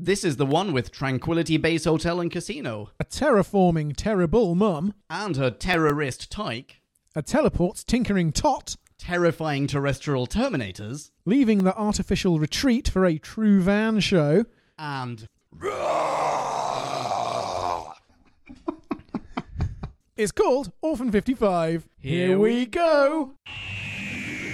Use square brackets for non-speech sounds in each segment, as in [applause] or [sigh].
This is the one with Tranquility Base Hotel and Casino, A terraforming terrible mum. and her terrorist tyke, A teleport tinkering tot. terrifying terrestrial terminators, Leaving the artificial retreat for a true van show. and It's called Orphan 55. Here we go.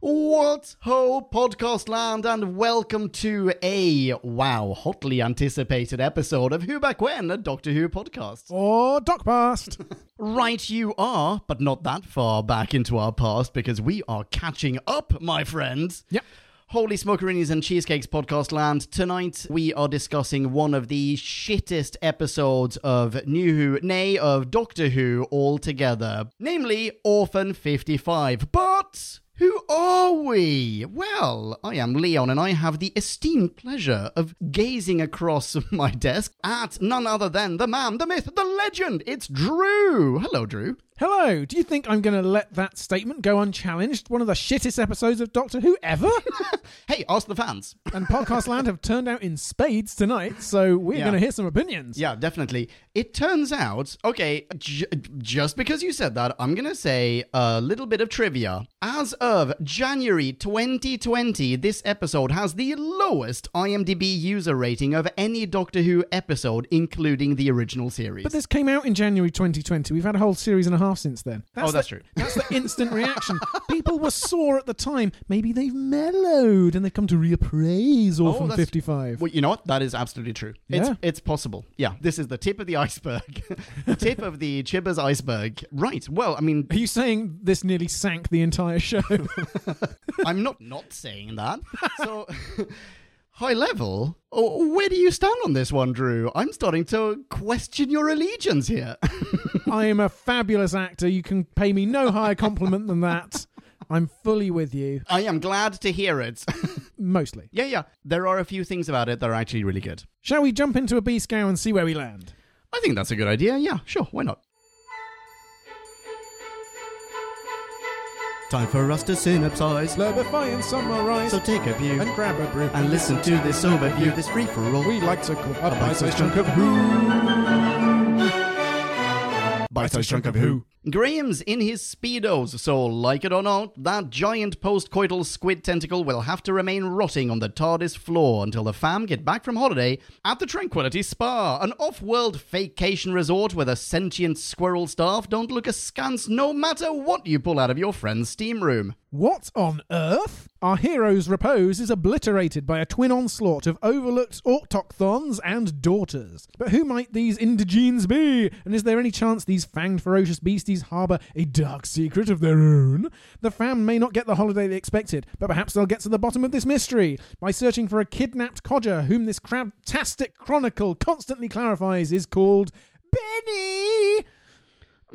What ho, podcast land, and welcome to a wow, hotly anticipated episode of Who Back When, a Doctor Who podcast. Or Doc Past. [laughs] Right, you are, but not that far back into our past because we are catching up, my friends. Yep. Holy Smokerinis and Cheesecakes podcast land. Tonight we are discussing one of the shittest episodes of New Who, nay, of Doctor Who altogether. Namely, Orphan 55. But. Who are we? Well, I am Leon and I have the esteemed pleasure of gazing across [laughs] my desk at none other than the man, the myth, the legend. It's Drew. Hello, Drew. Hello. Do you think I'm going to let that statement go unchallenged? One of the shittest episodes of Doctor Who ever? [laughs] Hey, ask the fans. [laughs] and Podcast Land have turned out in spades tonight, so we're Yeah. going to hear some opinions. Yeah, definitely. It turns out, okay, j- just because you said that, I'm going to say a little bit of trivia. As of January 2020, this episode has the lowest IMDb user rating of any Doctor Who episode, including the original series. But this came out in January 2020. We've had a whole series and a half since then. oh, that's the, true. [laughs] That's the instant reaction. [laughs] People were sore at the time. Maybe they've mellowed and they've come to reappraise Orphan Oh, that's- 55. Well, you know what? That is absolutely true. It's Yeah. it's possible. Yeah, this is the tip of the iceberg, [laughs] the tip of the Chibbers iceberg. Right. Well, I mean, Are you saying this nearly sank the entire show? I'm not not saying that. So, high level, oh, where do you stand on this one, Drew? I'm starting to question your allegiance here. [laughs] I am a fabulous actor. You can pay me no higher compliment than that. I'm fully with you. I am glad to hear it. [laughs] Mostly. yeah, yeah. There are a few things about it that are actually really good. Shall we jump into a B scow and see where we land? I think that's a good idea. Yeah, sure. Why not? Time for us to synopsize. Slurpify and summarize So take a view and grab a brew. and listen to this overview, this free for all. we like to call uh, a bite-sized bite-sized chunk of who. Bite-sized chunk of who. Graham's in his speedos, so like it or not, that giant post-coital squid tentacle will have to remain rotting on the TARDIS floor until the fam get back from holiday at the Tranquility Spa, an off-world vacation resort where the sentient squirrel staff don't look askance no matter what you pull out of your friend's steam room. What on earth? Our hero's repose is obliterated by a twin onslaught of overlooked autochthons and daughters. But who might these indigenes be? And is there any chance these fanged ferocious beasties harbour a dark secret of their own? The fam may not get the holiday they expected, but perhaps they'll get to the bottom of this mystery by searching for a kidnapped codger whom this crabtastic chronicle constantly clarifies is called Benny.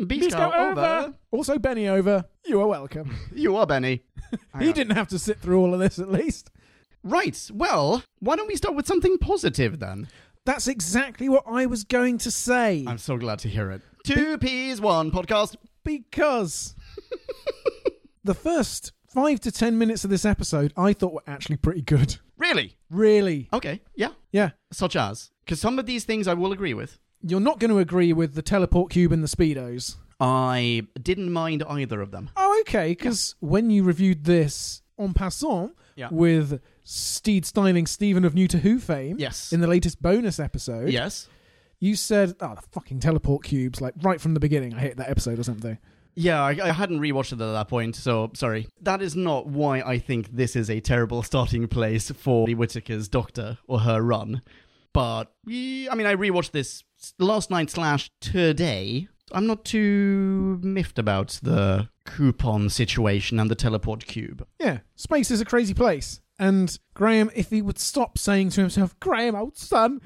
Beast Scout over. Also, Benny over. You are welcome. [laughs] You are Benny. [laughs] he didn't have to sit through all of this at least. Right, well, why don't we start with something positive then? That's exactly what I was going to say. I'm so glad to hear it. Two P's, one podcast. because [laughs] the first five to ten minutes of this episode I thought were actually pretty good. Really? Really. Okay, yeah. Yeah. Such as? Because some of these things I will agree with. You're not going to agree with the teleport cube and the speedos. I didn't mind either of them. Oh, okay. Because when you reviewed this en passant Yeah. with Steed styling Stephen of New to Who fame, Yes. in the latest bonus episode, Yes. you said, "Oh, the fucking teleport cubes!" Like right from the beginning, I hate that episode or something. Yeah, I, I hadn't rewatched it at that point, so sorry. That is not why I think this is a terrible starting place for Lee Whittaker's Doctor or her run. But, I mean, I rewatched this last night slash today. I'm not too miffed about the coupon situation and the teleport cube. Yeah, space is a crazy place. And Graham, if he would stop saying to himself, Graham, old son,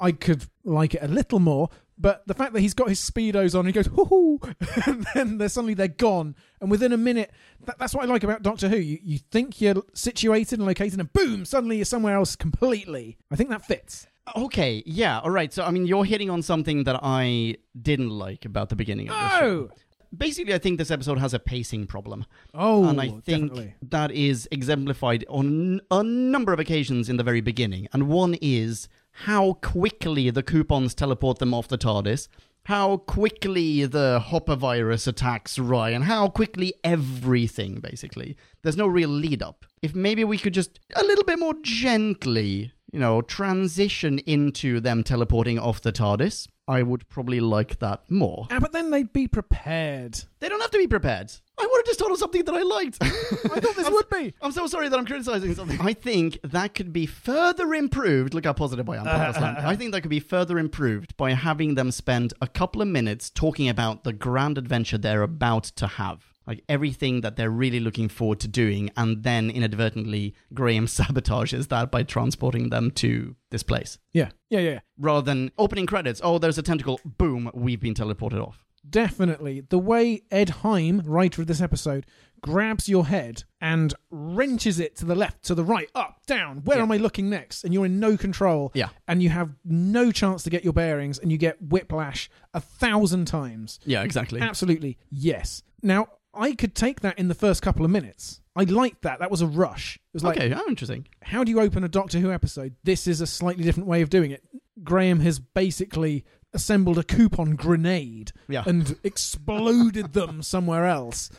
I could like it a little more. But the fact that he's got his speedos on, he goes, hoo [laughs] and then they're suddenly they're gone, and within a minute, that, that's what I like about Doctor Who. You you think you're situated and located, and boom, suddenly you're somewhere else completely. I think that fits. Okay, yeah, all right. So, I mean, you're hitting on something that I didn't like about the beginning of the show. Oh, Basically, I think this episode has a pacing problem. oh, and I think definitely. that is exemplified on a number of occasions in the very beginning. And one is how quickly the coupons teleport them off the TARDIS, how quickly the Hopper virus attacks Ryan, how quickly everything, basically. There's no real lead up. If maybe we could just a little bit more gently, you know, transition into them teleporting off the TARDIS, I would probably like that more. Ah, but then they'd be prepared. They don't have to be prepared. I would have just told them something that I liked. [laughs] I thought this would be. I'm so sorry that I'm criticizing something. I think that could be further improved. Look how positive I am. [laughs] I think that could be further improved by having them spend a couple of minutes talking about the grand adventure they're about to have. Like everything that they're really looking forward to doing, and then inadvertently, Graham [laughs] sabotages that by transporting them to this place. Yeah, yeah, yeah. Rather than opening credits, oh, there's a tentacle, boom, we've been teleported off. Definitely. The way Ed Hime, writer of this episode, grabs your head and wrenches it to the left, to the right, up, down. Where Yeah. am I looking next? And you're in no control. Yeah. And you have no chance to get your bearings and you get whiplash a thousand times. Yeah, exactly. Absolutely, yes. Now, I could take that in the first couple of minutes. I liked that. That was a rush. It was like, okay, oh, interesting. how do you open a Doctor Who episode? This is a slightly different way of doing it. Graham has basically assembled a coupon grenade Yeah. and exploded them [laughs] somewhere else.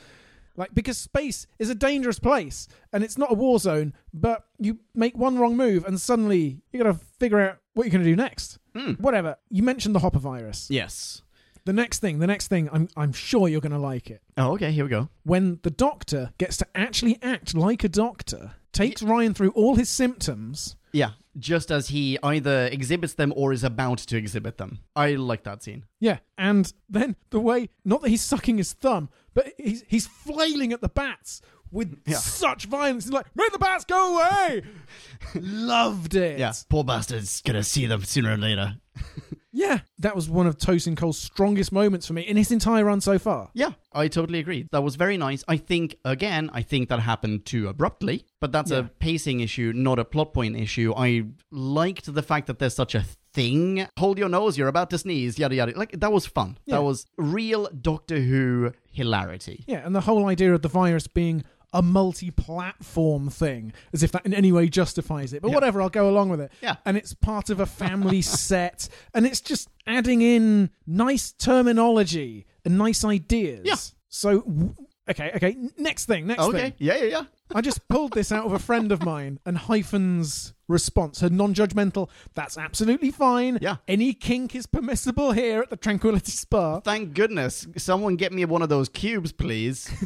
Like because space is a dangerous place and it's not a war zone, but you make one wrong move and suddenly you got to figure out what you're going to do next. Hmm. Whatever. You mentioned the Hopper virus. Yes. The next thing, the next thing, I'm I'm sure you're going to like it. Oh, okay, here we go. When the doctor gets to actually act like a doctor, takes Ryan through all his symptoms, Yeah, just as he either exhibits them or is about to exhibit them. I like that scene. Yeah, and then the way not that he's sucking his thumb, but he's he's flailing at the bats with Yeah. such violence. He's like, "Make the bats go away!" [laughs] Loved it. Yeah, poor bastard's gonna see them sooner or later. [laughs] yeah. That was one of Tosin Cole's strongest moments for me in his entire run so far. Yeah, I totally agree. That was very nice. I think, again, I think that happened too abruptly, but that's Yeah. a pacing issue, not a plot point issue. I liked the fact that there's such a thing. Hold your nose, you're about to sneeze, yada yada. Like, that was fun. Yeah. That was real Doctor Who hilarity. Yeah, and the whole idea of the virus being a multi-platform thing, as if that in any way justifies it. But Yeah. whatever, I'll go along with it. Yeah. and it's part of a family [laughs] set, and it's just adding in nice terminology and nice ideas. Yeah. So, w- okay, okay. Next thing, next Okay, thing. yeah, yeah, yeah. I just pulled this out of a friend of mine, and Hyphen's response, her non-judgmental. That's absolutely fine. Yeah. any kink is permissible here at the Tranquility Spa. Thank goodness. Someone get me one of those cubes, please. [laughs]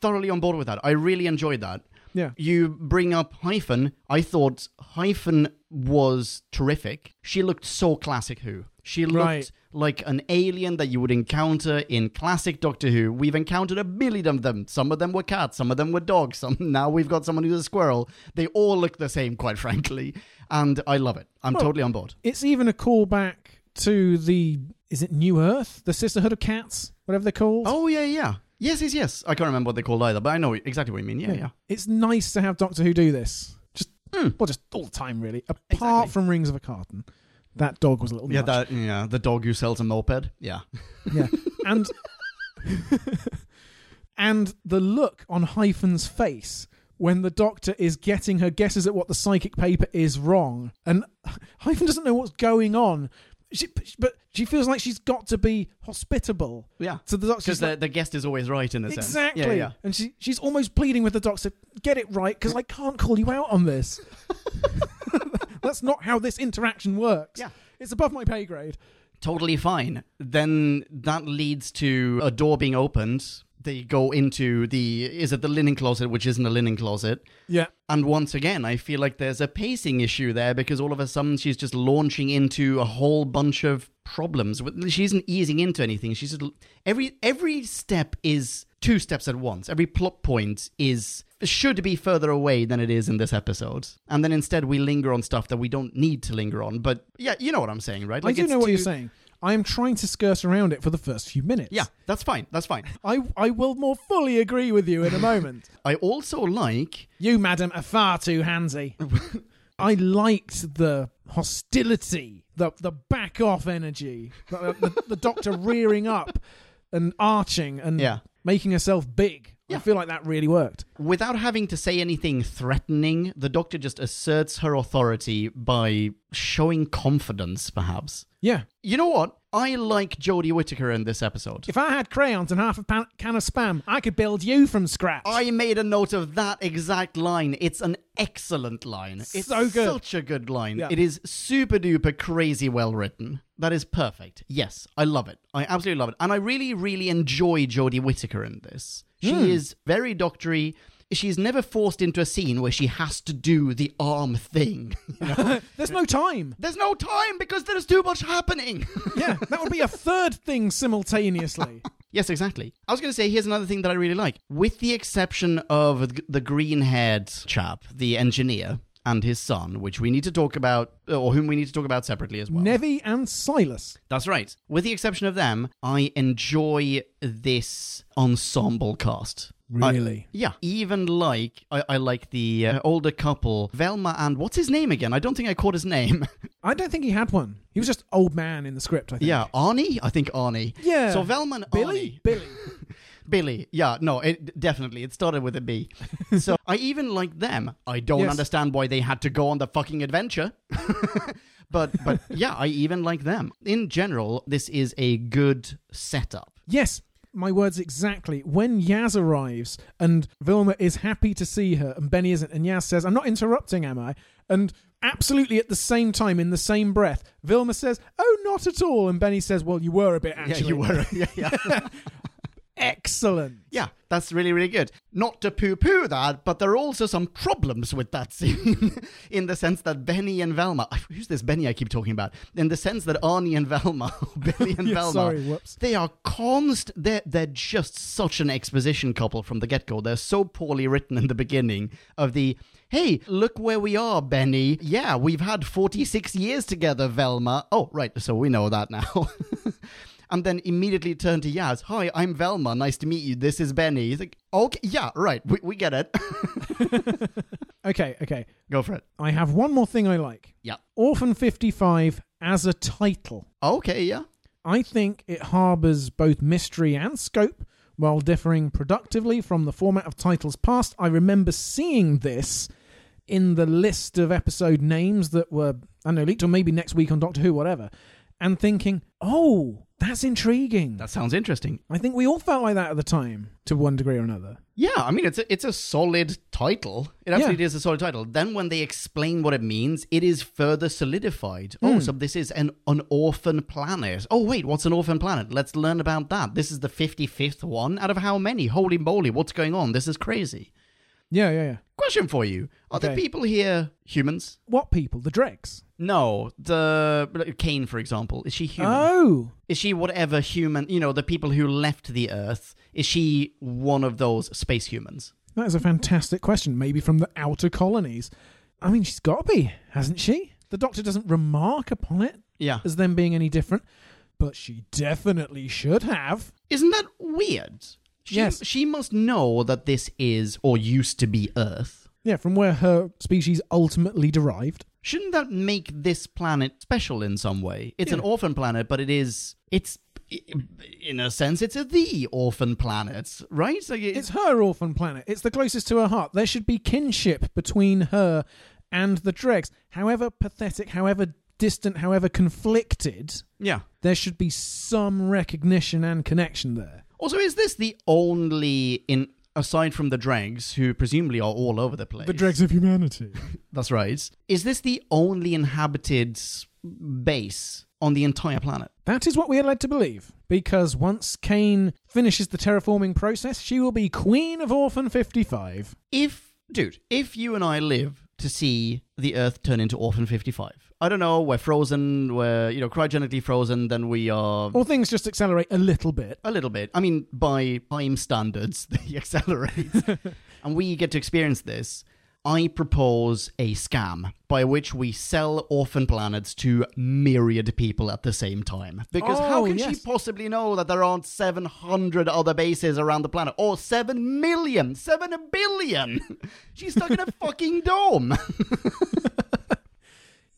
Thoroughly on board with that. I really enjoyed that. Yeah. You bring up Hyphen. I thought Hyphen was terrific. She looked so classic Who. She looked Right. like an alien that you would encounter in classic Doctor Who. We've encountered a million of them. Some of them were cats, some of them were dogs. Some [laughs] now we've got someone who's a squirrel. They all look the same, quite [laughs] frankly, and I love it. I'm Well- totally on board. It's even a callback to the is it New Earth, the Sisterhood of Cats, whatever they're called. Oh yeah, yeah. Yes, yes, yes. I can't remember what they're called either, but I know exactly what you mean. Yeah, yeah. It's nice to have Doctor Who do this. Just Hmm. well, just all the time, really. Apart Exactly. from Rings of Akhaten, that dog was a little Yeah, much. that yeah, the dog who sells a moped. Yeah. [laughs] yeah, and [laughs] and the look on Hyphen's face when the Doctor is getting her guesses at what the psychic paper is wrong, and Hyphen doesn't know what's going on. She, but she feels like she's got to be hospitable Yeah. to the Doctor. Because She's like, the, the guest is always right in a sense. Exactly. Yeah, yeah. And she she's almost pleading with the doctor, get it right, because I can't call you out on this. [laughs] That's not how this interaction works. Yeah. It's above my pay grade. Totally fine. Then that leads to a door being opened. They go into the is it the linen closet, which isn't a linen closet. Yeah. And once again, I feel like there's a pacing issue there because all of a sudden she's just launching into a whole bunch of problems. She isn't easing into anything. She's just, every every step is two steps at once. Every plot point is should be further away than it is in this episode. And then instead we linger on stuff that we don't need to linger on. But yeah, you know what I'm saying, right? I do know what too- you're saying. I am trying to skirt around it for the first few minutes. Yeah, that's fine. That's fine. I, I will more fully agree with you in a moment. [laughs] I also like you, madam, are far too handsy. [laughs] I liked the hostility, the the back off energy, the, the, the doctor rearing up and arching and Yeah. making herself big. I feel like that really worked. without having to say anything threatening, the doctor just asserts her authority by showing confidence, perhaps. Yeah. You know what? I like Jodie Whittaker in this episode. If I had crayons and half a pan- can of spam, I could build you from scratch. I made a note of that exact line. It's an excellent line. It's So good. such a good line. Yeah. It is super duper crazy well written. That is perfect. Yes, I love it. I absolutely love it. And I really, really enjoy Jodie Whittaker in this. She Hmm. is very doctory. She's never forced into a scene where she has to do the arm thing. [laughs] [laughs] There's no time. There's no time because there's too much happening. [laughs] Yeah, that would be a third thing simultaneously. Yes, exactly. I was going to say, here's another thing that I really like. With the exception of the green haired chap, the engineer, and his son, which we need to talk about, uh, or whom we need to talk about separately as well. Nevi and Sylas. That's right. With the exception of them, I enjoy this ensemble cast. I- Really? yeah, even like I, I like the uh, older couple, Velma and what's his name again? I don't think I caught his name. [laughs] I don't think he had one. He was just old man in the script, I think. yeah, Arnie. I think Arnie. Yeah. So Velma and Billy? Arnie. Billy. [laughs] Billy. Yeah, no, it definitely it started with a B. [laughs] so I even like them. I don't Yes. understand why they had to go on the fucking adventure. but but yeah, I even like them. In general, this is a good setup. Yes, my words exactly. When Yaz arrives and Vilma is happy to see her and Benny isn't, and Yaz says, I'm not interrupting, am I? And absolutely at the same time, in the same breath, Vilma says, Oh, not at all. And Benny says, Well, you were a bit actually. Yeah, you were. [laughs] Yeah, yeah. [laughs] Excellent. Yeah, that's really, really good. Not to poo poo that, but there are also some problems with that scene [laughs] in the sense that Benny and Velma, who's this Benny I keep talking about? In the sense that Arnie and Velma, [laughs] Billy and [laughs] Yeah, Velma, sorry, whoops. they are const, they're, they're just such an exposition couple from the get go. They're so poorly written in the beginning of the, hey, look where we are, Benny. Yeah, we've had 46 years together, Velma. Oh, right, so we know that now. And then immediately turn to Yaz. Hi, I'm Velma. Nice to meet you. This is Benny. He's like, okay, yeah, right. We, we get it. [laughs] Okay, okay. Go for it. I have one more thing I like Yeah. Orphan 55 as a title. Okay, yeah. I think it harbours both mystery and scope while differing productively from the format of titles past. I remember seeing this in the list of episode names that were, I don't know, leaked or maybe next week on Doctor Who, whatever, and thinking, oh, that's intriguing. That sounds interesting. I think we all felt like that at the time to one degree or another. Yeah, I mean it's a, it's a solid title. It absolutely is a solid title. Then when they explain what it means, it is further solidified. Oh, hmm. so this is an an orphan planet. Oh wait, what's an orphan planet? Let's learn about that. This is the 55th one out of how many? Holy moly, what's going on? This is crazy. Yeah, yeah, yeah. Question for you. Are the Okay. people here humans? What people? The Dregs. No, the Kane, for example, is she human? Oh, Is she whatever human? You know, the people who left the Earth. Is she one of those space humans? that is a fantastic question. Maybe from the outer colonies. I mean, she's got to be, hasn't she? The Doctor doesn't remark upon it Yeah. as them being any different, but she definitely should have. Isn't that weird? She, Yes. She must know that this is or used to be Earth. Yeah, from where her species ultimately derived. Shouldn't that make this planet special in some way? It's an orphan planet, but it is. It's. In a sense, it's a the orphan planet, right? Like it- It's her orphan planet. It's the closest to her heart. There should be kinship between her and the Dregs. However pathetic, however distant, however conflicted, yeah. there should be some recognition and connection there. Also, is this the only in aside from the dregs, who presumably are all over the place? The Dregs of humanity. [laughs] That's right. Is this the only inhabited base on the entire planet? That is what we are led to believe, because once Kane finishes the terraforming process, she will be Queen of Orphan 55. If, dude, if you and I live to see the Earth turn into Orphan 55, I don't know, we're frozen, we're, you know, cryogenically frozen, then we are Or things just accelerate a little bit. a little bit. I mean, by time standards, [laughs] they accelerate. [laughs] and we get to experience this. I propose a scam by which we sell orphan planets to myriad people at the same time. Because how Oh, can she possibly know that there aren't 700 other bases around the planet? Or 7 million? 7 billion? [laughs] She's stuck in a fucking dome.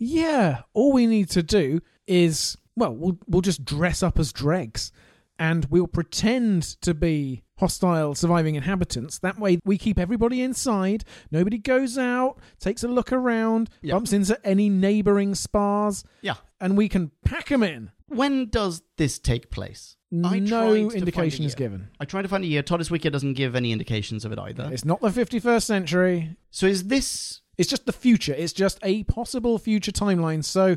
Yeah, all we need to do is well, we'll we'll just dress up as dregs and we'll pretend to be hostile surviving inhabitants. That way we keep everybody inside, nobody goes out, takes a look around, Yeah. bumps into any neighboring spas, yeah. and we can pack them in. When does this take place? I no indication is given. I tried to find a year. TARDIS Wiki doesn't give any indications of it either. It's not the 51st century. So is this It's just the future. It's just a possible future timeline. So,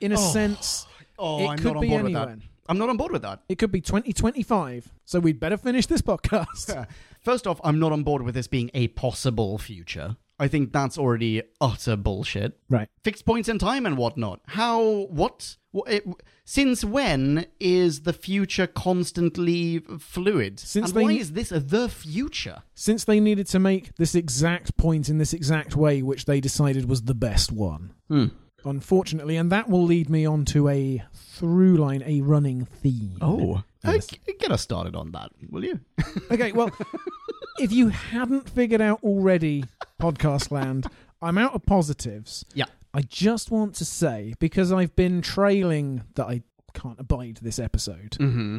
in a Oh. sense, Oh, It I'm could not on be board with that. I'm not on board with that. it could be 2025. So, we'd better finish this [laughs] podcast. [laughs] First off, I'm not on board with this being a possible future. I think that's already utter bullshit. right. Fixed points in time and whatnot. How? What? Wh- it- Since when is the future constantly fluid? Since and they- why is this the future? Since they needed to make this exact point in this exact way, which they decided was the best one. Hmm. Unfortunately, and that will lead me on to a through line, a running theme. Oh, Yes. get us started on that, will you? [laughs] Okay, well, if you hadn't figured out already, podcast land, I'm out of positives. Yeah. I just want to say, because I've been trailing that I can't abide this episode, Mm-hmm.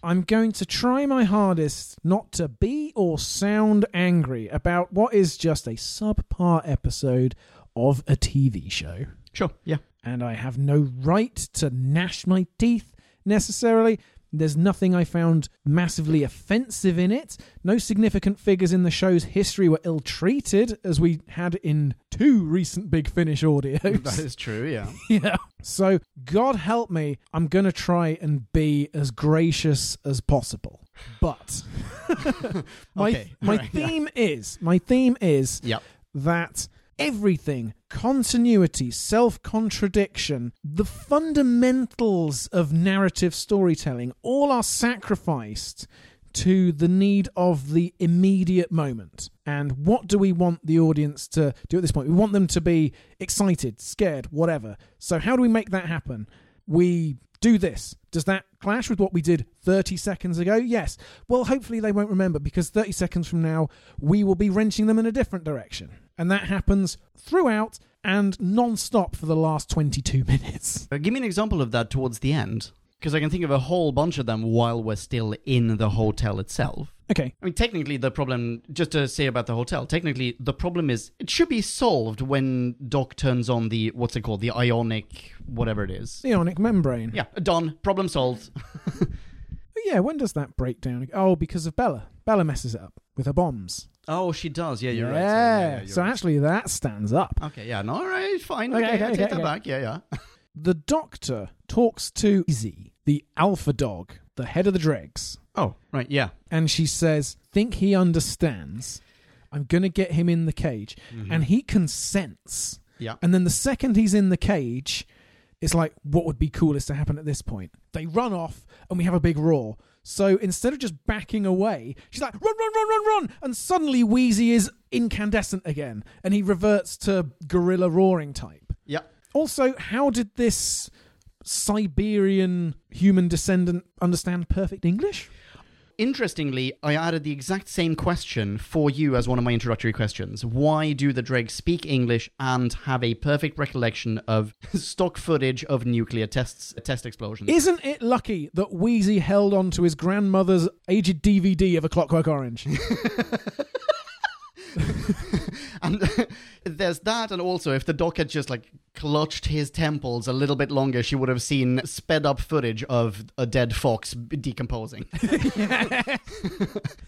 I'm going to try my hardest not to be or sound angry about what is just a subpar episode of a TV show. Sure. Yeah. And I have no right to gnash my teeth necessarily. There's nothing I found massively offensive in it. No significant figures in the show's history were ill treated, as we had in two recent Big Finish audios. That is true. Yeah. [laughs] Yeah. So, God help me, I'm going to try and be as gracious as possible. But [laughs] my Okay, my yeah. theme is my theme is Yep. that everything continuity, self-contradiction, the fundamentals of narrative storytelling all are sacrificed to the need of the immediate moment. And what do we want the audience to do at this point? We want them to be excited, scared, whatever. So, how do we make that happen? We do this. Does that clash with what we did 30 seconds ago? Yes. Well, hopefully they won't remember because 30 seconds from now, we will be wrenching them in a different direction. And that happens throughout and non stop for the last 22 minutes. Uh, give me an example of that towards the end, because I can think of a whole bunch of them while we're still in the hotel itself. Okay. I mean, technically, the problem, just to say about the hotel, technically, the problem is it should be solved when Doc turns on the, what's it called, the ionic, whatever it is. The ionic membrane. Yeah, done. Problem solved. [laughs] Yeah, when does that break down? Oh, because of Bella. Bella messes it up with her bombs. Oh, she does. Yeah, you're right. yeah. Yeah, yeah, you're so right. actually, that stands up. Okay, yeah, no, all right, fine. Okay, Okay, okay, I okay, that okay. back. Yeah, yeah. [laughs] The doctor talks to Izzy, the alpha dog, the head of the dregs. Oh, right, yeah. and she says, "Think he understands? I'm going to get him in the cage." Mm-hmm. And he consents. Yeah. And then the second he's in the cage, it's like, what would be coolest to happen at this point? They run off, and we have a big roar. So instead of just backing away, she's like, "Run, run, run, run, run!" And suddenly Wheezy is incandescent again, and he reverts to gorilla roaring type. Yeah. Also, how did this Siberian human descendant understand perfect English? Interestingly, I added the exact same question for you as one of my introductory questions. Why do the dregs speak English and have a perfect recollection of [laughs] stock footage of nuclear tests, test explosions? Isn't it lucky that Wheezy held on to his grandmother's aged DVD of A Clockwork Orange? [laughs] [laughs] and there's that, and also if the doc had just like clutched his temples a little bit longer, she would have seen sped up footage of a dead fox decomposing. [laughs]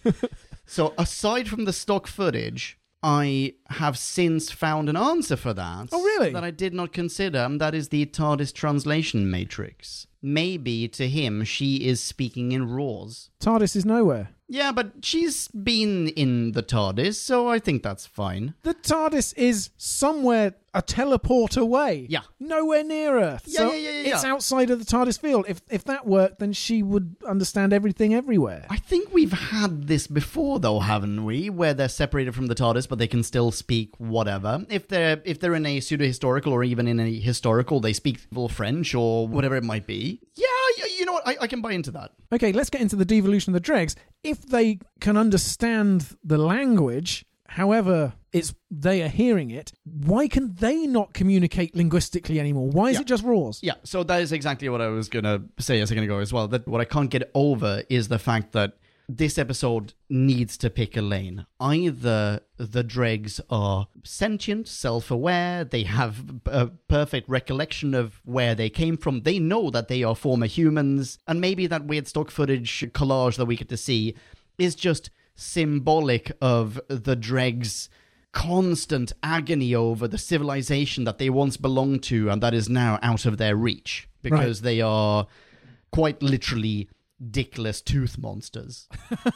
[laughs] so aside from the stock footage. I have since found an answer for that. Oh, really? That I did not consider, and that is the TARDIS translation matrix. Maybe to him, she is speaking in roars. TARDIS is nowhere. Yeah, but she's been in the TARDIS, so I think that's fine. The TARDIS is somewhere a teleport away. Yeah. Nowhere near Earth. Yeah, so yeah, yeah, yeah, It's outside of the TARDIS field. If if that worked, then she would understand everything everywhere. I think we've had this before, though, haven't we? Where they're separated from the TARDIS, but they can still speak whatever. If they're if they're in a pseudo historical or even in a historical, they speak French or whatever it might be. Yeah, you know what? I, I can buy into that. Okay, let's get into the devolution of the dregs. If they can understand the language, however it's they are hearing it, why can they not communicate linguistically anymore? Why is Yeah. it just roars? Yeah, so that is exactly what I was gonna say a second ago as well. That what I can't get over is the fact that this episode needs to pick a lane. Either the dregs are sentient, self-aware, they have a perfect recollection of where they came from, they know that they are former humans, and maybe that weird stock footage collage that we get to see is just symbolic of the dregs constant agony over the civilization that they once belonged to and that is now out of their reach because they are quite literally dickless tooth monsters.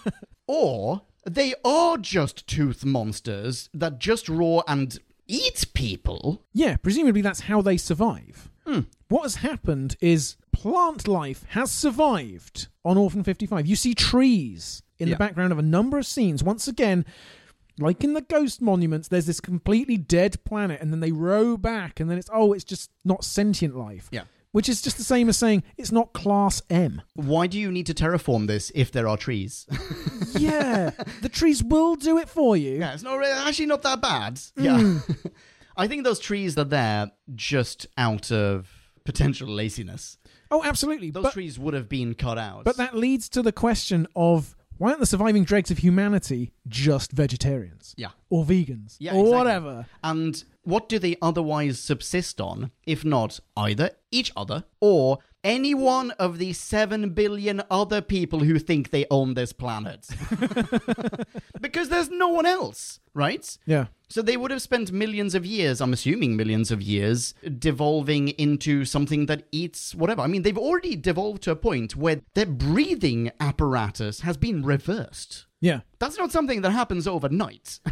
[laughs] or they are just tooth monsters that just roar and eat people. Yeah, presumably that's how they survive. Hmm. What has happened is plant life has survived on Orphan 55. You see trees in Yeah. the background of a number of scenes. Once again, like in the ghost monuments, there's this completely dead planet, and then they row back, and then it's, oh, it's just not sentient life. Yeah. Which is just the same as saying it's not class M. Why do you need to terraform this if there are trees? [laughs] yeah, the trees will do it for you. Yeah, it's not really, actually not that bad. Mm. Yeah. [laughs] I think those trees are there just out of potential laziness. Oh, absolutely. Those but, trees would have been cut out. but that leads to the question of why aren't the surviving dregs of humanity just vegetarians? Yeah. Or vegans? Yeah, or exactly. whatever. And what do they otherwise subsist on, if not either each other or any one of the 7 billion other people who think they own this planet? [laughs] because there's no one else, right? Yeah. So they would have spent millions of years, I'm assuming millions of years, devolving into something that eats whatever. I mean, they've already devolved to a point where their breathing apparatus has been reversed. Yeah. That's not something that happens overnight. [laughs]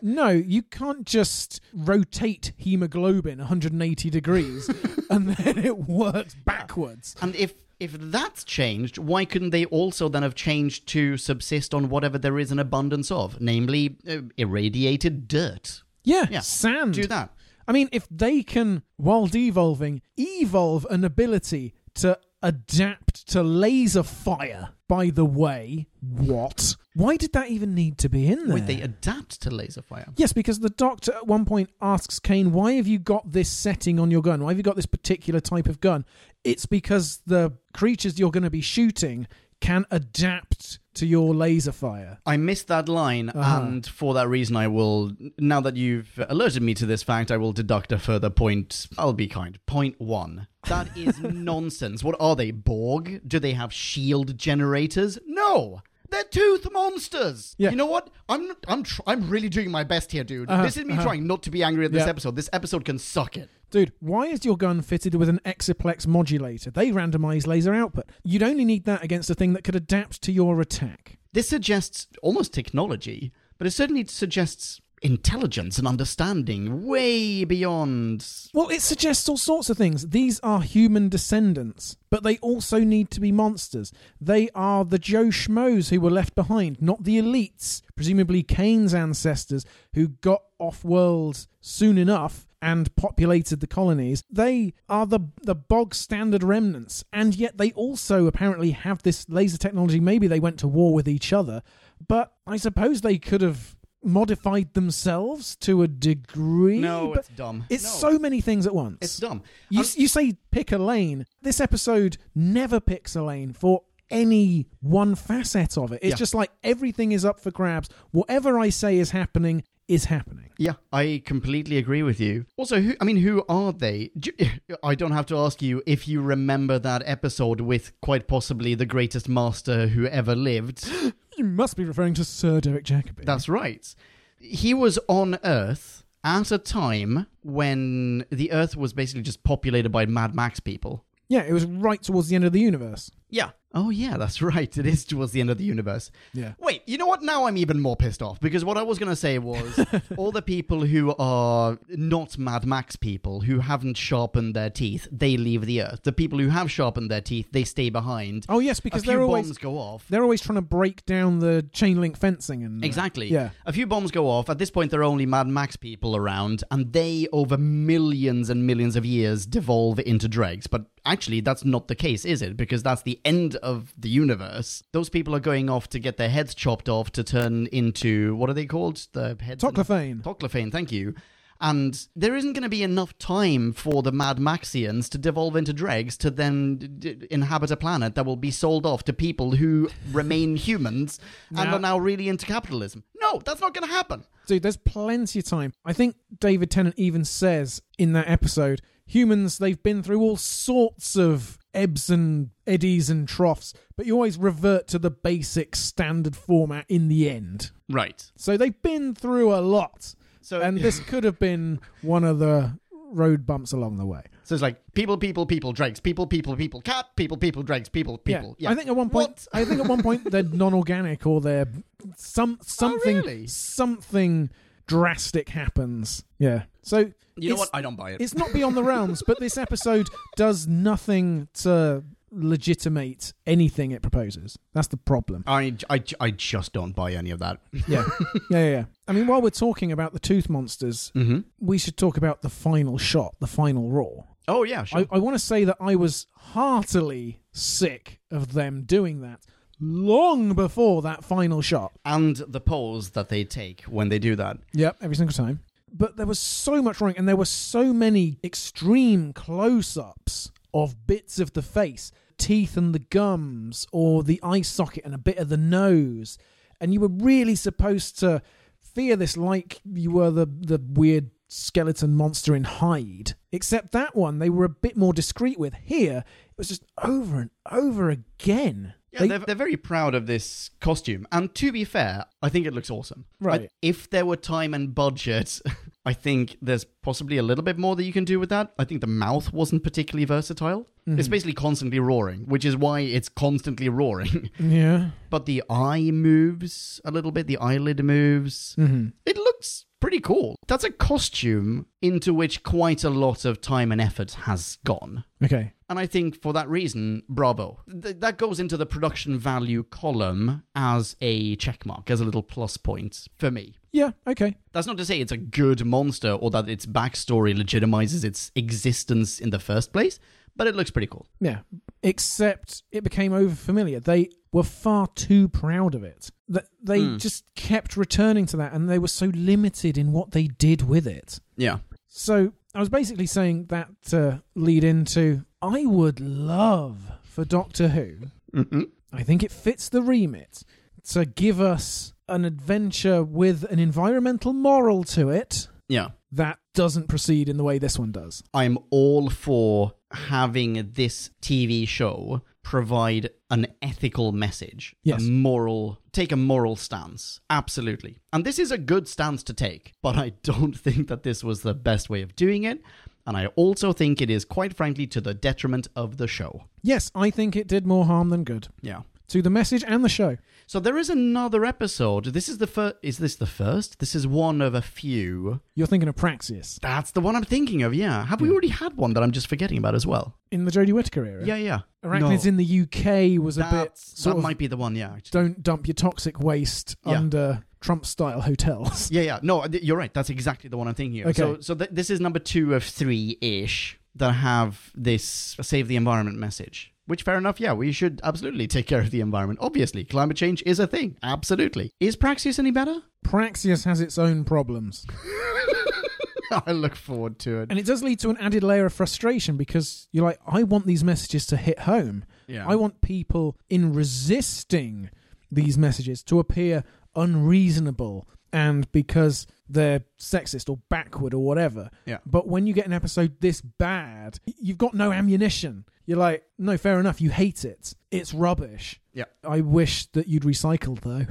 No, you can't just rotate hemoglobin 180 degrees [laughs] and then it works backwards. And if if that's changed, why couldn't they also then have changed to subsist on whatever there is an abundance of, namely uh, irradiated dirt? Yeah, Yeah, sand. Do that. I mean, if they can, while devolving, evolve an ability to adapt to laser fire, by the way, what? Why did that even need to be in there? Would they adapt to laser fire? Yes, because the doctor at one point asks Kane, Why have you got this setting on your gun? Why have you got this particular type of gun? It's because the creatures you're going to be shooting can adapt to your laser fire. I missed that line, Uh-huh. and for that reason, I will. Now that you've alerted me to this fact, I will deduct a further point. I'll be kind. Point one. That is [laughs] nonsense. What are they? Borg? Do they have shield generators? No. They're tooth monsters. Yeah. You know what? I'm I'm tr- I'm really doing my best here, dude. Uh-huh, This is me uh-huh. trying not to be angry at this Yeah. episode. This episode can suck it. Dude, why is your gun fitted with an exiplex modulator? They randomize laser output. You'd only need that against a thing that could adapt to your attack. This suggests almost technology, but it certainly suggests intelligence and understanding way beyond. Well, it suggests all sorts of things. These are human descendants, but they also need to be monsters. They are the Joe Schmoes who were left behind, not the elites, presumably Kane's ancestors, who got off world soon enough and populated the colonies. They are the the bog standard remnants, and yet they also apparently have this laser technology. Maybe they went to war with each other, but I suppose they could have modified themselves to a degree. No, it's dumb. it's No. so many things at once. It's dumb. You, you say pick a lane. This episode never picks a lane for any one facet of it. It's Yeah. just like everything is up for grabs. Whatever I say is happening is happening. Yeah, I completely agree with you. Also, who, I mean, who are they? Do you- [laughs] I don't have to ask you if you remember that episode with quite possibly the greatest master who ever lived. [gasps] [gasps] [gasps] You must be referring to Sir Derek Jacobi. That's right. He was on Earth at a time when the Earth was basically just populated by Mad Max people. yeah, it was right towards the end of the universe. Yeah. Oh, yeah, that's right. It is towards the end of the universe. Yeah. Wait, you know what? Now I'm even more pissed off because what I was going to say was [laughs] all the people who are not Mad Max people who haven't sharpened their teeth, they leave the earth. The people who have sharpened their teeth, they stay behind. Oh yes, A because few they're bombs always go off. they're always trying to break down the chain link fencing and uh, Exactly. Yeah. A few bombs go off. At this point, there are only Mad Max people around, and they, over millions and millions of years, devolve into dregs. But actually, that's not the case, is it? Because that's the end of the universe. Those people are going off to get their heads chopped off to turn into what are they called? The heads. Toclafane. Toclafane, thank you. And there isn't going to be enough time for the Mad Maxians to devolve into dregs to then d- d- inhabit a planet that will be sold off to people who remain [laughs] humans and Now- are now really into capitalism. No, that's not going to happen. Dude, there's plenty of time. I think David Tennant even says in that episode, humans, they've been through all sorts of ebbs and eddies and troughs, but you always revert to the basic standard format in the end. Right. So they've been through a lot. So And this [laughs] could have been one of the road bumps along the way. so it's like people, people, people, dregs, people, people, people, cat, people, people, dregs, people, people. Yeah. I think at one point What? I think at one point [laughs] they're non-organic or they're some oh, something Oh, really? something drastic happens. Yeah. So you know what? I don't buy it. it's not beyond the realms, but this episode [laughs] does nothing to legitimate anything it proposes. That's the problem. I, I, I just don't buy any of that. Yeah. yeah, yeah, yeah. I mean, while we're talking about the tooth monsters, Mm-hmm. we should talk about the final shot, the final roar. Oh, yeah, sure. I, I want to say that I was heartily sick of them doing that long before that final shot. and the pose that they take when they do that. Yep, every single time. But there was so much wrong, and there were so many extreme close ups of bits of the face teeth and the gums, or the eye socket and a bit of the nose. And you were really supposed to fear this like you were the, the weird skeleton monster in Hide. Except that one, they were a bit more discreet with. Here, it was just over and over again. Yeah, They- they're, they're very proud of this costume. And to be fair, I think it looks awesome. Right. I- if there were time and budget, [laughs] I think there's possibly a little bit more that you can do with that. I think the mouth wasn't particularly versatile. Mm-hmm. It's basically constantly roaring, which is why it's constantly roaring. [laughs] yeah. but the eye moves a little bit, the eyelid moves. hmm It looks pretty cool. That's a costume into which quite a lot of time and effort has gone. Okay. And I think for that reason, bravo. Th- that goes into the production value column as a checkmark, as a little plus point for me. Yeah, okay. That's not to say it's a good monster or that its backstory legitimizes its existence in the first place, but it looks pretty cool. Yeah. Except it became overfamiliar. They were far too proud of it. That they Hmm. just kept returning to that and they were so limited in what they did with it. Yeah. So I was basically saying that to lead into I would love for Doctor Who. Mm-hmm. I think it fits the remit to give us an adventure with an environmental moral to it Yeah. that doesn't proceed in the way this one does. I'm all for having this TV show provide an ethical message, Yes. a moral, take a moral stance. Absolutely. And this is a good stance to take, but I don't [laughs] think that this was the best way of doing it. And I also think it is quite frankly to the detriment of the show. Yes, I think it did more harm than good Yeah. to the message and the show. So there is another episode. This is the first. Is this the first? This is one of a few. You're thinking of Praxeus That's the one I'm thinking of. Yeah. Have we already had one that I'm just forgetting about as well? in the Jodie Whittaker era. Yeah, yeah. Arachnids No. in the UK was a bit That's- sort that of might be the one. Yeah. actually. don't dump your toxic waste Yeah. under Trump style hotels. [laughs] Yeah, yeah. No, you're right. That's exactly the one I'm thinking of. Okay. So, so th- this is number two of three ish that have this save the environment message. Which, fair enough, yeah, we should absolutely take care of the environment. Obviously, climate change is a thing. Absolutely. Is Praxeus any better? Praxeus has its own problems. [laughs] I look forward to it. And it does lead to an added layer of frustration because you're like, I want these messages to hit home. Yeah. I want people in resisting these messages to appear unreasonable and because they're sexist or backward or whatever. Yeah. But when you get an episode this bad, you've got no ammunition. You're like, no, fair enough, you hate it. It's rubbish. Yeah. I wish that you'd recycled though.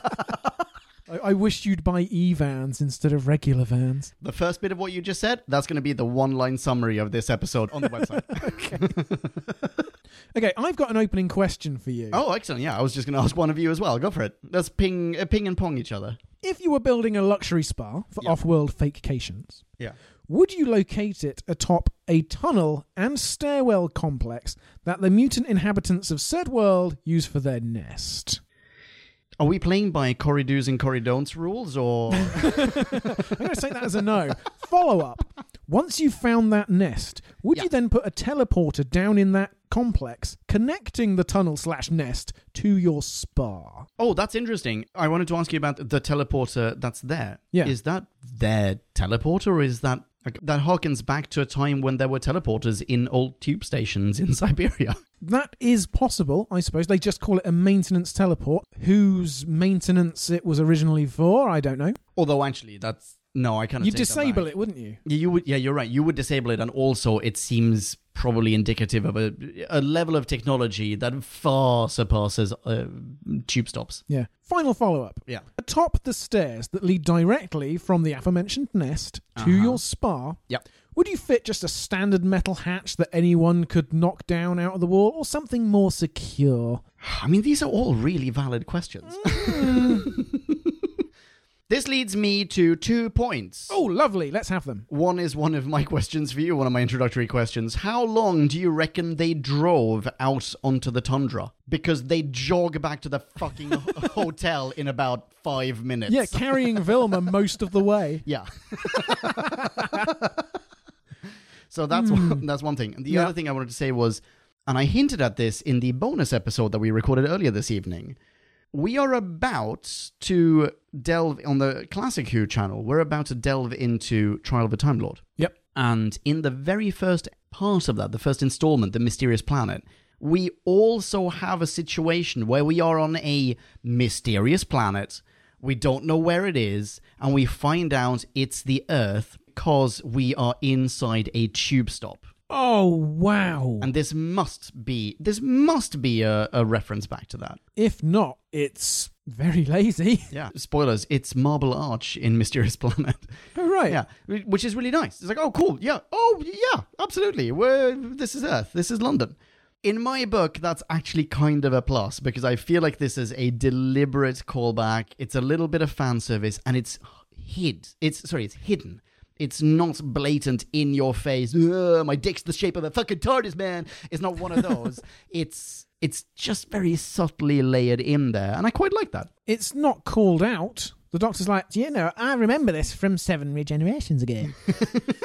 [laughs] I, I wished you'd buy E vans instead of regular vans. The first bit of what you just said, that's going to be the one line summary of this episode on the website. [laughs] Okay, [laughs] I've got an opening question for you. Oh, excellent. Yeah, I was just going [laughs] to ask one of you as well. Go for it. Let's ping, uh, ping and pong each other. If you were building a luxury spa for Yeah. off-world fakecations, Yeah. would you locate it atop a tunnel and stairwell complex that the mutant inhabitants of said world use for their nest? Are we playing by Corey do's and don'ts rules, or [laughs] I'm going to take that as a no. Follow up. Once you've found that nest, would Yeah. you then put a teleporter down in that complex, connecting the tunnel slash nest to your spa? oh, that's interesting. I wanted to ask you about the teleporter that's there. Yeah. is that their teleporter, or is that that harkens back to a time when there were teleporters in old tube stations in [laughs] Siberia? That is possible, I suppose. They just call it a maintenance teleport. Whose maintenance it was originally for, I don't know. Although, actually, that's no, I kind of You'd disable it, wouldn't you? Yeah, you would. Yeah, you're right. You would disable it, and also it seems probably indicative of a a level of technology that far surpasses uh, tube stops. Yeah. Final follow up. Yeah. Atop the stairs that lead directly from the aforementioned nest to Uh-huh. your spa, Yep. would you fit just a standard metal hatch that anyone could knock down out of the wall or something more secure? [sighs] I mean, these are all really valid questions. [laughs] this leads me to two points. Oh, lovely. Let's have them. One is one of my [laughs] questions for you, one of my introductory questions. How long do you reckon they drove out onto the tundra? Because they jog back to the fucking [laughs] hotel in about five minutes. Yeah, carrying [laughs] Vilma most of the way. Yeah. so that's one, that's one thing. And the Hmm. Yeah. other thing I wanted to say was, and I hinted at this in the bonus episode that we recorded earlier this evening. We are about to delve on the Classic Who channel. We're about to delve into Trial of a Time Lord. Yep. And in the very first part of that, the first installment, The Mysterious Planet, we also have a situation where we are on a mysterious planet. We don't know where it is, and we find out it's the Earth because we are inside a tube stop. Oh, wow. And this must be this must be a, a reference back to that. if not, it's very lazy. [laughs] Yeah. Spoilers, it's Marble Arch in Mysterious Planet. Oh, right. Yeah, which is really nice. It's like, oh, cool. Yeah. Oh, yeah. Absolutely. We're, this is Earth. This is London. In my book, that's actually kind of a plus because I feel like this is a deliberate callback. It's a little bit of fan service, and it's hid. It's sorry, it's hidden. It's not blatant in your face. My dick's the shape of a fucking TARDIS, man. It's not one of those. [laughs] it's it's just very subtly layered in there, and I quite like that. It's not called out. The doctor's like, you know, I remember this from seven regenerations ago.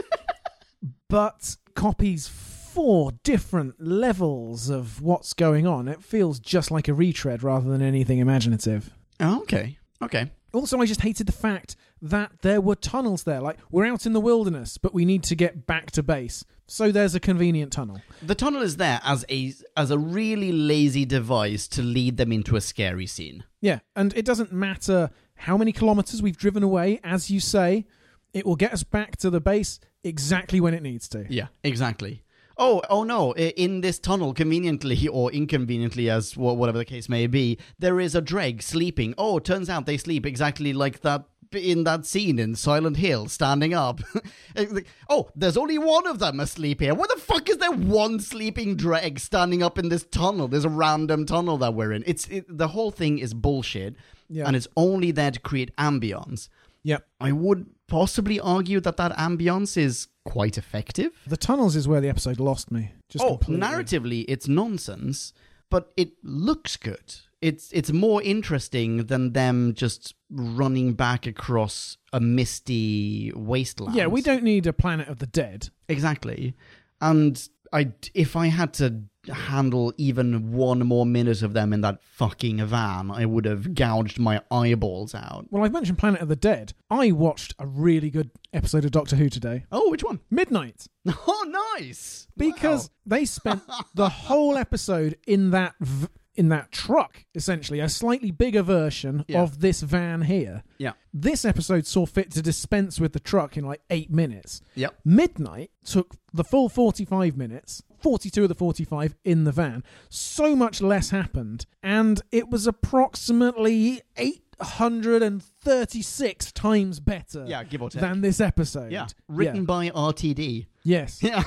[laughs] but copies four different levels of what's going on. It feels just like a retread rather than anything imaginative. Oh, okay. Okay. Also, I just hated the fact that there were tunnels there. Like, we're out in the wilderness, but we need to get back to base. So there's a convenient tunnel. The tunnel is there as a as a really lazy device to lead them into a scary scene. Yeah, and it doesn't matter how many kilometers we've driven away, as you say, it will get us back to the base exactly when it needs to. Yeah, exactly. Oh, oh no! In this tunnel, conveniently [laughs] or inconveniently, as whatever the case may be, there is a dreg sleeping. Oh, turns out they sleep exactly like that in that scene in Silent Hill, standing up. [laughs] Like, oh, there's only one of them asleep here. What the fuck is there one sleeping dreg standing up in this tunnel? There's a random tunnel that we're in. It's it, the whole thing is bullshit, Yeah. and it's only there to create ambience. Yep. I would possibly argue that that ambience is quite effective. The tunnels is where the episode lost me. Just oh, completely. narratively, it's nonsense, but it looks good. It's it's more interesting than them just running back across a misty wasteland. Yeah, we don't need a Planet of the Dead. exactly. And I, if I had to handle even one more minute of them in that fucking van, I would have gouged my eyeballs out. Well, I've mentioned Planet of the Dead. I watched a really good episode of Doctor Who today. Oh, which one? Midnight. [laughs] Oh, nice. Because they spent [laughs] the whole episode in that v- in that truck, essentially, a slightly bigger version Yeah. of this van here. yeah, This episode saw fit to dispense with the truck in like eight minutes. yep. Midnight took the full 45 minutes, 42 of the 45 in the van. So much less happened, and it was approximately 836 times better Yeah, give or take. than this episode. yeah, written by RTD. Yes. Yeah.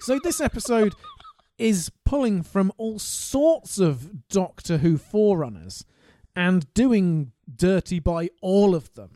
So this episode is pulling from all sorts of Doctor Who forerunners and doing dirty by all of them.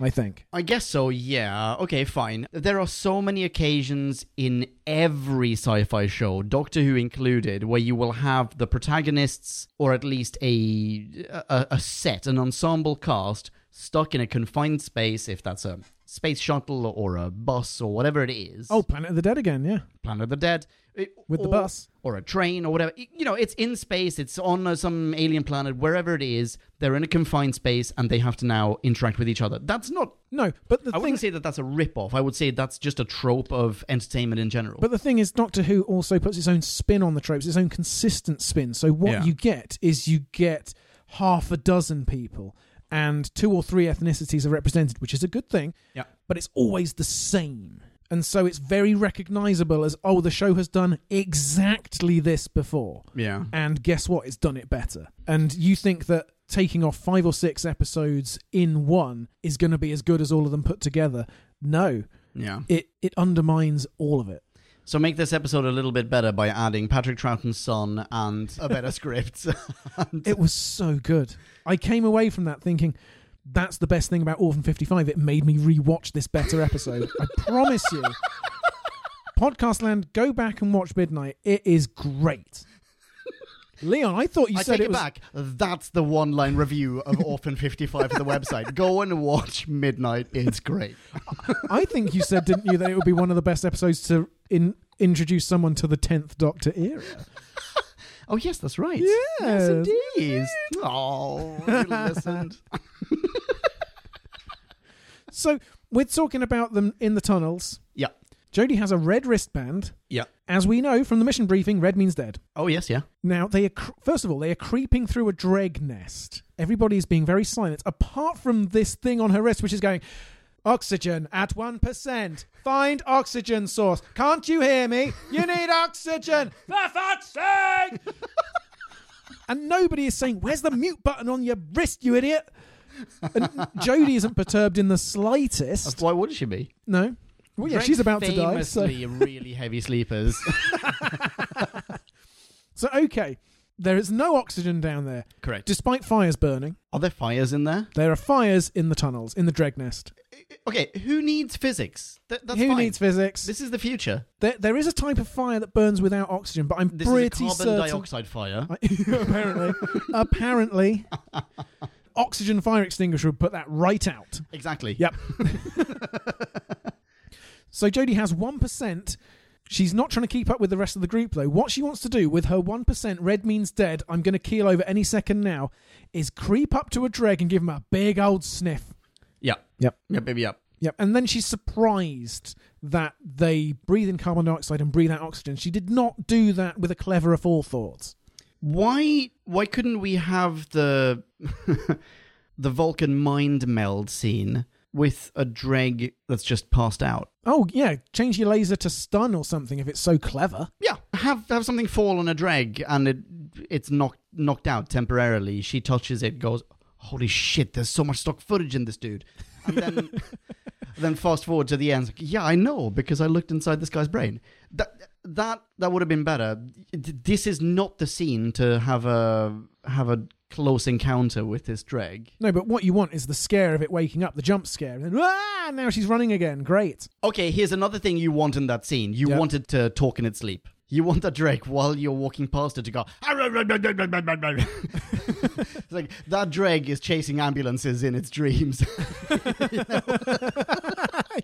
I think. I guess so, yeah. Okay, fine. There are so many occasions in every sci fi show, Doctor Who included, where you will have the protagonists, or at least a, a, a set, an ensemble cast, stuck in a confined space, if that's a space shuttle or a bus or whatever it is. Oh, Planet of the Dead again, yeah. Planet of the Dead. It- With the bus. Or a train or whatever. You know, it's in space, it's on uh, some alien planet, wherever it is. They're in a confined space and they have to now interact with each other. That's not No, but the I thing wouldn't say that that's a rip-off. I would say that's just a trope of entertainment in general. But the thing is, Doctor Who also puts its own spin on the tropes, its own consistent spin. So what Yeah. you get is you get half a dozen people, and two or three ethnicities are represented, which is a good thing. Yeah. But it's always the same, and so it's very recognizable as oh, the show has done exactly this before, yeah. and guess what? It's done it better. And you think that taking off five or six episodes in one is going to be as good as all of them put together? No, Yeah. it it undermines all of it. So make this episode a little bit better by adding Patrick Troughton's son and a better [laughs] script. [laughs] It was so good. I came away from that thinking that's the best thing about Orphan 55. It made me rewatch this better episode. I [laughs] promise you. Podcast Land, go back and watch Midnight. It is great. Leon, I thought you I said take it it was back. That's the one-line review of [laughs] Orphan 55 for the website. Go and watch Midnight. It's great. I think you said didn't you that it would be one of the best episodes to in, introduce someone to the 10th Doctor era. [laughs] Oh yes, that's right. Yes. yes indeed. Oh, you [laughs] listened. So, we're talking about them in the tunnels. Yeah. Jodie has a red wristband. Yeah. As we know from the mission briefing, red means dead. Oh yes, yeah. Now they are cr- first of all they are creeping through a dreg nest. Everybody is being very silent, apart from this thing on her wrist, which is going. Oxygen at one percent. Find oxygen source. Can't you hear me? You need [laughs] oxygen. For fuck's sake! [laughs] and nobody is saying, "Where's the mute button on your wrist, you idiot?" And Jodie isn't perturbed in the slightest. Why would she be? No. Well, yeah, Drake she's about to die. So, really heavy sleepers. [laughs] so okay, there is no oxygen down there, Correct. despite fires burning. Are there fires in there? There are fires in the tunnels, in the dreg nest. Okay, who needs physics? Th- that's Who fine. needs physics? This is the future. There, there is a type of fire that burns without oxygen, but I'm This pretty is a carbon certain. dioxide fire. [laughs] apparently, apparently, [laughs] oxygen fire extinguisher would put that right out. Exactly. Yep. So Jodie has one percent. She's not trying to keep up with the rest of the group though. What she wants to do with her one percent, red means dead. I'm going to keel over any second now. Is creep up to a dreg and give him a big old sniff. Yeah. Yep. Yep, baby, yep. Yep. And then she's surprised that they breathe in carbon dioxide and breathe out oxygen. She did not do that with a clever forethought. Why why couldn't we have the [laughs] the Vulcan mind meld scene with a dreg that's just passed out? Oh yeah, change your laser to stun or something if it's so clever. Yeah, have have something fall on a dreg and it it's knocked knocked out temporarily. She touches it, goes, "Holy shit! There's so much stock footage in this dude." And then [laughs] then fast forward to the end. like, yeah, I know because I looked inside this guy's brain. That that that would have been better. This is not the scene to have a have a close encounter with this dreg. No, but what you want is the scare of it waking up, the jump scare, and then ah, now she's running again. Great. Okay, here's another thing you want in that scene. You Yeah. want it to talk in its sleep. You want that dreg while you're walking past it to go. it's [laughs] like that dreg is chasing ambulances in its dreams. [laughs] [laughs]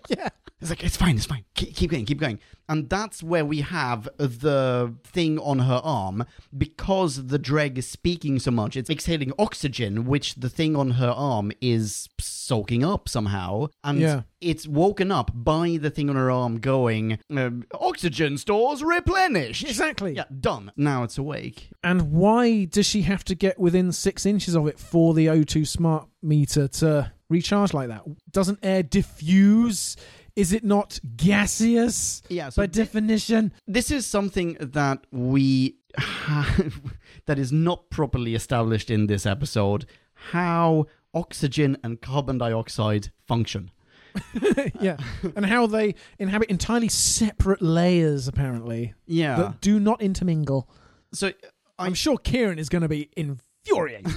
yeah. It's like it's fine, it's fine. Keep, keep going, keep going. And that's where we have the thing on her arm because the dreg is speaking so much. It's exhaling oxygen, which the thing on her arm is soaking up somehow, and Yeah. it's woken up by the thing on her arm going, um, "Oxygen stores replenished." Exactly. Yeah, done. Now it's awake. And why does she have to get within six inches of it for the O2 smart meter to recharge like that? Doesn't air diffuse? Is it not gaseous Yeah. So by definition? this is something that we have [laughs] that is not properly established in this episode how oxygen and carbon dioxide function [laughs] yeah. And how they inhabit entirely separate layers, apparently, yeah that do not intermingle. So I'm sure Kieran is going to be infuriated. [laughs]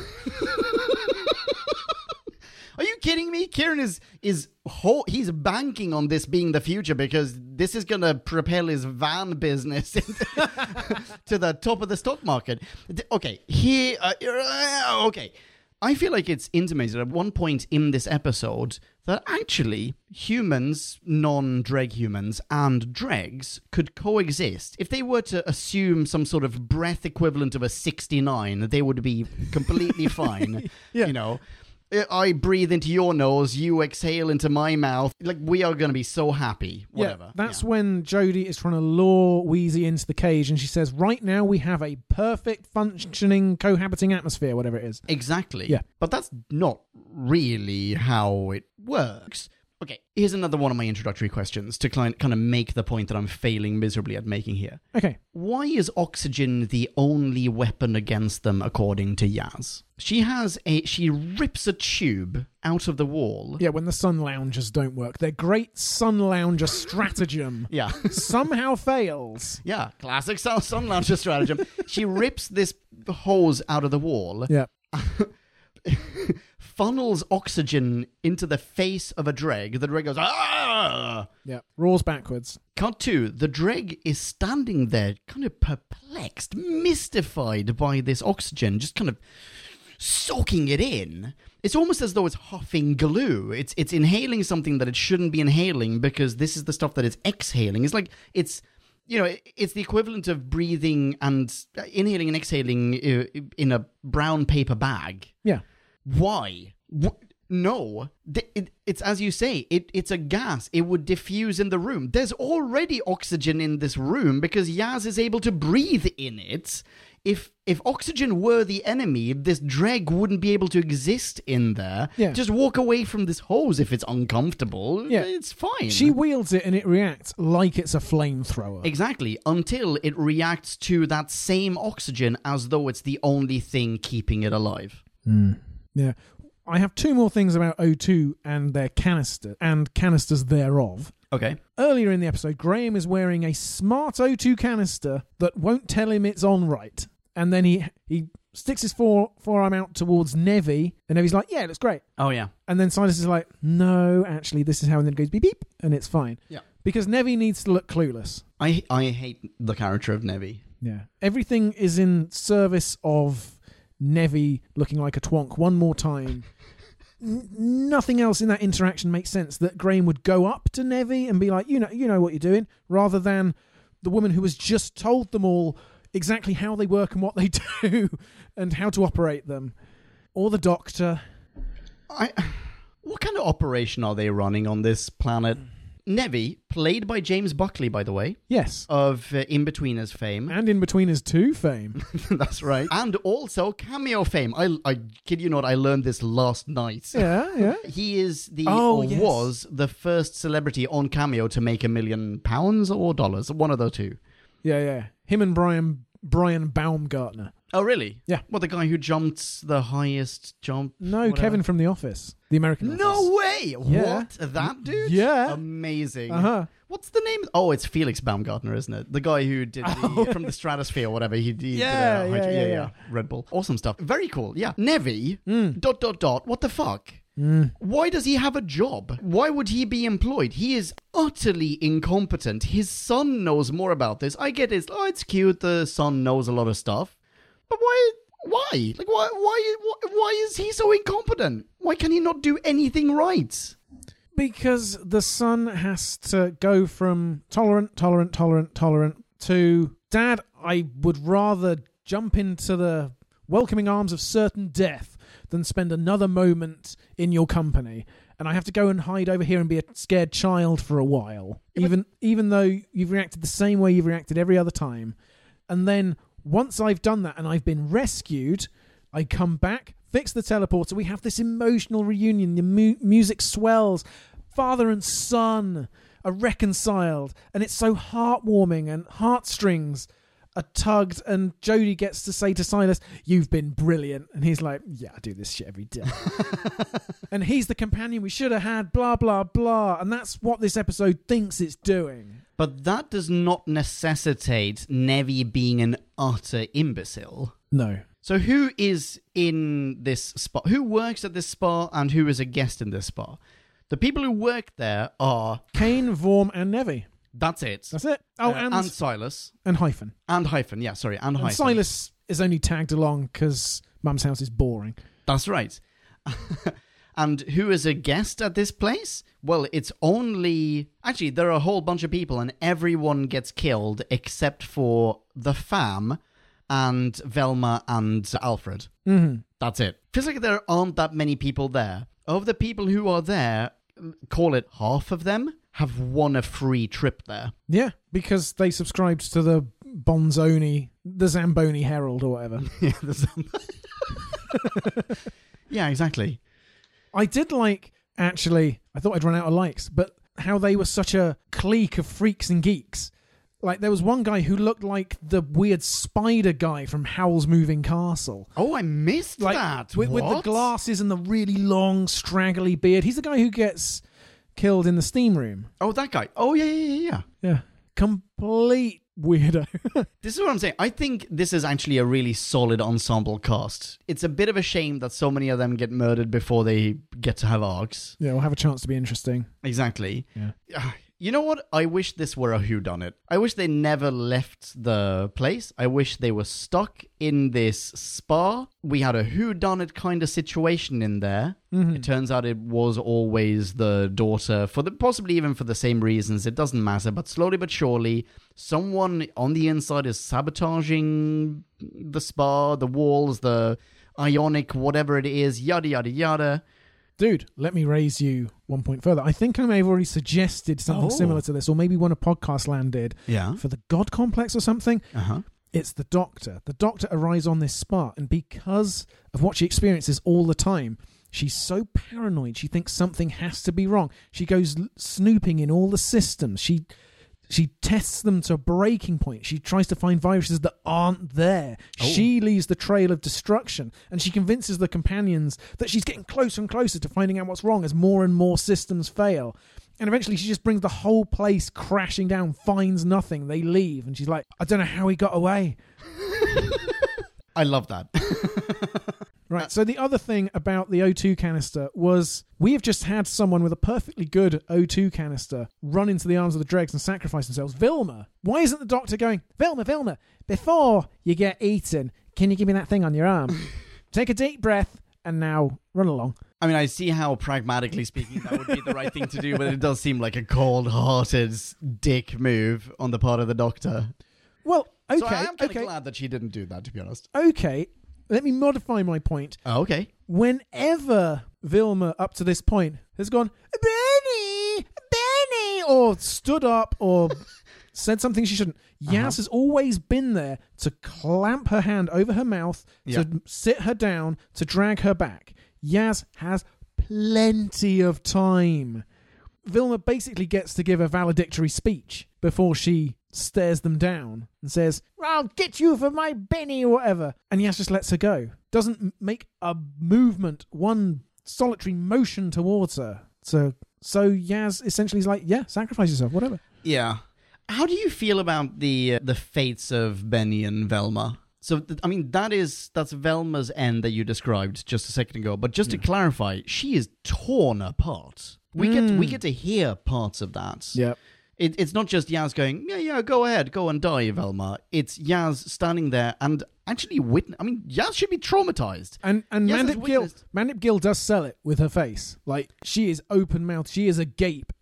Are you kidding me? Kieran is is ho- he's banking on this being the future because this is gonna propel his van business [laughs] to the top of the stock market. Okay, here. Uh, uh, okay, I feel like it's intimated at one point in this episode that actually humans, non-dreg humans, and dregs could coexist. If they were to assume some sort of breath equivalent of a sixty-nine, they would be completely fine. [laughs] Yeah. You know. Uh, I breathe into your nose, you exhale into my mouth. Like we are going to be so happy. Whatever. Yeah, that's Yeah. when Jodie is trying to lure Wheezy into the cage, and she says, "Right now we have a perfect functioning cohabiting atmosphere, whatever it is." exactly. Yeah. But that's not really how it works. Okay, here's another one of my introductory questions to kind of make the point that I'm failing miserably at making here. Okay, Why is oxygen the only weapon against them, according to Yaz? She has a she rips a tube out of the wall. yeah, when the sun loungers don't work, their great sun lounger stratagem [laughs] Yeah. somehow fails. Yeah, classic sun, sun launcher stratagem. she rips this hose out of the wall, Yeah, [laughs] funnels oxygen into the face of a dreg. The dreg goes, ah! yeah, roars backwards. Cut two, the dreg is standing there, kind of perplexed, mystified by this oxygen, just kind of soaking it in. It's almost as though it's huffing glue. It's it's inhaling something that it shouldn't be inhaling because this is the stuff that it's exhaling. It's like it's you know it's the equivalent of breathing and uh, inhaling and exhaling uh, in a brown paper bag. Yeah, Why? Wh- no, it, it's as you say. It, it's a gas. It would diffuse in the room. There's already oxygen in this room because Yaz is able to breathe in it. If if oxygen were the enemy, this dreg wouldn't be able to exist in there. Yeah. Just walk away from this hose if it's uncomfortable. Yeah. it's fine. she wields it and it reacts like it's a flamethrower. Exactly, until it reacts to that same oxygen as though it's the only thing keeping it alive. Hmm. Yeah. I have two more things about O2 and their canister and canisters thereof. Okay. Earlier in the episode, Graham is wearing a smart O2 canister that won't tell him it's on right. And then he he sticks his fore, forearm out towards Nevi, and Nevi's like, "Yeah, it looks great." Oh yeah. And then Sylas is like, "No, actually, this is how." And then it goes beep beep, and it's fine. Yeah. Because Nevi needs to look clueless. I I hate the character of Nevi. Yeah. Everything is in service of Nevi looking like a twonk one more time. N- nothing else in that interaction makes sense. That Graham would go up to Nevi and be like, "You know, you know what you're doing," rather than the woman who has just told them all exactly how they work and what they [laughs] do and how to operate them, or the doctor. I, [sighs] what kind of operation are they running on this planet? Nevi, played by James Buckley, by the way, Yes. of uh, Inbetweeners fame. And Inbetweeners two fame. [laughs] That's right. And also cameo fame. I, I kid you not, I learned this last night. yeah, yeah. [laughs] He is the Oh, or yes. was the first celebrity on Cameo to make a million pounds or dollars, one of the two. Yeah, yeah. Him and Brian Brian Baumgartner. Oh, really? Yeah. Well, the guy who jumped the highest jump. No, whatever. Kevin from The Office. The American Office. No way! Yeah. What? That dude? Yeah. Amazing. Uh-huh. What's the name? Oh, it's Felix Baumgartner, isn't it? The guy who did the, [laughs] from the Stratosphere, or whatever. He, Yeah, did a, yeah, yeah, yeah. Red Bull. Awesome stuff. Very cool. Yeah. Nevi. Mm. Dot dot dot. What the fuck? Why does he have a job? Why would he be employed? He is utterly incompetent. His son knows more about this. I get it. Oh, it's cute. The son knows a lot of stuff. But why? Why? Like, why? Why? Why is he so incompetent? Why can he not do anything right? Because the son has to go from tolerant, tolerant, tolerant, tolerant to dad, I would rather jump into the welcoming arms of certain death than spend another moment in your company. And I have to go and hide over here and be a scared child for a while. Even even though you've reacted the same way you've reacted every other time. And then once I've done that and I've been rescued, I come back, fix the teleporter. We have this emotional reunion. The mu- music swells. Father and son are reconciled, and it's so heartwarming. And heartstrings are tugged, and Jodie gets to say to Sylas, "You've been brilliant," and he's like, "Yeah, I do this shit every day." [laughs] and he's the companion we should have had. Blah blah blah, and that's what this episode thinks it's doing. But that does not necessitate Nevi being an utter imbecile. No. So who is in this spa? Who works at this spa and who is a guest in this spa? The people who work there are Kane, Vorm, and Nevi. that's it. That's it. Oh, Uh, and, and Sylas and Hyphen. and hyphen. Yeah, sorry, and, And hyphen. Sylas is only tagged along because Mum's house is boring. That's right. [laughs] and who is a guest at this place? Well, it's only actually there are a whole bunch of people, and everyone gets killed except for the fam and Vilma and Alfred. Mm-hmm. That's it. Feels like there aren't that many people there. Of the people who are there, call it half of them have won a free trip there. Yeah, because they subscribed to the Bonzoni, the Zamboni Herald or whatever. [laughs] yeah, there's- [laughs] yeah, exactly. I did like, actually, I thought I'd run out of likes, but how they were such a clique of freaks and geeks. Like, there was one guy who looked like the weird spider guy from Howl's Moving Castle. Oh, I missed Like, that. With, with the What? glasses and the really long, straggly beard. He's the guy who gets killed in the steam room. Oh, that guy. Oh, yeah, yeah, yeah, yeah. Yeah. Complete weirdo. [laughs] This is what I'm saying. I think this is actually a really solid ensemble cast. It's a bit of a shame that so many of them get murdered before they get to have arcs. yeah, we'll have a chance to be interesting. Exactly. Yeah. Ah, You know what? I wish this were a whodunit. I wish they never left the place. I wish they were stuck in this spa. We had a whodunit kind of situation in there. Mm-hmm. It turns out it was always the daughter, for the possibly even for the same reasons. It doesn't matter, but slowly but surely, someone on the inside is sabotaging the spa, the walls, the ionic, whatever it is, yada yada yada. Dude, let me raise you one point further. I think I may have already suggested something Oh. similar to this, or maybe one of podcast land did Yeah. for the God complex or something. Uh huh. It's the doctor. The doctor arrives on this spot, and because of what she experiences all the time, she's so paranoid. She thinks something has to be wrong. She goes snooping in all the systems. She she tests them to a breaking point. She tries to find viruses that aren't there. Oh. She leaves the trail of destruction, and she convinces the companions that she's getting closer and closer to finding out what's wrong as more and more systems fail. And eventually, she just brings the whole place crashing down, finds nothing. They leave, and she's like, I don't know how he got away. [laughs] I love that. [laughs] Right. Uh, so the other thing about the O2 canister was we have just had someone with a perfectly good O2 canister run into the arms of the dregs and sacrifice themselves. Vilma. Why isn't the doctor going, Vilma, Vilma, before you get eaten, can you give me that thing on your arm? [laughs] Take a deep breath and now run along. I mean, I see how, pragmatically speaking, that would be the right thing to do, but it does seem like a cold-hearted dick move on the part of the doctor. Well, okay, so I am kind okay, of glad that she didn't do that, to be honest. okay. Let me modify my point. Oh, okay. whenever Vilma up to this point has gone, Benny, Benny, or stood up or [laughs] said something she shouldn't, Yaz Uh-huh. has always been there to clamp her hand over her mouth, Yeah. to sit her down, to drag her back. Yaz has plenty of time. Vilma basically gets to give a valedictory speech before she stares them down and says, I'll get you for my Benny or whatever. And Yaz just lets her go. Doesn't make a movement, one solitary motion towards her. So, so Yaz essentially is like, yeah, sacrifice yourself, whatever. Yeah. How do you feel about the uh, the fates of Benny and Vilma? So, th- I mean, that is that's Vilma's end that you described just a second ago. But just to clarify, she is torn apart. We get we get to hear parts of that. Yep. It, it's not just Yaz going, yeah, yeah, go ahead, go and die, Vilma. It's Yaz standing there and actually witness. I mean, Yaz should be traumatized. And and Yaz Mandip Gill Mandip Gill does sell it with her face. Like she is open mouthed, she is agape.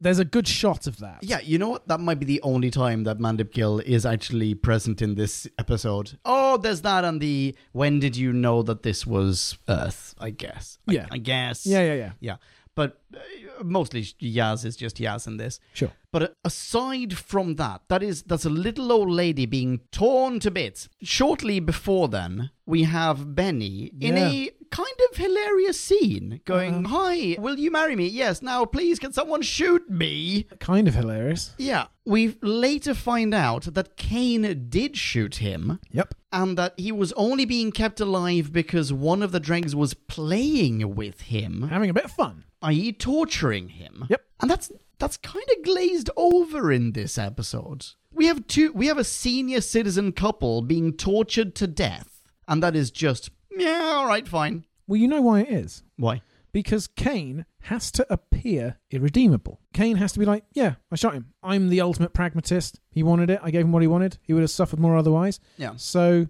There's a good shot of that. Yeah, you know what? That might be the only time that Mandip Gill is actually present in this episode. Oh, there's that on the when did you know that this was Earth, I guess. Yeah. I, guess. Yeah, yeah, yeah. Yeah. But mostly Yaz is just Yaz in this. Sure. But aside from that, that is that's a little old lady being torn to bits. Shortly before then, we have Benny in Yeah. a kind of hilarious scene going, Uh-huh. "Hi, will you marry me? Yes. Now, please, can someone shoot me?" Kind of hilarious. Yeah. We later find out that Kane did shoot him Yep. and that he was only being kept alive because one of the dregs was playing with him, Having a bit of fun. i.e., torturing him. Yep. And that's that's kind of glazed over in this episode. We have two we have a senior citizen couple being tortured to death, and that is just yeah, all right, fine. Well, you know why it is. Why? Because Kane has to appear irredeemable. Kane has to be like, yeah, I shot him. I'm the ultimate pragmatist. He wanted it. I gave him what he wanted. He would have suffered more otherwise. Yeah. So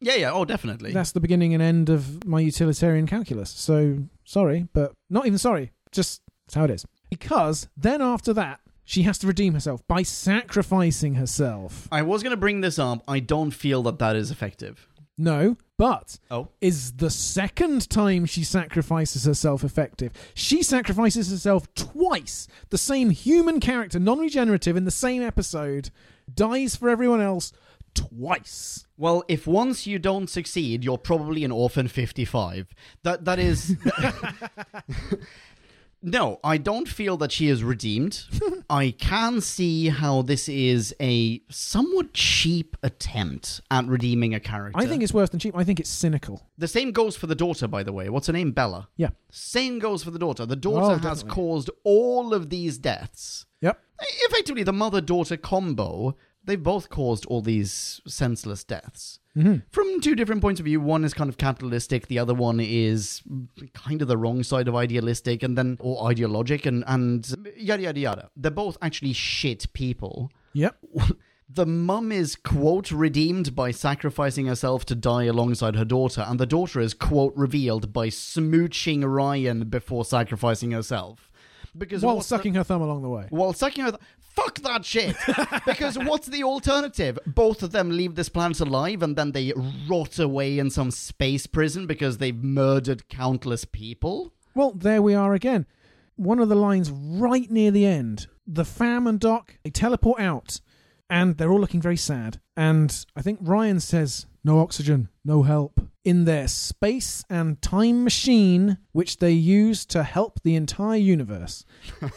Yeah, yeah, oh definitely. that's the beginning and end of my utilitarian calculus. So sorry, but not even sorry. Just that's how it is. Because then after that, she has to redeem herself by sacrificing herself. I was going to bring this up. I don't feel that that is effective. No, but Oh. is the second time she sacrifices herself effective. She sacrifices herself twice. The same human character, non regenerative, in the same episode, dies for everyone else twice. Well, if once you don't succeed, you're probably an orphan 55. That that is [laughs] [laughs] No, I don't feel that she is redeemed. [laughs] I can see how this is a somewhat cheap attempt at redeeming a character. I think it's worse than cheap. I think it's cynical. the same goes for the daughter, by the way. What's her name? Bella. Yeah. Same goes for the daughter. The Oh, daughter has definitely. caused all of these deaths. Yep. Effectively, the mother daughter combo, they've both caused all these senseless deaths. Mm-hmm. From two different points of view. One is kind of capitalistic, the other one is kind of the wrong side of idealistic, and then, or ideologic, and, and yada yada yada. They're both actually shit people. Yep. [laughs] The mum is, quote, redeemed by sacrificing herself to die alongside her daughter, and the daughter is, quote, revealed by smooching Ryan before sacrificing herself. Because While what's the- sucking her thumb along the way. while sucking her. Th- Fuck that shit! because what's the alternative? Both of them leave this planet alive and then they rot away in some space prison because they've murdered countless people? Well, there we are again. One of the lines right near the end. The fam and Doc, they teleport out and they're all looking very sad. And I think Ryan says, No oxygen, no help. In their space and time machine, which they use to help the entire universe.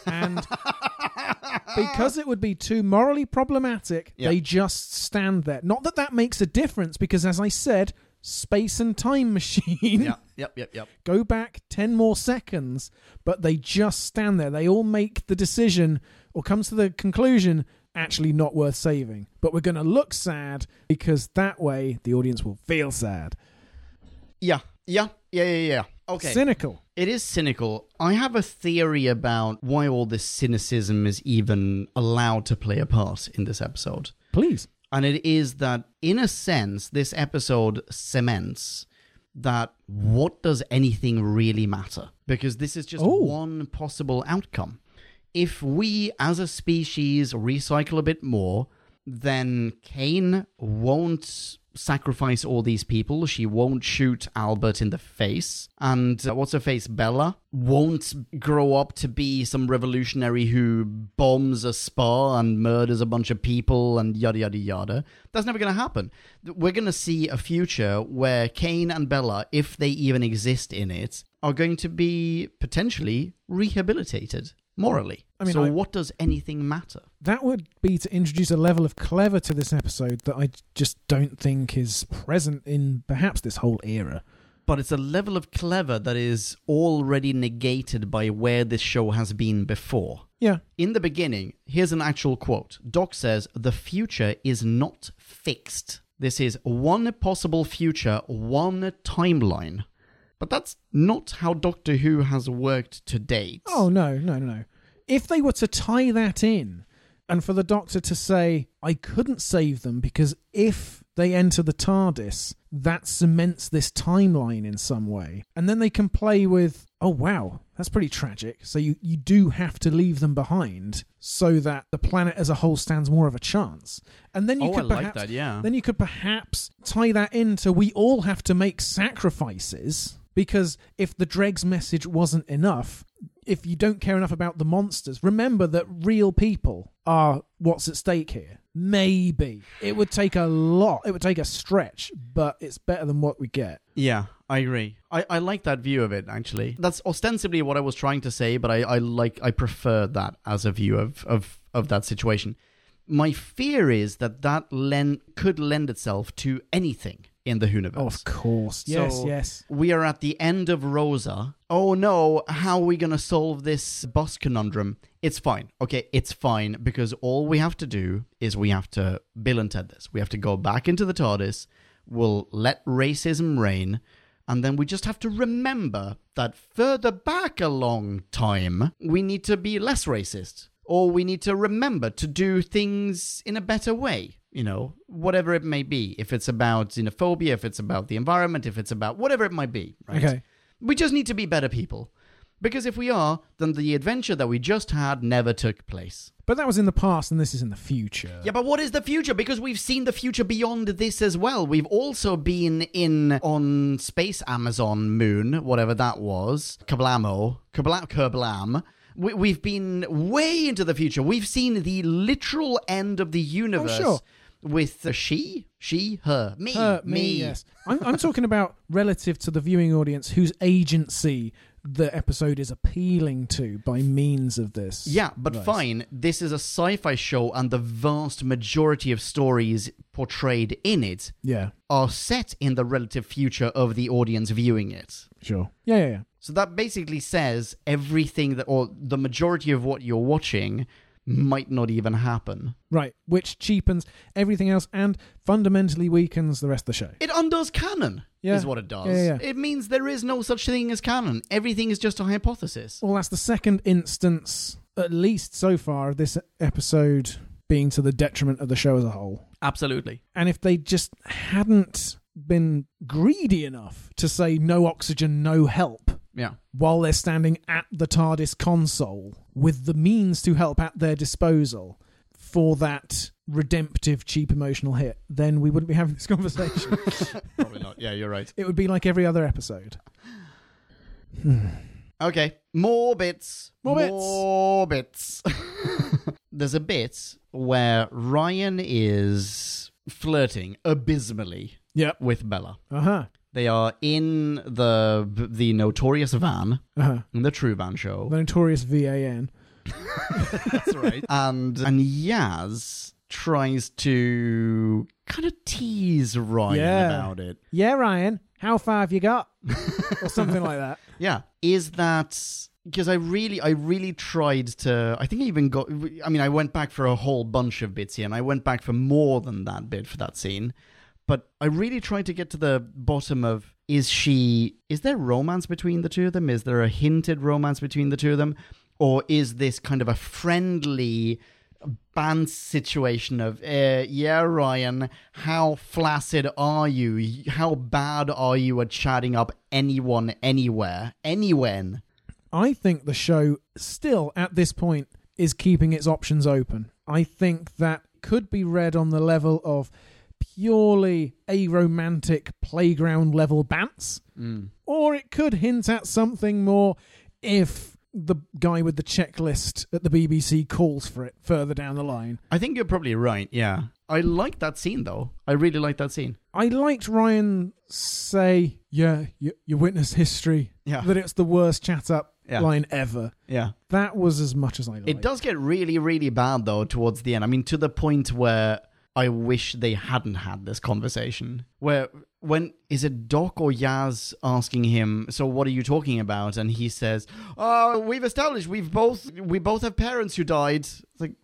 And [laughs] because it would be too morally problematic, Yeah. they just stand there. Not that that makes a difference, because as I said, space and time machine yep, yep, yep. go back 10 more seconds, but they just stand there. They all make the decision or comes to the conclusion actually not worth saving. But we're going to look sad because that way the audience will feel sad. Yeah, yeah, yeah, yeah, yeah. Okay. Cynical. It is cynical. I have a theory about why all this cynicism is even allowed to play a part in this episode. Please. And it is that, in a sense, this episode cements that what does anything really matter? Because this is just Oh. one possible outcome. If we as a species recycle a bit more, then Kane won't sacrifice all these people. She won't shoot Albert in the face. And uh, what's her face? Bella won't grow up to be some revolutionary who bombs a spa and murders a bunch of people and yada yada yada. That's never going to happen. We're going to see a future where Kane and Bella, if they even exist in it, are going to be potentially rehabilitated morally. I mean, so I- what does anything matter? That would be to introduce a level of clever to this episode that I just don't think is present in perhaps this whole era. But it's a level of clever that is already negated by where this show has been before. Yeah. In the beginning, here's an actual quote. Doc says, The future is not fixed. This is one possible future, one timeline. But that's not how Doctor Who has worked to date. Oh no, no, no, no. If they were to tie that in and for the doctor to say, I couldn't save them because if they enter the TARDIS, that cements this timeline in some way. And then they can play with, oh wow, that's pretty tragic. So you, you do have to leave them behind so that the planet as a whole stands more of a chance. And then you Oh, could I like that, yeah. then you could perhaps tie that into we all have to make sacrifices because if the dregs message wasn't enough if you don't care enough about the monsters remember that real people are what's at stake here maybe it would take a lot it would take a stretch but it's better than what we get Yeah, I agree. I, I like that view of it actually. That's ostensibly what I was trying to say, but I, I like I prefer that as a view of, of, of that situation. My fear is that that len- could lend itself to anything. In the Whoniverse. Oh, of course. Yes, So- yes. We are at the end of Rosa. Oh no, how are we going to solve this boss conundrum? It's fine. Okay, it's fine because all we have to do is we have to Bill and Ted this. We have to go back into the TARDIS. We'll let racism reign. And then we just have to remember that further back a long time, we need to be less racist. Or we need to remember to do things in a better way. You know, whatever it may be. If it's about xenophobia, if it's about the environment, if it's about whatever it might be. Right? Okay. We just need to be better people. Because if we are, then the adventure that we just had never took place. But that was in the past, and this is in the future. Yeah, but what is the future? Because we've seen the future beyond this as well. We've also been in on Space Amazon Moon, whatever that was, Kablamo, Kabla- Kerblam. We, we've been way into the future. We've seen the literal end of the universe Oh, sure. With the she, she, her, me, Her, me, yes. I'm, I'm talking about relative to the viewing audience whose agency the episode is appealing to by means of this. Yeah, but fine. This is a sci-fi show, and the vast majority of stories portrayed in it Yeah, are set in the relative future of the audience viewing it. sure. Yeah, yeah, yeah. So that basically says everything that, or the majority of what you're watching, might not even happen. Right, which cheapens everything else and fundamentally weakens the rest of the show. It undoes canon, Yeah. is what it does. Yeah, yeah. It means there is no such thing as canon. Everything is just a hypothesis. Well, that's the second instance, at least so far, of this episode being to the detriment of the show as a whole. Absolutely. And if they just hadn't been greedy enough to say no oxygen, no help, Yeah. while they're standing at the TARDIS console with the means to help at their disposal for that redemptive, cheap emotional hit, then we wouldn't be having this conversation. [laughs] Probably not. Yeah, you're right. it would be like every other episode. Okay, more bits. More bits. More bits. [laughs] There's a bit where Ryan is flirting abysmally Yep. with Bella. Uh huh. They are in the the notorious van, Uh huh. in the True Van show. The notorious VAN. That's right. [laughs] and and Yaz tries to kind of tease Ryan Yeah. about it. Yeah, Ryan, how far have you got? or something like that. [laughs] Yeah. Is that because I really, I really tried to. I think I even got. I mean, I went back for a whole bunch of bits here, and I went back for more than that bit for that scene. But I really tried to get to the bottom of is she. Is there romance between the two of them? Is there a hinted romance between the two of them? Or is this kind of a friendly band situation of, uh, yeah, Ryan, how flaccid are you? How bad are you at chatting up anyone, anywhere, anywhen? I think the show still at this point is keeping its options open. I think that could be read on the level of purely aromantic playground level bants, mm. or it could hint at something more if the guy with the checklist at the BBC calls for it further down the line. I think you're probably right, yeah. I like that scene, though. I really like that scene. I liked Ryan say, "Yeah, you, you witness history." Yeah. That it's the worst chat up Yeah. line ever. Yeah. That was as much as I liked. It does get really, really bad, though, towards the end. I mean, to the point where I wish they hadn't had this conversation. Where, when, is it Doc or Yaz asking him, so what are you talking about? And he says, oh, we've established we've both, we both have parents who died. It's like,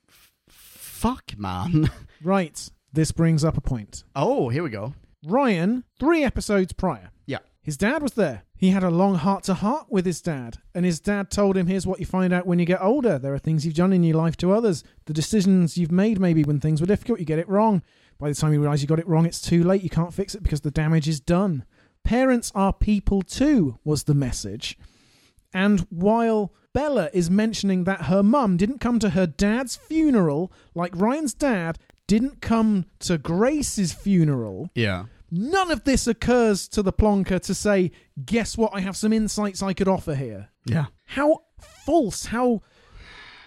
fuck, man. [laughs] Right. This brings up a point. oh, here we go. Ryan, three episodes prior, Yeah. his dad was there. He had a long heart to heart with his dad, and his dad told him, Here's what you find out when you get older. There are things you've done in your life to others. The decisions you've made, maybe when things were difficult, you get it wrong. By the time you realize you got it wrong, it's too late. You can't fix it because the damage is done. Parents are people too, was the message. And while Bella is mentioning that her mum didn't come to her dad's funeral, like Ryan's dad didn't come to Grace's funeral, Yeah. None of this occurs to the plonker to say, guess what? I have some insights I could offer here. Yeah. How false, how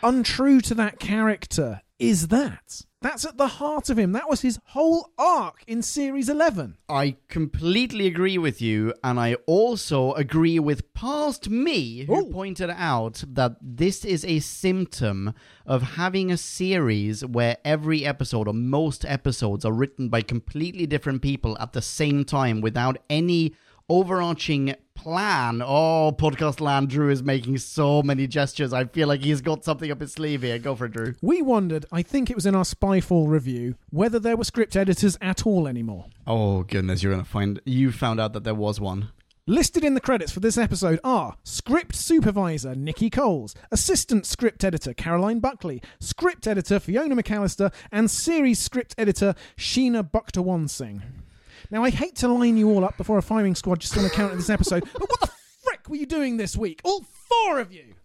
untrue to that character is that? That's at the heart of him. That was his whole arc in series 11. I completely agree with you, and I also agree with past me who Ooh. pointed out that this is a symptom of having a series where every episode or most episodes are written by completely different people at the same time without any overarching plan. Oh, podcast land, Drew is making so many gestures. I feel like he's got something up his sleeve here. Go for it, Drew. We wondered, I think it was in our Spyfall review, whether there were script editors at all anymore. Oh, goodness, you're going to find. You found out that there was one. Listed in the credits for this episode are script supervisor Nikki Coles, assistant script editor Caroline Buckley, script editor Fiona McAllister, and series script editor Sheena Bhaktawant Now, I hate to line you all up before a firing squad just on account of this episode, but what the frick were you doing this week? All four of you!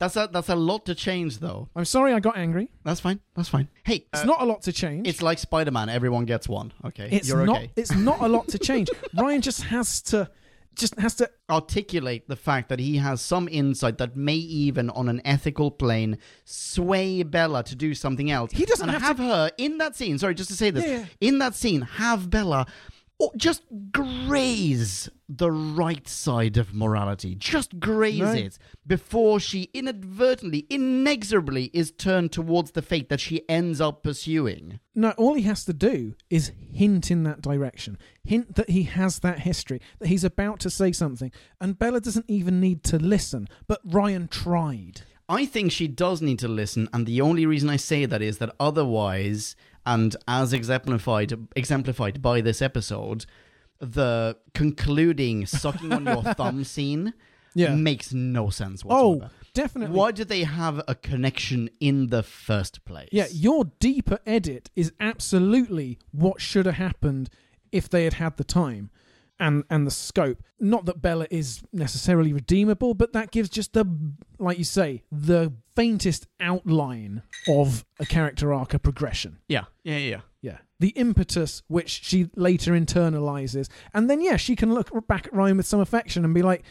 That's a, that's a lot to change, though. I'm sorry I got angry. That's fine. That's fine. Hey, It's uh, not a lot to change. It's like Spider Man. Everyone gets one. Okay, It's you're not. okay. It's not a lot to change. [laughs] Ryan just has to, just has to. Articulate the fact that he has some insight that may even, on an ethical plane, sway Bella to do something else. He doesn't and have to- her in that scene. Sorry, just to say this. Yeah, yeah. In that scene, have Bella. Or just graze the right side of morality. Just graze No. it before she inadvertently, inexorably is turned towards the fate that she ends up pursuing. No, all he has to do is hint in that direction. Hint that he has that history, that he's about to say something, and Bella doesn't even need to listen. But Ryan tried. I think she does need to listen, and the only reason I say that is that otherwise, and as exemplified exemplified by this episode, the concluding sucking on your [laughs] thumb scene Yeah. makes no sense oh, whatsoever. Oh, definitely. Why did they have a connection in the first place? Yeah, your deeper edit is absolutely what should have happened if they had had the time and and the scope. Not that Bella is necessarily redeemable, but that gives just the like you say, the faintest outline of a character arc, a progression. yeah, yeah, yeah. Yeah. The impetus which she later internalizes. And then yeah, she can look back at Ryan with some affection and be like,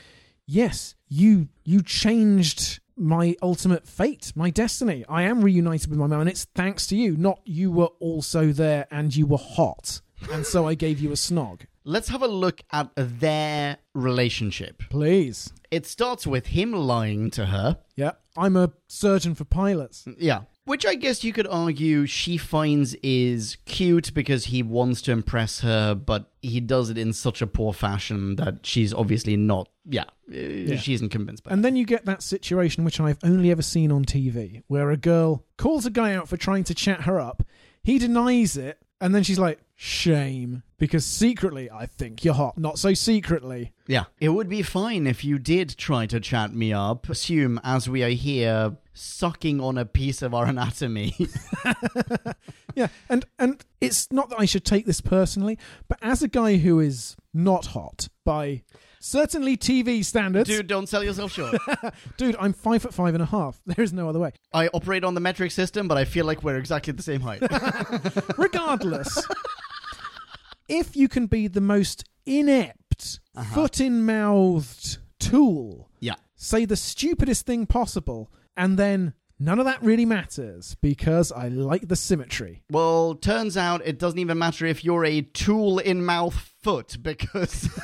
"Yes, you you changed my ultimate fate, my destiny. I am reunited with my mum and it's thanks to you, not you were also there and you were hot. And so I gave you a snog." Let's have a look at their relationship. Please. It starts with him lying to her. Yeah. I'm a surgeon for pilots. Yeah. Which I guess you could argue she finds is cute because he wants to impress her, but he does it in such a poor fashion that she's obviously not. Yeah, uh, she isn't convinced by. And then you get that situation which I've only ever seen on TV, where a girl calls a guy out for trying to chat her up. He denies it, and then she's like, "Shame," because secretly I think you're hot. Not so secretly. Yeah. It would be fine if you did try to chat me up. Assume, as we are here, sucking on a piece of our anatomy. [laughs] Yeah, and and it's not that I should take this personally, but as a guy who is not hot by certainly TV standards, Dude, don't sell yourself short. [laughs] dude, I'm five foot five and a half. [laughs] There is no other way. I operate on the metric system, but I feel like we're exactly the same height. [laughs] Regardless, if you can be the most inept, uh-huh. foot in mouthed tool, yeah. say the stupidest thing possible, and then none of that really matters because I like the symmetry. Well, turns out it doesn't even matter if you're a tool in mouth foot because [laughs]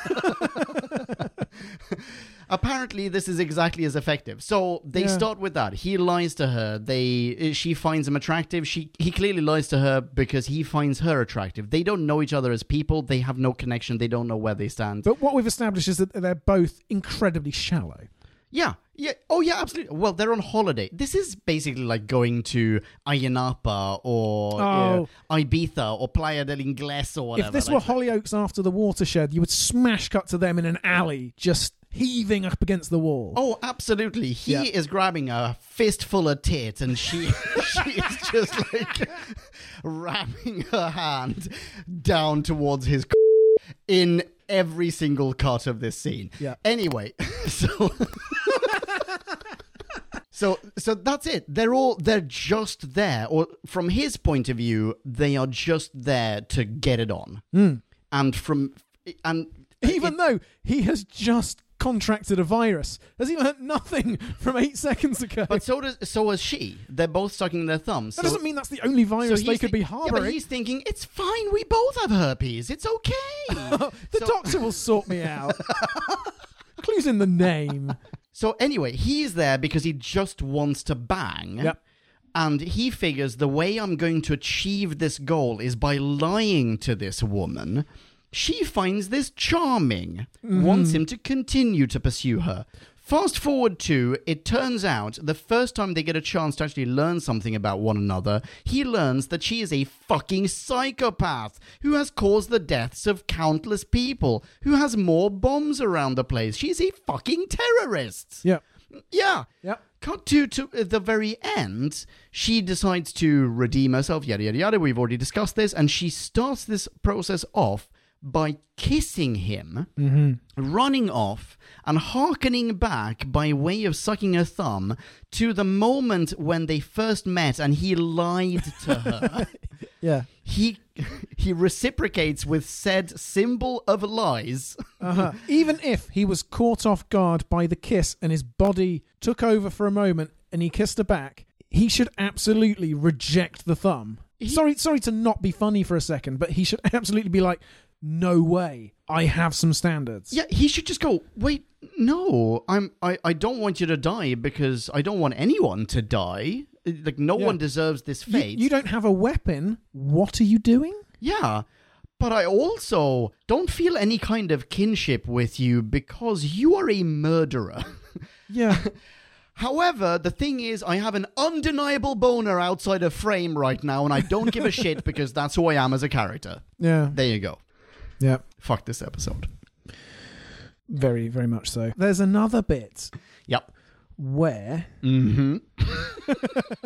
apparently this is exactly as effective. So they Yeah. start with that. He lies to her. They uh, she finds him attractive. She he clearly lies to her because he finds her attractive. They don't know each other as people. They have no connection. They don't know where they stand. But what we've established is that they're both incredibly shallow. Yeah, yeah. Oh, yeah, absolutely. Well, they're on holiday. This is basically like going to Ayia Napa or Oh. uh, Ibiza or Playa del Ingles or whatever. if this like were Hollyoaks after the watershed, you would smash cut to them in an alley, just heaving up against the wall. Oh, absolutely. He Yeah. is grabbing a fistful of tit and she [laughs] she is just like [laughs] ramming her hand down towards his c- in every single cut of this scene. Yeah. Anyway, [laughs] so So so that's it. They're all they're just there or from his point of view, they are just there to get it on. Hmm. And from and Even though he has just contracted a virus? Has he learnt nothing from eight seconds ago? But so does so has she. They're both sucking their thumbs. that so, doesn't mean that's the only so virus they he's could be thi- Yeah, harboring. but he's thinking it's fine. We both have herpes. It's okay. [laughs] the so, doctor will sort me out. [laughs] Clues in the name. So anyway, he's there because he just wants to bang. Yep. And he figures the way I'm going to achieve this goal is by lying to this woman. She finds this charming, wants mm-hmm. him to continue to pursue her. Fast forward to, it turns out the first time they get a chance to actually learn something about one another, he learns that she is a fucking psychopath who has caused the deaths of countless people, who has more bombs around the place. She's a fucking terrorist. Yeah. Yeah. Yep. Cut to to at the very end, she decides to redeem herself. Yada yada yada. We've already discussed this, and she starts this process off by kissing him, running off, and hearkening back by way of sucking her thumb to the moment when they first met, and he lied to her. [laughs] Yeah. he [laughs] he reciprocates with said symbol of lies. [laughs] Uh-huh. Even if he was caught off guard by the kiss and his body took over for a moment and he kissed her back, he should absolutely reject the thumb. sorry, sorry to not be funny for a second, but he should absolutely be like, "No way, I have some standards." Yeah, he should just go. Wait, no, I'm. I, I don't want you to die because I don't want anyone to die. Like no Yeah. one deserves this You, fate. you don't have a weapon. What are you doing? yeah, but I also don't feel any kind of kinship with you because you are a murderer. [laughs] Yeah. However, the thing is, I have an undeniable boner outside of frame right now, and I don't give a [laughs] shit because that's who I am as a character. yeah. There you go. Yeah. Fuck this episode. Very, very much so. There's another bit Yep. where Mm-hmm. [laughs]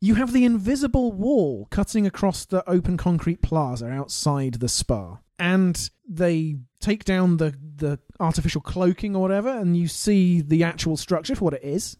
you have the invisible wall cutting across the open concrete plaza outside the spa. And they take down the, the artificial cloaking or whatever, and you see the actual structure for what it is.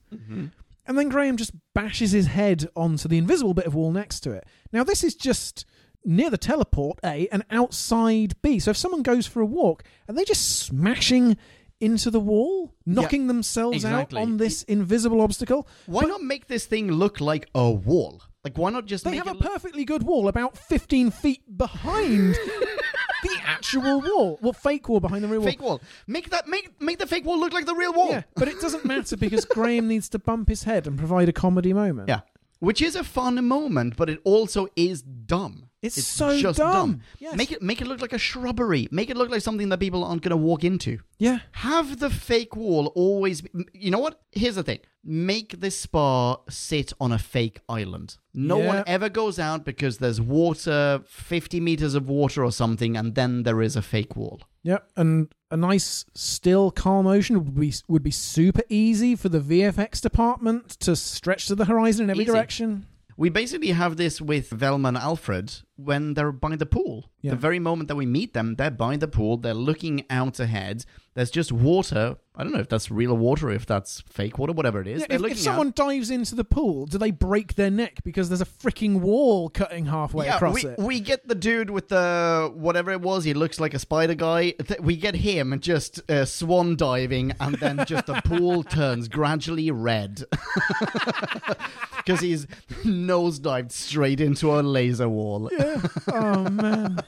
And then Graham just bashes his head onto the invisible bit of wall next to it. Now, this is just near the teleport, A, and outside B. So if someone goes for a walk, are they just smashing into the wall, knocking themselves exactly. out on this invisible obstacle? Why not make this thing look like a wall? Like, why not just They have a look- perfectly good wall about 15 feet behind [laughs] the actual wall. Well, fake wall behind the real wall. fake wall? Make that make make the fake wall look like the real wall. Yeah, but it doesn't matter because [laughs] Graham needs to bump his head and provide a comedy moment. Yeah. Which is a fun moment, but it also is dumb. It's so just dumb. Yes. Make it make it look like a shrubbery. Make it look like something that people aren't going to walk into. Yeah. Have the fake wall always. Be, you know what? Here's the thing. Make this spa sit on a fake island. No Yeah. one ever goes out because there's water, 50 meters of water or something, and then there is a fake wall. Yeah, and a nice still calm ocean would be would be super easy for the VFX department to stretch to the horizon in every Easy. direction. We basically have this with Vilma and Alfred when they're by the pool. Yeah. The very moment that we meet them, they're by the pool, they're looking out ahead. There's just water. I don't know if that's real water, if that's fake water, whatever it is. Yeah, if, if someone out. dives into the pool, do they break their neck because there's a freaking wall cutting halfway yeah, across we, it? we get the dude with the whatever it was. He looks like a spider guy. We get him just uh, swan diving, and then just the [laughs] pool turns gradually red [laughs] because he's [laughs] nosedived straight into a laser wall. [laughs] oh man,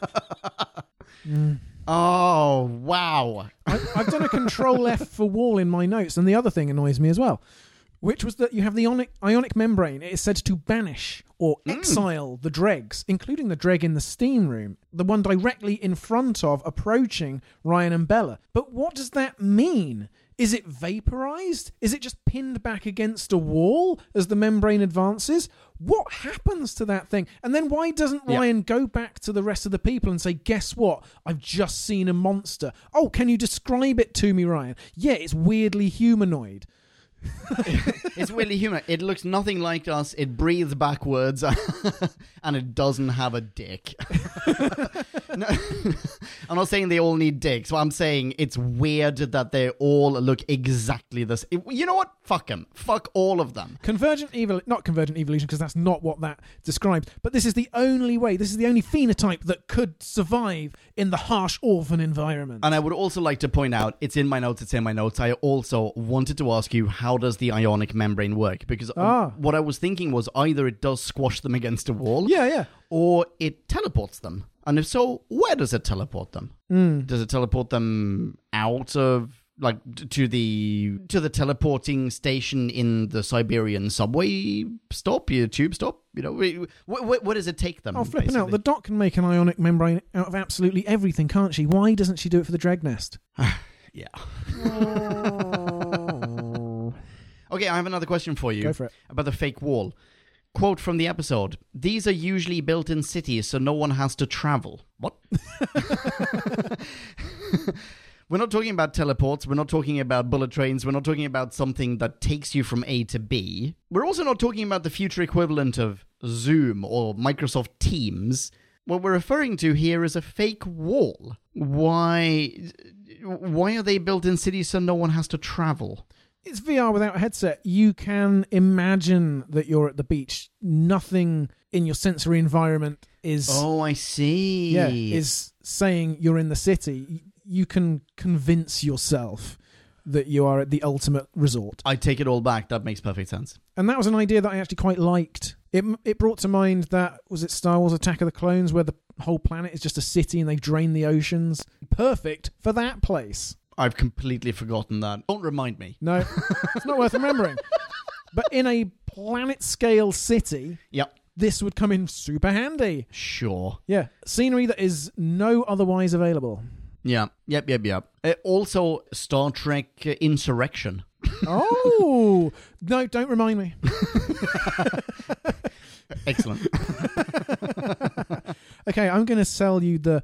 [laughs] Oh wow! I, I've done a Control F for wall in my notes, and the other thing annoys me as well, which was that you have the ionic, ionic membrane. It is said to banish or mm. exile the dregs, including the dreg in the steam room, the one directly in front of approaching Ryan and Bella. But what does that mean? Is it vaporized? Is it just pinned back against a wall as the membrane advances? What happens to that thing? And then why doesn't Yeah. Ryan go back to the rest of the people and say, Guess what? I've just seen a monster. Oh, can you describe it to me, Ryan? Yeah, it's weirdly humanoid. [laughs] It's weirdly human. It looks nothing like us. It breathes backwards, [laughs] and it doesn't have a dick. [laughs] No, [laughs] I'm not saying they all need dicks. But I'm saying it's weird that they all look exactly the same. You know what? Fuck them. Fuck all of them. Convergent evol not convergent evolution because that's not what that describes. But this is the only way. This is the only phenotype that could survive in the harsh orphan environment. And I would also like to point out, it's in my notes, it's in my notes. I also wanted to ask you, how does the ionic membrane work? Because um, Ah. what I was thinking was either it does squash them against a wall, yeah, yeah. or it teleports them. And if so, where does it teleport them? Hmm. Does it teleport them out of like to the to the teleporting station in the Siberian subway stop, your tube stop? You know, wh- wh- where does it take them? Oh, flipping out. The basically? Dot can make an ionic membrane out of absolutely everything, can't she? Why doesn't she do it for the dreg nest? [sighs] yeah. [laughs] okay, I have another question for you. Go for it. about the fake wall. Quote from the episode These are usually built in cities so no one has to travel. What? [laughs] we're not talking about teleports. We're not talking about bullet trains. We're not talking about something that takes you from A to B. We're also not talking about the future equivalent of Zoom or Microsoft Teams. What we're referring to here is a fake wall. Why? Why are they built in cities so no one has to travel? It's VR without a headset. You can imagine that you're at the beach. Nothing in your sensory environment is Oh, I see. yeah is saying you're in the city. You can convince yourself that you are at the ultimate resort. I take it all back. That makes perfect sense. And that was an idea that I actually quite liked. It it brought to mind that was it Star Wars Attack of the Clones where the whole planet is just a city and they've drained the oceans. Perfect for that place. I've completely forgotten that. Don't remind me. No, it's not worth remembering. [laughs] But in a planet scale city, Yep. this would come in super handy. Sure. Yeah, scenery that is no otherwise available. Yeah. Yep. Yep. Yep. Uh, also, Star Trek uh, Insurrection. [laughs] Oh no! Don't remind me. [laughs] Excellent. Okay, I'm going to sell you the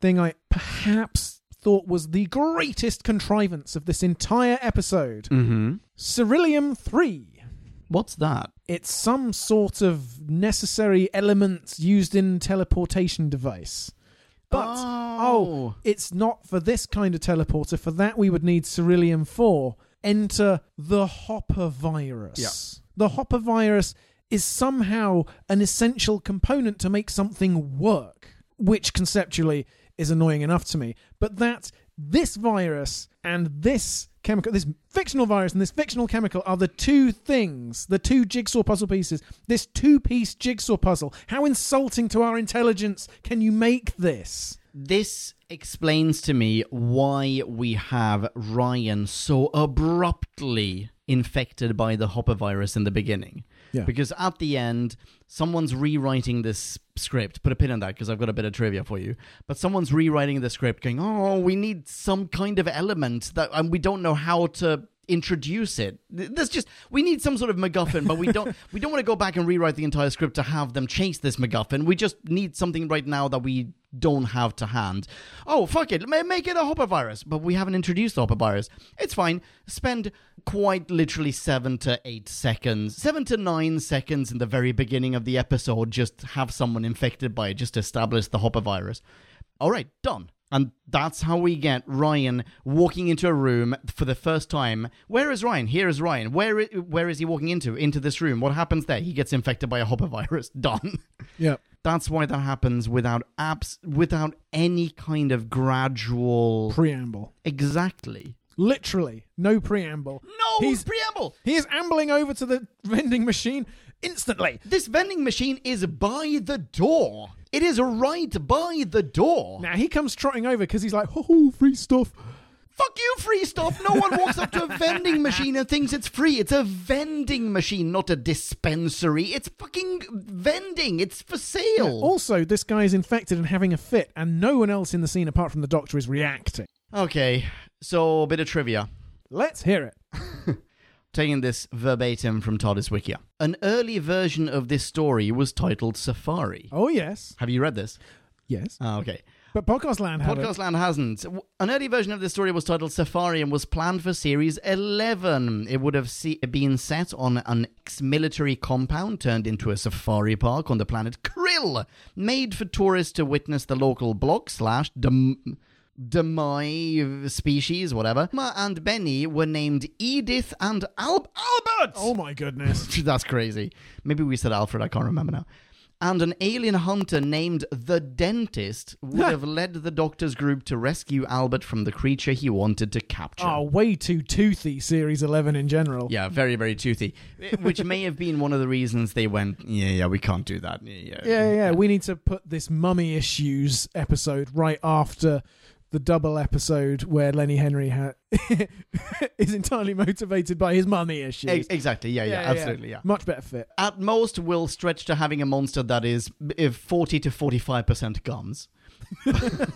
thing I perhaps thought was the greatest contrivance of this entire episode. mm-hmm. Cerillium Three. What's that? It's some sort of necessary element used in teleportation device. But oh, it's not for this kind of teleporter. For that, we would need Cerillium 4. Enter the Hopper virus. The Hopper virus is somehow an essential component to make something work, which conceptually is annoying enough to me. But that this virus and this chemical, this fictional virus and this fictional chemical are the two things, the two jigsaw puzzle pieces, this two piece jigsaw puzzle. How insulting to our intelligence can you make this? This explains to me why we have Ryan so abruptly infected by the Hopper virus in the beginning. Yeah. Because at the end, someone's rewriting this script. Put a pin in that because I've got a bit of trivia for you. But someone's rewriting the script, going, "Oh, we need some kind of element that, and we don't know how to introduce it. Th- There's just we need some sort of MacGuffin, but we don't we don't want to go back and rewrite the entire script to have them chase this MacGuffin. We just need something right now that we don't have to hand. Oh, fuck it, ma- make it a Hopper virus, but we haven't introduced the Hopper virus. It's fine. Spend quite literally seven to eight seconds, seven to nine seconds in the very beginning of the episode, just have someone infected by it, just establish the Hopper virus. All right, done. And that's how we get Ryan walking into a room for the first time. Where is Ryan? Here is Ryan. Where where is he walking into? Into this room. What happens there? He gets infected by a Hopper virus. [laughs] Done. Yeah. That's why that happens without abs without any kind of gradual Preamble. Exactly. Literally, no preamble. No He's- preamble. He is ambling over to the vending machine instantly. This vending machine is by the door. It is right by the door. Now he comes trotting over because he's like, oh, free stuff. Fuck you, free stuff. No one walks up to a vending machine and thinks it's free. It's a vending machine, not a dispensary. It's fucking vending. It's for sale. Also, this guy is infected and having a fit, and no one else in the scene apart from the doctor is reacting. Okay, so a bit of trivia. Let's hear it. [laughs] Taking this verbatim from TARDIS Wikia. An early version of this story was titled Safari. Oh, yes. Have you read this? Yes. Ah, okay. But Podcast Land had Podcast. Land hasn't. An early version of this story was titled Safari and was planned for Series 11. It would have se- been set on an ex military compound turned into a safari park on the planet Krill, made for tourists to witness the local block slash dem- Demai species, whatever. Ma and Benni were named Edith and Al- Albert. Oh my goodness. [laughs] That's crazy. Maybe we said Alfred, I can't remember now. And an alien hunter named the Dentist [laughs] would have led the doctor's group to rescue Albert from the creature he wanted to capture. Oh, way too toothy, Series 11 in general. Yeah, very, very toothy. [laughs] Which may have been one of the reasons they went, yeah, yeah, we can't do that. Yeah, yeah. Yeah, yeah, we need to put this mummy issues episode right after the double episode where Lenny Henry ha- [laughs] is entirely motivated by his mummy issues. Ex- exactly. Yeah, yeah, yeah absolutely. Yeah. Much better fit. At most, we'll stretch to having a monster that is if 40 to 45% guns. [laughs] that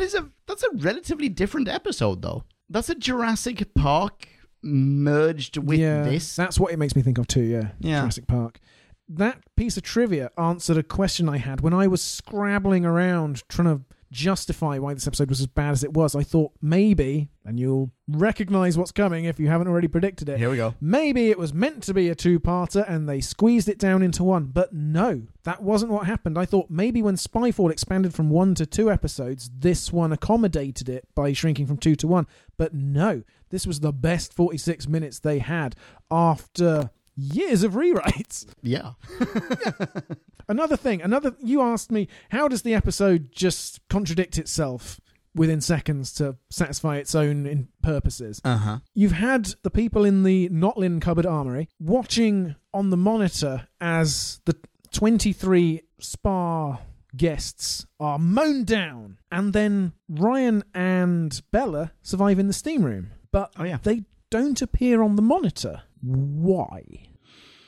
is a that's a relatively different episode though. That's a Jurassic Park merged with yeah, this. That's what it makes me think of too, yeah. Yeah. Jurassic Park. That piece of trivia answered a question I had when I was scrabbling around trying to justify why this episode was as bad as it was. I thought maybe, and you'll recognize what's coming if you haven't already predicted it. Here we go. Maybe it was meant to be a two parter and they squeezed it down into one, but no, that wasn't what happened. I thought maybe when Spyfall expanded from one to two episodes, this one accommodated it by shrinking from two to one, but no, this was the best 46 minutes they had after years of rewrites. Yeah. [laughs] Another thing, another you asked me, how does the episode just contradict itself within seconds to satisfy its own in purposes? Uh huh. You've had the people in the Notlin cupboard armory watching on the monitor as the 23 spa guests are mown down, and then Ryan and Bella survive in the steam room. But Oh, yeah. they don't appear on the monitor. Why?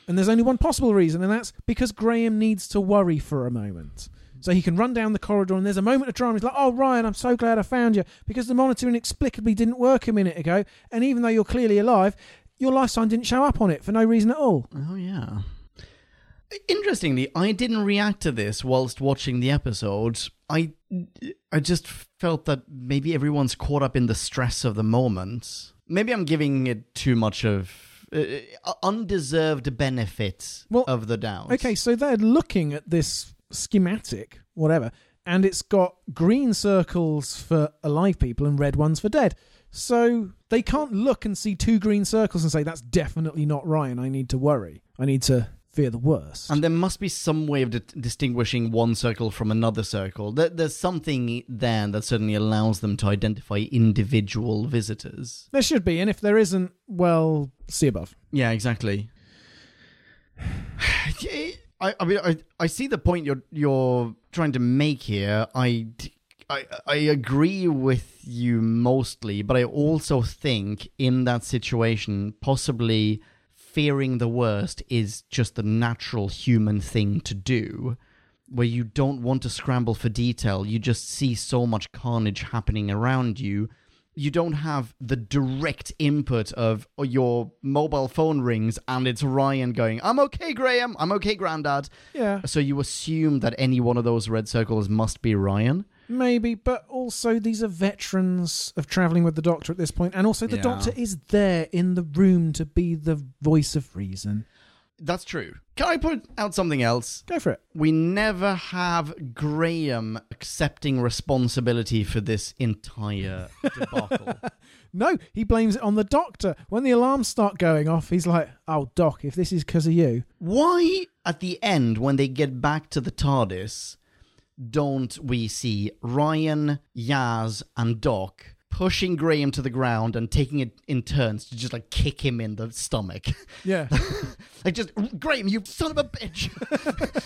And there's only one possible reason, and that's because Graham needs to worry for a moment. So he can run down the corridor, and there's a moment of drama. He's like, "Oh, Ryan, I'm so glad I found you," because the monitor inexplicably didn't work a minute ago, and even though you're clearly alive, your life sign didn't show up on it for no reason at all. Oh, yeah. Interestingly, I didn't react to this whilst watching the episode. I, I just felt that maybe everyone's caught up in the stress of the moment. Maybe I'm giving it too much of uh, undeserved benefit Well, of the doubt. Okay, so they're looking at this schematic, whatever, and it's got green circles for alive people and red ones for dead. So they can't look and see two green circles and say, that's definitely not Ryan. I need to worry. I need to fear the worst. And there must be some way of di- distinguishing one circle from another circle. There, there's something there that certainly allows them to identify individual visitors. there should be, and if there isn't, well, see above. Yeah, exactly. [sighs] I, I mean, I, I see the point you're you're trying to make here. I, I, I agree with you mostly, but I also think in that situation, possibly fearing the worst is just the natural human thing to do. Where you don't want to scramble for detail, you just see so much carnage happening around you you don't have the direct input of oh, your mobile phone rings and it's Ryan going, I'm okay, Graham, I'm okay, Grandad. Yeah, So you assume that any one of those red circles must be Ryan. Maybe, but also these are veterans of traveling with the doctor at this point, and also the Yeah. doctor is there in the room to be the voice of reason. That's true. Can I put out something else? Go for it. We never have Graham accepting responsibility for this entire [laughs] debacle. No, he blames it on the doctor. When the alarms start going off, he's like, "Oh, doc, if this is because of you." Why, at the end, when they get back to the TARDIS, don't we see Ryan, Yaz, and Doc pushing Graham to the ground and taking it in turns to just like kick him in the stomach? [laughs] Yeah, [laughs] like, just, Graham, you son of a bitch!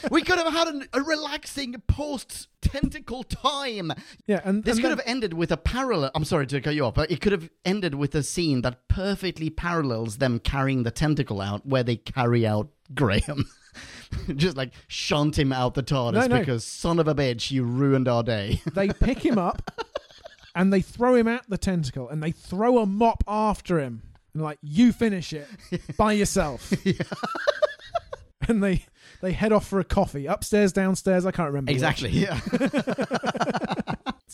[laughs] we could have had an, a relaxing post tentacle time. yeah, and This and could then- have ended with a parallel. I'm sorry to cut you off, but it could have ended with a scene that perfectly parallels them carrying the tentacle out, where they carry out Graham. [laughs] Just like shunt him out the TARDIS No, no. because son of a bitch, you ruined our day. [laughs] they pick him up and they throw him at the tentacle and they throw a mop after him and like you finish it [laughs] by yourself and they they head off for a coffee upstairs downstairs i can't remember exactly. Yeah.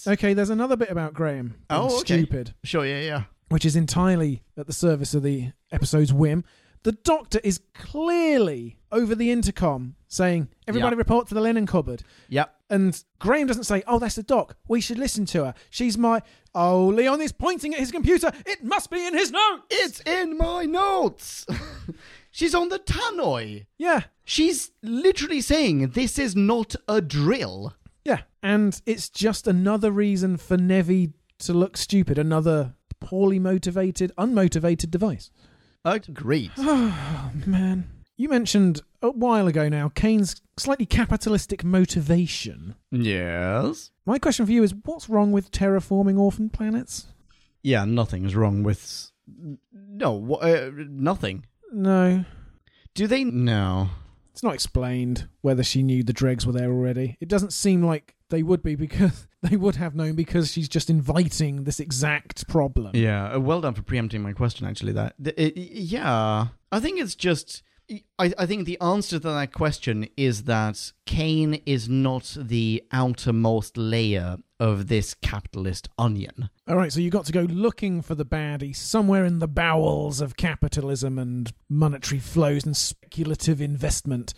okay there's another bit about graham Oh, okay. stupid Sure. Yeah. Yeah. which is entirely at the service of the episode's whim The doctor is clearly over the intercom saying, Everybody Yeah. report to the linen cupboard. Yep. And Graham doesn't say, Oh, that's the doc. We should listen to her. She's my. Oh, Leon is pointing at his computer. It must be in his notes. It's in my notes. [laughs] She's on the tannoy. Yeah. She's literally saying this is not a drill. Yeah. And it's just another reason for Nevi to look stupid. Another poorly motivated, unmotivated device. Agreed. [sighs] Oh, man. You mentioned a while ago now Kane's slightly capitalistic motivation. yes. My question for you is what's wrong with terraforming orphan planets? Yeah, nothing's wrong with. No, uh, nothing. No. Do they? No. It's not explained whether she knew the dregs were there already. It doesn't seem like they would be because they would have known because she's just inviting this exact problem. Yeah, uh, well done for preempting my question. Actually, that th- it- yeah, I think it's just. I, I think the answer to that question is that Kane is not the outermost layer of this capitalist onion. All right, so you got to go looking for the baddie somewhere in the bowels of capitalism and monetary flows and speculative investment.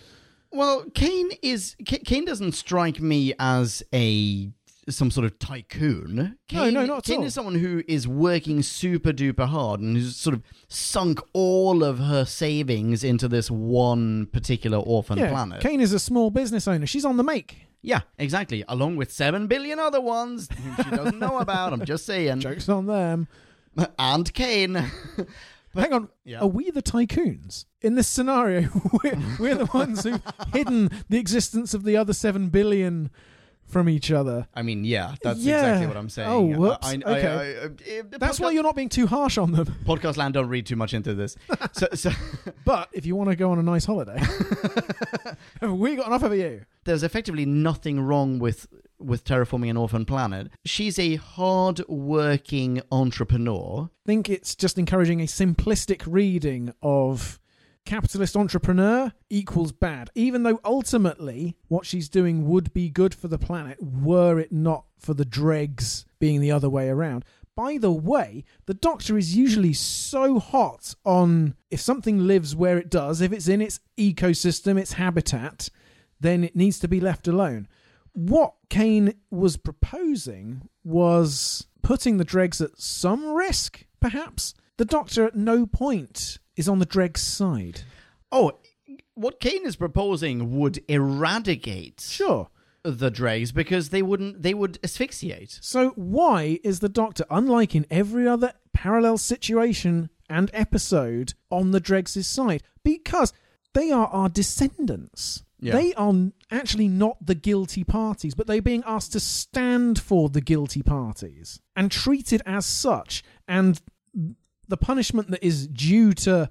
Well, Kane is Kane doesn't strike me as a some sort of tycoon. No, Kane, no, not at Kane all. is someone who is working super duper hard and who's sort of sunk all of her savings into this one particular orphan yeah, planet. Kane is a small business owner. She's on the make. Yeah, exactly. Along with seven billion other ones whom she doesn't [laughs] know about. I'm just saying. Jokes on them. [laughs] And Kane. [laughs] Hang on, Yeah. are we the tycoons? In this scenario, we're, we're the ones who've hidden the existence of the other seven billion from each other. I mean, yeah, that's Yeah. exactly what I'm saying. Oh, whoops. I, I, Okay. I, I, That's why you're not being too harsh on them. [laughs] podcast land. Don't read too much into this. [laughs] So, so [laughs] But if you want to go on a nice holiday, have we got enough of you? there's effectively nothing wrong with with terraforming an orphan planet. She's a hard-working entrepreneur. think it's just encouraging a simplistic reading of capitalist entrepreneur equals bad, even though ultimately what she's doing would be good for the planet were it not for the dregs being the other way around. By the way, the doctor is usually so hot on if something lives where it does, if it's in its ecosystem, its habitat, then it needs to be left alone. What Kane was proposing was putting the dregs at some risk, perhaps. The doctor at no point is on the dregs' side. Oh, what Kane is proposing would eradicate Sure. the dregs because they wouldn't. They would asphyxiate. So, why is the Doctor, unlike in every other parallel situation and episode, on the Dregs' side? Because they are our descendants. Yeah. They are actually not the guilty parties, but they're being asked to stand for the guilty parties and treated as such. And the punishment that is due to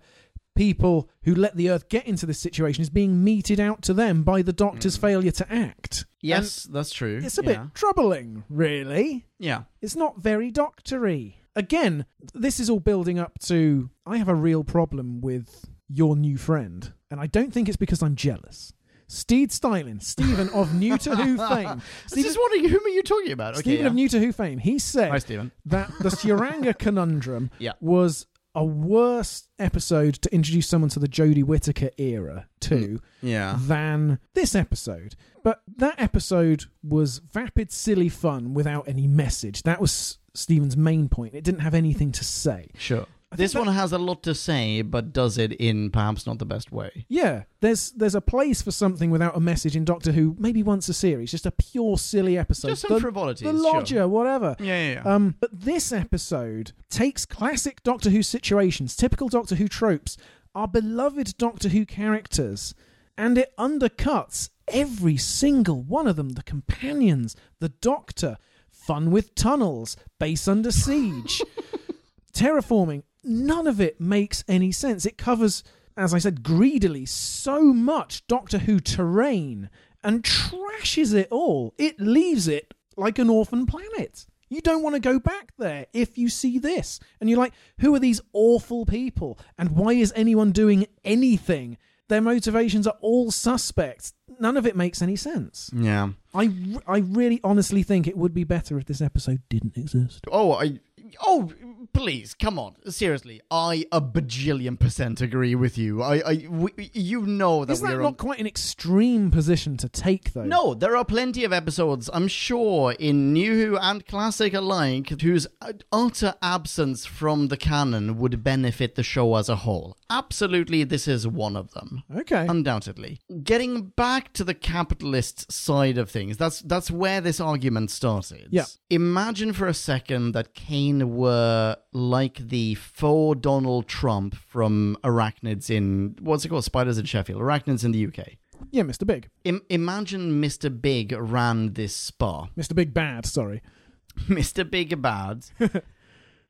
people who let the Earth get into this situation is being meted out to them by the Doctor's mm. failure to act. Yes, that's true. It's a yeah. bit troubling, really. Yeah. It's not very doctory. Again, this is all building up to I have a real problem with your new friend, and I don't think it's because I'm jealous. Steed Styling, Stephen of New to Who [laughs] fame. Stephen, just wondering whom are you talking about? Okay, Stephen yeah. of New to Who fame. He said Hi, Stephen. that the Tsuranga [laughs] conundrum Yeah. was a worse episode to introduce someone to the Jodie Whittaker era to mm, Yeah. than this episode. But that episode was vapid, silly fun without any message. That was Stephen's main point. It didn't have anything to say. Sure. This think one has a lot to say, but does it in perhaps not the best way. Yeah, there's there's a place for something without a message in Doctor Who. Maybe once a series, just a pure silly episode. Just some the, frivolities. the sure. lodger, whatever. Yeah, yeah, yeah. Um, but this episode takes classic Doctor Who situations, typical Doctor Who tropes, our beloved Doctor Who characters, and it undercuts every single one of them. The companions, the Doctor, fun with tunnels, base under siege, [laughs] terraforming. None of it makes any sense. It covers, as I said, greedily so much Doctor Who terrain and trashes it all. It leaves it like an orphan planet. You don't want to go back there if you see this. And you're like, who are these awful people? And why is anyone doing anything? Their motivations are all suspect. None of it makes any sense. yeah. I, I really honestly think it would be better if this episode didn't exist. Oh, I. Oh, please, come on, seriously. I a bajillion percent agree with you. I, I we, you know that Is that we're not on- quite an extreme position to take, though? No, there are plenty of episodes, I'm sure, in New Who and Classic alike, whose uh, utter absence from the canon would benefit the show as a whole. Absolutely, this is one of them. Okay. Undoubtedly. Getting back to the capitalist side of things, that's that's where this argument started. Yeah. Imagine for a second that Kane were like the faux Donald Trump from Arachnids in what's it called? Spiders in Sheffield. Arachnids in the UK. yeah, Mr. Big. Im- imagine Mr. Big ran this spa. Mr. Big Bad, sorry. [laughs] Mr. Big Bad [laughs]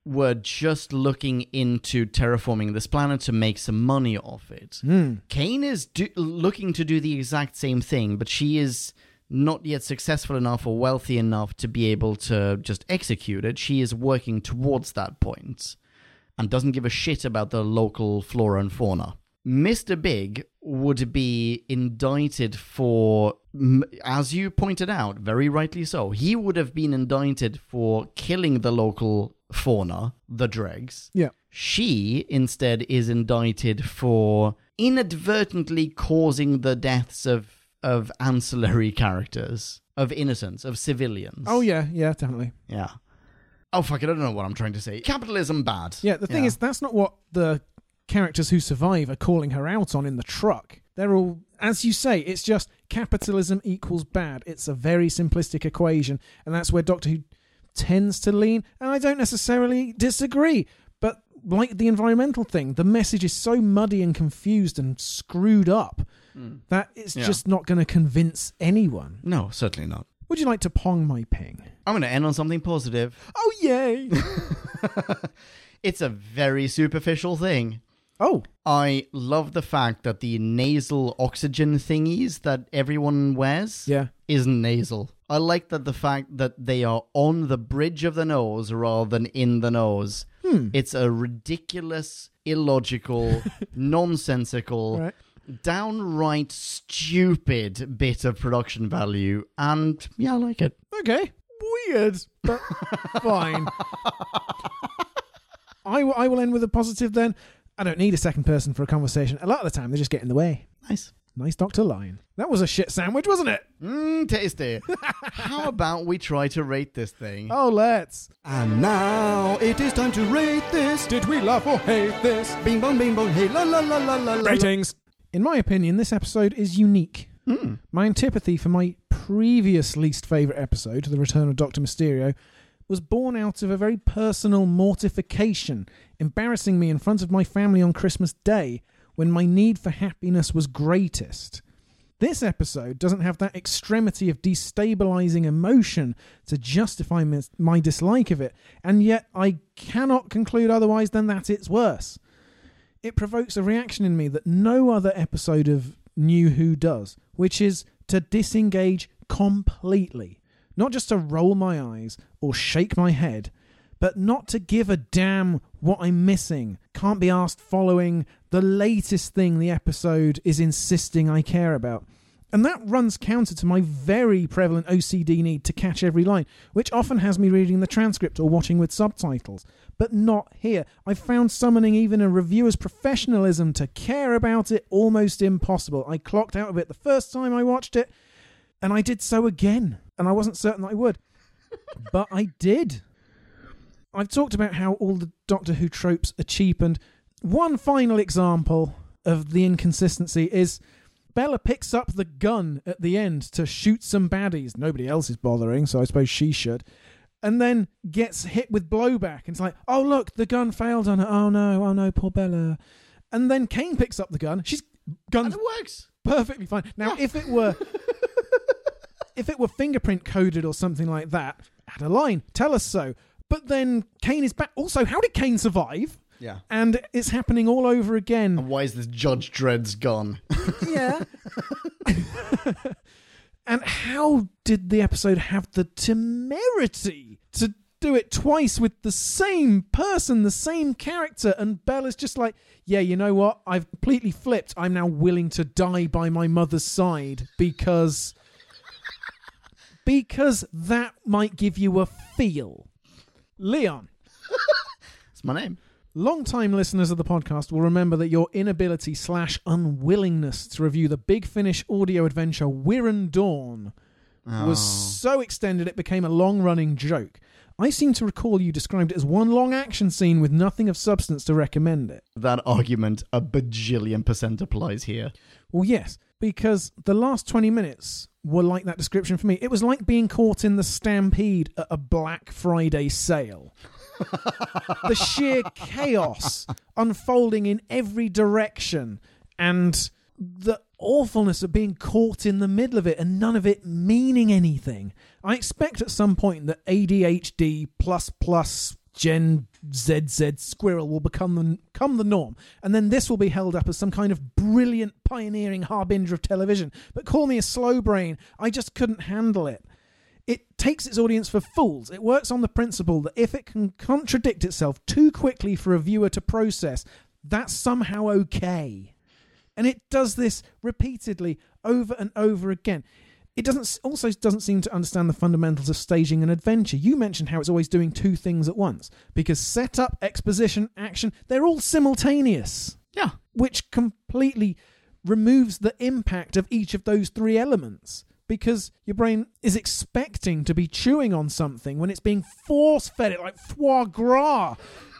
were just looking into terraforming this planet to make some money off it. Hmm. Kane is do- looking to do the exact same thing, but she is not yet successful enough or wealthy enough to be able to just execute it. She is working towards that point and doesn't give a shit about the local flora and fauna. Mr. Big would be indicted for, as you pointed out, very rightly so, he would have been indicted for killing the local fauna, the dregs. Yeah. She instead is indicted for inadvertently causing the deaths of of ancillary [laughs] characters, of innocents, of civilians. Oh, yeah, yeah, definitely. yeah. Oh fuck! it, I don't know what I'm trying to say. Capitalism bad. Yeah, the thing is, that's not what the characters who survive are calling her out on in the truck. They're all, as you say, it's just capitalism equals bad. It's a very simplistic equation, and that's where Doctor Who tends to lean. And I don't necessarily disagree, but like the environmental thing, the message is so muddy and confused and screwed up that it's Yeah. just not going to convince anyone. no, certainly not. Would you like to pong my ping? I'm going to end on something positive. Oh, yay! [laughs] It's a very superficial thing. oh, I love the fact that the nasal oxygen thingies that everyone wears yeah. isn't nasal. I like that the fact that they are on the bridge of the nose rather than in the nose. Hmm. It's a ridiculous, illogical, [laughs] nonsensical, Right. Downright stupid bit of production value, and yeah, I like it. Okay. Weird, but [laughs] fine. I, w- I will end with a positive then. I don't need a second person for a conversation. A lot of the time, they just get in the way. Nice. Nice Dr. Lion. That was a shit sandwich, wasn't it? Mmm, tasty. How about we try to rate this thing? Oh, let's. And now it is time to rate this. Did we laugh or hate this? Bing bong, bing bong, hey la la la la la la. Ratings. In my opinion, this episode is unique. Hmm. My antipathy for my previous least favourite episode, The Return of Doctor Mysterio, was born out of a very personal mortification, embarrassing me in front of my family on Christmas Day when my need for happiness was greatest. This episode doesn't have that extremity of destabilizing emotion to justify my dislike of it, and yet I cannot conclude otherwise than that it's worse it provokes a reaction in me that no other episode of New Who does, which is to disengage completely. Not just to roll my eyes or shake my head, but not to give a damn what I'm missing. Can't be asked following the latest thing the episode is insisting I care about. And that runs counter to my very prevalent OCD need to catch every line, which often has me reading the transcript or watching with subtitles. But not here. I found summoning even a reviewer's professionalism to care about it almost impossible. I clocked out of it the first time I watched it, and I did so again. And I wasn't certain that I would. [laughs] but I did. I've talked about how all the Doctor Who tropes are cheapened. One final example of the inconsistency is Bella picks up the gun at the end to shoot some baddies. Nobody else is bothering, so I suppose she should. And then gets hit with blowback. And it's like, oh, look, the gun failed on her. Oh, no, oh, no, poor Bella. And then Kane picks up the gun. She's gun's And it works. perfectly fine. Now, if it were. [laughs] If it were fingerprint coded or something like that, add a line, tell us so. But then Kane is back. Also, how did Kane survive? Yeah. And it's happening all over again. And why is this Judge Dredd's gone? Yeah. [laughs] [laughs] and how did the episode have the temerity to do it twice with the same person, the same character? And Bella's just like, yeah, you know what? I've completely flipped. I'm now willing to die by my mother's side because. Because that might give you a feel. Leon. [laughs] It's my name. Long-time listeners of the podcast will remember that your inability slash unwillingness to review the Big Finish audio adventure Wirrn Dawn was oh. so extended it became a long-running joke. I seem to recall you described it as one long action scene with nothing of substance to recommend it. That argument a bajillion percent applies here. Well, yes, because the last 20 minutes were like that description for me. It was like being caught in the stampede at a Black Friday sale. The sheer chaos unfolding in every direction and the awfulness of being caught in the middle of it and none of it meaning anything. I expect at some point that ADHD plus plus Gen ZZ Squirrel will become the, become the norm, and then this will be held up as some kind of brilliant pioneering harbinger of television. But call me a slow brain, I just couldn't handle it. It takes its audience for fools. It works on the principle that if it can contradict itself too quickly for a viewer to process, that's somehow okay. And it does this repeatedly over and over again. It doesn't also doesn't seem to understand the fundamentals of staging an adventure. You mentioned how it's always doing two things at once because setup, exposition, action, they're all simultaneous Yeah. which completely removes the impact of each of those three elements because your brain is expecting to be chewing on something when it's being force fed it like foie gras.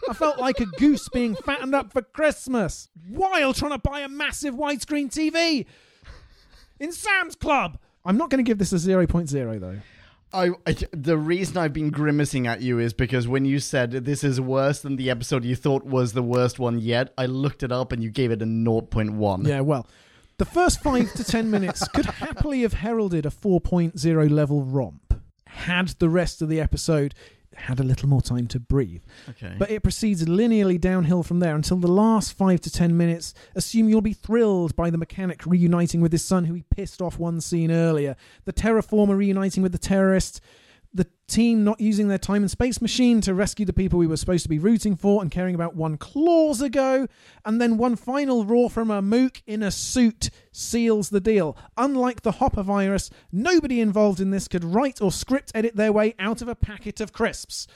I felt like a goose being fattened up for Christmas while trying to buy a massive widescreen TV in Sam's Club. I'm not going to give this a 0.0 though. I, I the reason I've been grimacing at you is because when you said this is worse than the episode you thought was the worst one yet, I looked it up and you gave it a 0.1. Yeah, well, the first five to ten minutes could [laughs] happily have heralded a 4.0 level romp had the rest of the episode had a little more time to breathe. Okay. But it proceeds linearly downhill from there until the last five to ten minutes. Assume you'll be thrilled by the mechanic reuniting with his son, who he pissed off one scene earlier, the terraformer reuniting with the terrorist, the team not using their time and space machine to rescue the people we were supposed to be rooting for and caring about one clause ago, and then one final roar from a mook in a suit seals the deal. Unlike the Hopper virus, nobody involved in this could write or script edit their way out of a packet of crisps.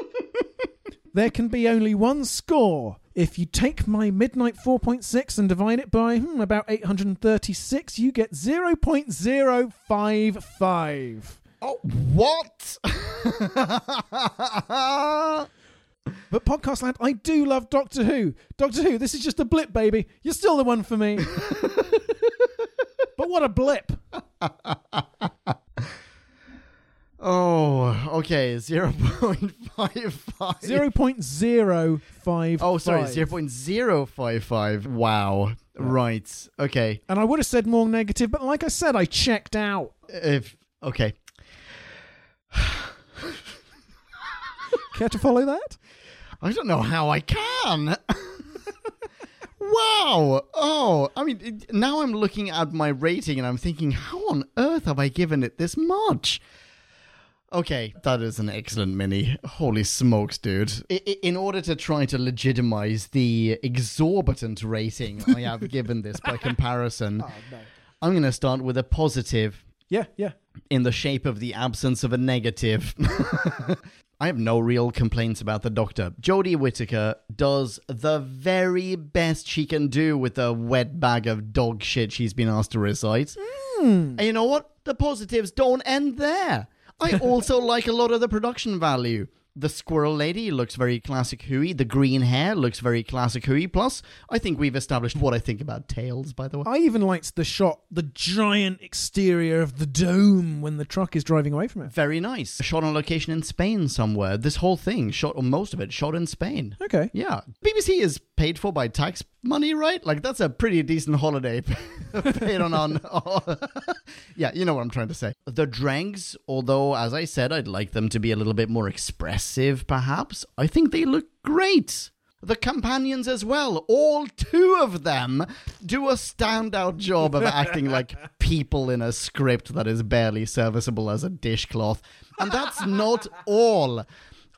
[laughs] there can be only one score. If you take my Midnight 4.6 and divide it by hmm, about 836, you get 0.055. oh, what? [laughs] But podcast land, I do love Doctor Who. Doctor Who, this is just a blip, baby. You're still the one for me. [laughs] but what a blip. [laughs] oh, okay, 0.55. 0.055. Oh, sorry, 0.055. Wow. Right. Okay. And I would have said more negative, but like I said, I checked out. If okay. [laughs] Care to follow that? I don't know how I can. [laughs] wow. Oh, I mean, it- now I'm looking at my rating and I'm thinking, how on earth have I given it this much? Okay, that is an excellent mini. Holy smokes, dude. I- I- in order to try to legitimize the exorbitant rating I have given this by [laughs] comparison, oh, I'm going to start with a positive Yeah, yeah. In the shape of the absence of a negative. [laughs] I have no real complaints about the Doctor. Jodie Whittaker does the very best she can do with the wet bag of dog shit she's been asked to recite. Hmm. And you know what? The positives don't end there. I also [laughs] like a lot of the production value. The squirrel lady looks very classic Who. The green hair looks very classic Who. Plus, I think we've established what I think about tails, by the way. I even liked the shot, the giant exterior of the dome when the truck is driving away from it. Very nice. Shot on location in Spain somewhere. This whole thing, shot, or most of it, shot in Spain. Okay. Yeah. BBC is paid for by tax money, right? Like, that's a pretty decent holiday [laughs] paid on. on [laughs] yeah, you know what I'm trying to say. The dregs, although, as I said, I'd like them to be a little bit more expressive, perhaps, I think they look great. The companions as well, all two of them do a standout job of acting like people in a script that is barely serviceable as a dishcloth. And that's not all.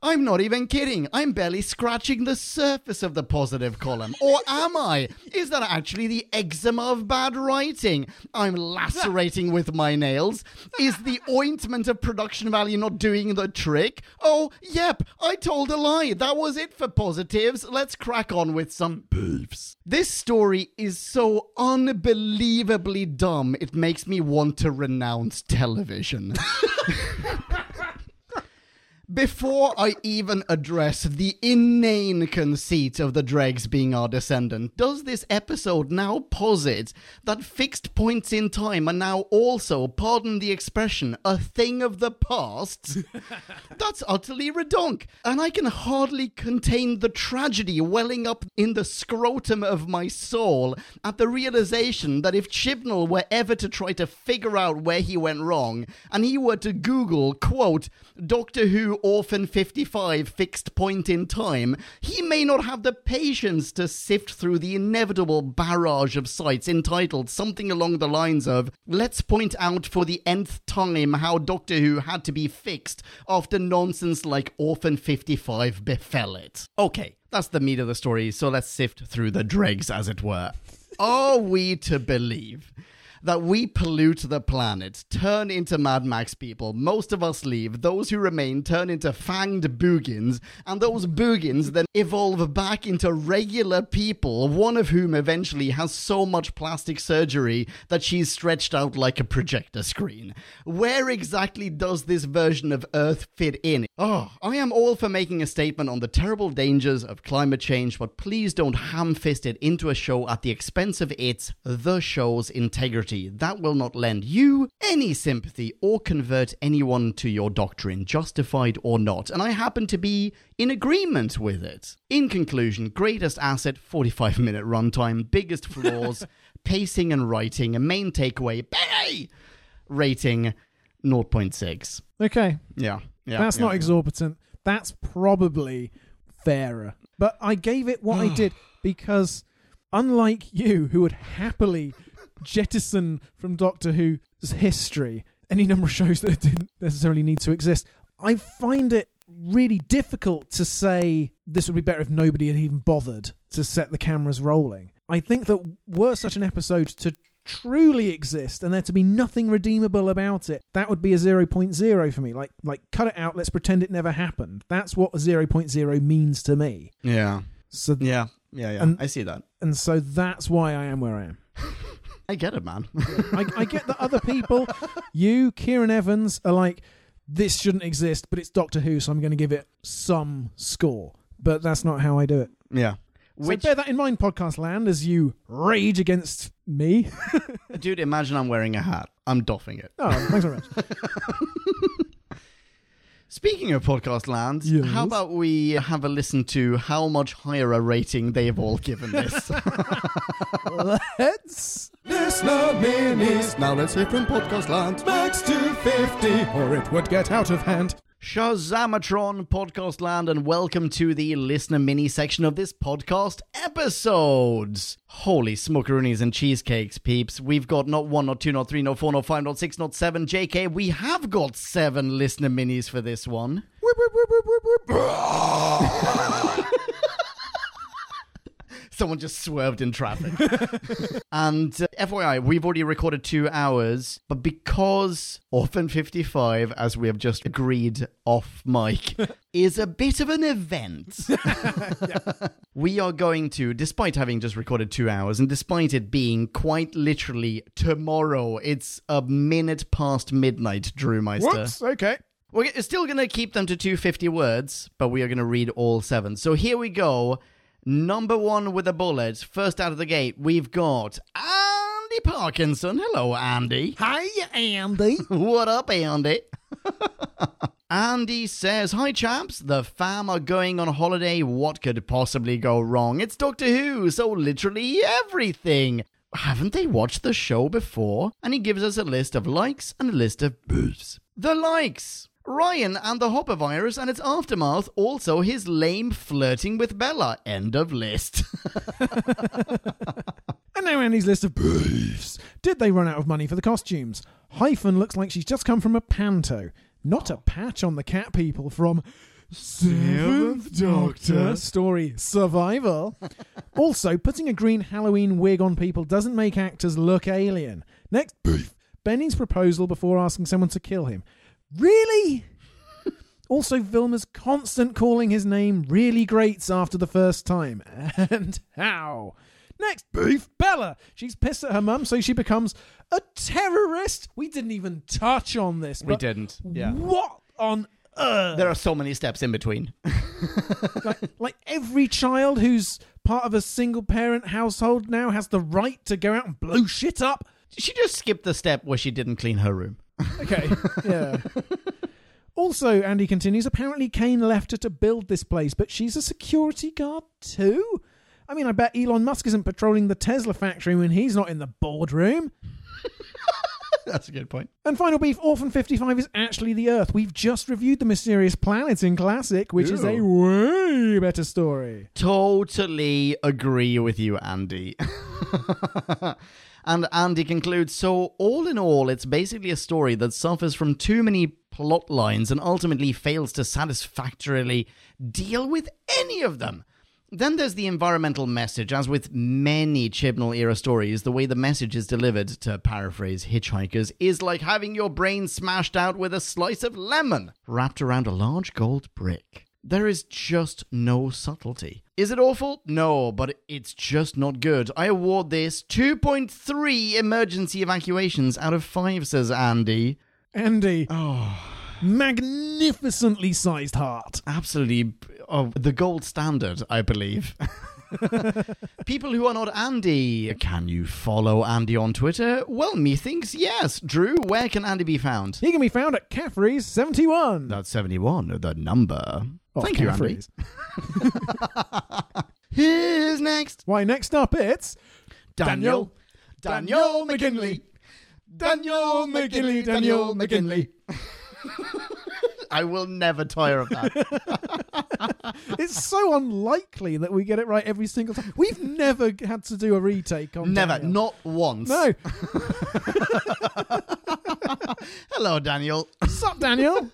I'm not even kidding. I'm barely scratching the surface of the positive column. Or am I? Is that actually the eczema of bad writing? I'm lacerating with my nails. Is the ointment of production value not doing the trick? Oh, yep, I told a lie. That was it for positives. Let's crack on with some beefs. This story is so unbelievably dumb, it makes me want to renounce television. [laughs] Before I even address the inane conceit of the dregs being our descendant, does this episode now posit that fixed points in time are now also, pardon the expression, a thing of the past? [laughs] That's utterly redonk, and I can hardly contain the tragedy welling up in the scrotum of my soul at the realization that if Chibnall were ever to try to figure out where he went wrong, and he were to Google, quote, Doctor Who Orphan 55 fixed point in time, he may not have the patience to sift through the inevitable barrage of sites entitled something along the lines of, Let's point out for the nth time how Doctor Who had to be fixed after nonsense like Orphan 55 befell it. Okay, that's the meat of the story, so let's sift through the dregs, as it were. Are we to believe that we pollute the planet, turn into Mad Max people, most of us leave, those who remain turn into fanged boogins, and those boogins then evolve back into regular people, one of whom eventually has so much plastic surgery that she's stretched out like a projector screen. Where exactly does this version of Earth fit in? Oh, I am all for making a statement on the terrible dangers of climate change, but please don't ham fist it into a show at the expense of its, the show's integrity. That will not lend you any sympathy or convert anyone to your doctrine, justified or not. And I happen to be in agreement with it. In conclusion, greatest asset 45 minute runtime, biggest flaws, [laughs] pacing and writing, a main takeaway, bang! Rating 0.6. Okay, Yeah. Yeah. that's yeah, not yeah. exorbitant. That's probably fairer. But I gave it what I [sighs] did because, unlike you, who would happily jettison from Doctor Who's history any number of shows that didn't necessarily need to exist, I find it really difficult to say this would be better if nobody had even bothered to set the cameras rolling. I think that were such an episode to truly exist and there to be nothing redeemable about it, that would be a 0.0 for me. Like like cut it out, let's pretend it never happened. That's what a 0.0 means to me. Yeah. So Yeah. Yeah. Yeah. And- I see that. and so that's why I am where I am. [laughs] I get it, man. [laughs] I, I get that other people, you, Kieran Evans, are like, this shouldn't exist, but it's Doctor Who, so I'm going to give it some score. But that's not how I do it. yeah. So bear that in mind, podcast land, as you rage against me. [laughs] dude, imagine I'm wearing a hat. I'm doffing it. Oh, thanks very much. [laughs] Speaking of podcast land, Yes. how about we have a listen to how much higher a rating they've all given this? [laughs] Let's. Listener minis. Now let's hear from Podcast Land. Max 250, or it would get out of hand. Shazamatron Podcast Land, and welcome to the listener mini section of this podcast episodes. Holy smokeroonies and cheesecakes, peeps. We've got not one, not two, not three, not four, not five, not six, not seven. JK, we have got seven listener minis for this one. [laughs] Someone just swerved in traffic. [laughs] and uh, FYI, we've already recorded two hours, but because Orphan 55, as we have just agreed off mic, [laughs] is a bit of an event, [laughs] we are going to, despite having just recorded two hours, and despite it being quite literally tomorrow, it's a minute past midnight, Drew Meister. Whoops, okay. We're still going to keep them to 250 words, but we are going to read all seven. So here we go. Number one with a bullet. First out of the gate, we've got Andy Parkinson. Hello, Andy. Hi, Andy. [laughs] What up, Andy? [laughs] Andy says, Hi, chaps. The fam are going on holiday. What could possibly go wrong? It's Doctor Who, so literally everything. Haven't they watched the show before? And he gives us a list of likes and a list of boos. The likes. Ryan and the Hopper virus and its aftermath, also his lame flirting with Bella. End of list. [laughs] And now Andy's list of beefs. Did they run out of money for the costumes? Hyphen looks like she's just come from a panto. Not a patch on the cat people from Seventh Doctor story survival. also, putting a green Halloween wig on people doesn't make actors look alien. Next, beef. Benni's proposal before asking someone to kill him. Really? also, Vilma's constant calling his name really grates after the first time. [laughs] And how? Next, beef, Bella. She's pissed at her mum, so she becomes a terrorist. We didn't even touch on this. We didn't. Yeah. What on earth? There are so many steps in between. [laughs] like, like every child who's part of a single parent household now has the right to go out and blow shit up. She just skipped the step where she didn't clean her room. Okay, yeah. [laughs] Also, Andy continues, apparently Kane left her to build this place, but she's a security guard too? I mean, I bet Elon Musk isn't patrolling the Tesla factory when he's not in the boardroom. [laughs] That's a good point. And final beef, Orphan 55 is actually the Earth. We've just reviewed The Mysterious Planet in Classic, which is a way better story. Totally agree with you, Andy. [laughs] and Andy concludes so, all in all, it's basically a story that suffers from too many plot lines and ultimately fails to satisfactorily deal with any of them. Then there's the environmental message. As with many Chibnall era stories, the way the message is delivered, to paraphrase Hitchhikers, is like having your brain smashed out with a slice of lemon wrapped around a large gold brick. There is just no subtlety. Is it awful? No, but it's just not good. I award this 2.3 emergency evacuations out of 5, says Andy. Andy. Oh. Magnificently sized heart. absolutely oh, the gold standard, I believe. [laughs] People who are not Andy, can you follow Andy on Twitter? Well, methinks yes. Drew, where can Andy be found? He can be found at Caffrey's 71. That's 71, the number. Of Thank you, Andy. [laughs] Here's next. Why, next up it's Daniel. Daniel McKinley. Daniel McKinley. Daniel McKinley. [laughs] I will never tire of that. [laughs] It's so unlikely that we get it right every single time. We've never had to do a retake on never, Daniel. not once. No. Hello, Daniel. Sup, Daniel?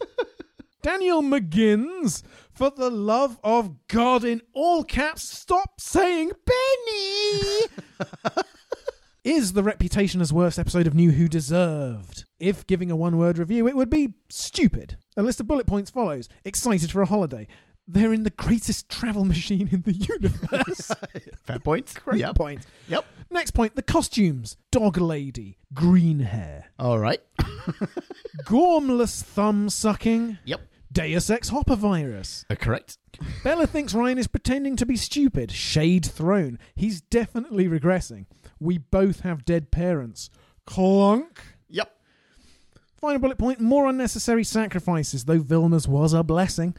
Daniel McGinns, for the love of God, in all caps, stop saying Benni! [laughs] Is the reputation as worst episode of New Who deserved? If giving a one word review, it would be stupid. A list of bullet points follows. Excited for a holiday. They're in the greatest travel machine in the universe. [laughs] Fair point. Great Yep. point. Yep. Next point the costumes. Dog lady. Green hair. All right. [laughs] Gormless thumb sucking. Yep. Deus Ex Hopper virus. Uh, correct. Bella thinks Ryan is pretending to be stupid. Shade thrown. He's definitely regressing. We both have dead parents. Clunk. Yep. Final bullet point more unnecessary sacrifices, though Vilma's was a blessing.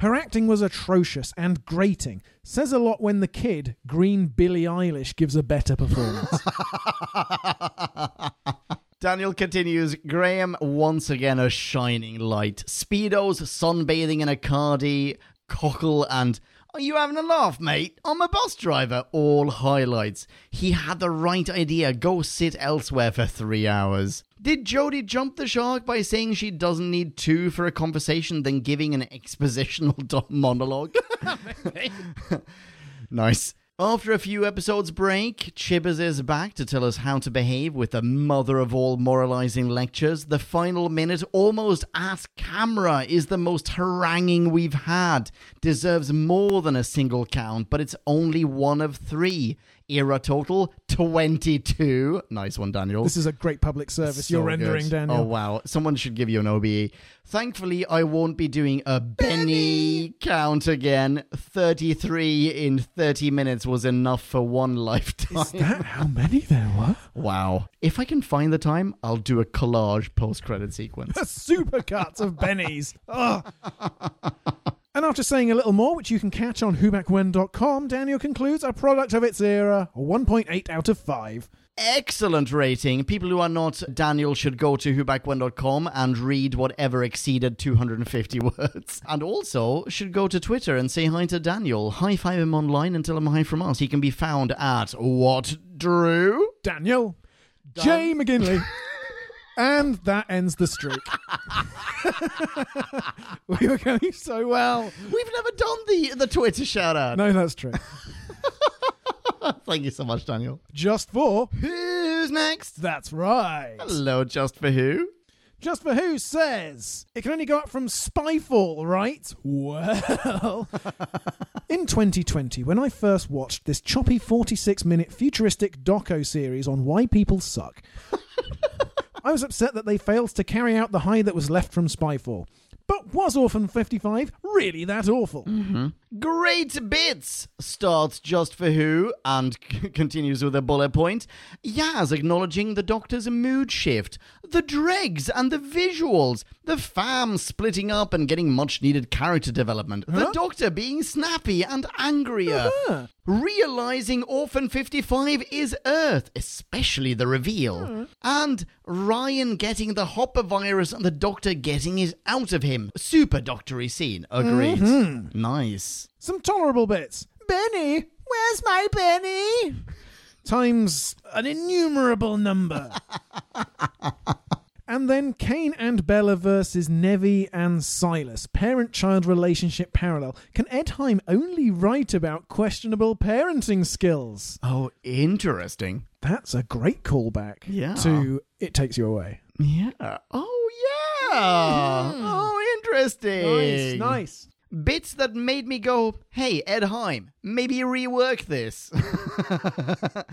Her acting was atrocious and grating. Says a lot when the kid, green Billie Eilish, gives a better performance. [laughs] Daniel continues Graham once again a shining light. Speedos, sunbathing in a cardi, cockle, and are you having a laugh, mate? I'm a bus driver. All highlights. He had the right idea. Go sit elsewhere for three hours. Did Jodie jump the shark by saying she doesn't need two for a conversation, then giving an expositional [laughs] monologue? [laughs] [laughs] Nice. After a few episodes break, Chibbers is back to tell us how to behave with the mother of all moralizing lectures. The final minute, almost at camera, is the most haranguing we've had. Deserves more than a single count, but it's only one of three. Era total 22. Nice one, Daniel. this is a great public service So you're rendering, good. Daniel. Oh wow! Someone should give you an OBE. Thankfully, I won't be doing a Benni count again. Thirty-three in thirty minutes was enough for one [laughs] lifetime. Is that how many there were? wow! If I can find the time, I'll do a collage post-credit sequence. [laughs] A supercut of Benni's. [laughs] Ugh. And after saying a little more, which you can catch on whobackwhen.com, Daniel concludes a product of its era, a 1.8 out of 5. Excellent rating. People who are not Daniel should go to whobackwhen.com and read whatever exceeded 250 [laughs] words. And also should go to Twitter and say hi to Daniel. High five him online and tell him hi from us. He can be found at what, Drew? Daniel. Jay McGinley. [laughs] And that ends the streak. [laughs] we were going so well. We've never done the the Twitter shout out. No, that's true. [laughs] Thank you so much, Daniel. Just for. Who's next? That's right. Hello, just for who? Just for who says it can only go up from Spyfall, right? Well, [laughs] in 2020, when I first watched this choppy 46 minute futuristic doco series on why people suck, I was upset that they failed to carry out the high that was left from Spyfall. But was Orphan 55 really that awful? Mm-hmm. Great bits starts just for who and c- continues with a bullet point. Yaz acknowledging the doctor's mood shift, the dregs and the visuals, the fam splitting up and getting much needed character development, the uh-huh. doctor being snappy and angrier, Huh. realizing Orphan 55 is Earth, especially the reveal, uh-huh. and Ryan getting the Hopper virus and the doctor getting it out of him. Super doctory scene. Agreed. Mm-hmm. Nice. Some tolerable bits. Benni, where's my Benni? Times an innumerable number. [laughs] and then Kane and Bella versus Nevi and Sylas. Parent child relationship parallel. Can Ed Hime only write about questionable parenting skills? Oh, interesting. That's a great callback Yeah. to It Takes You Away. Yeah. Oh, yeah. Mm. Oh, interesting. Nice, nice. Bits that made me go, hey, Ed Hime, maybe rework this. [laughs]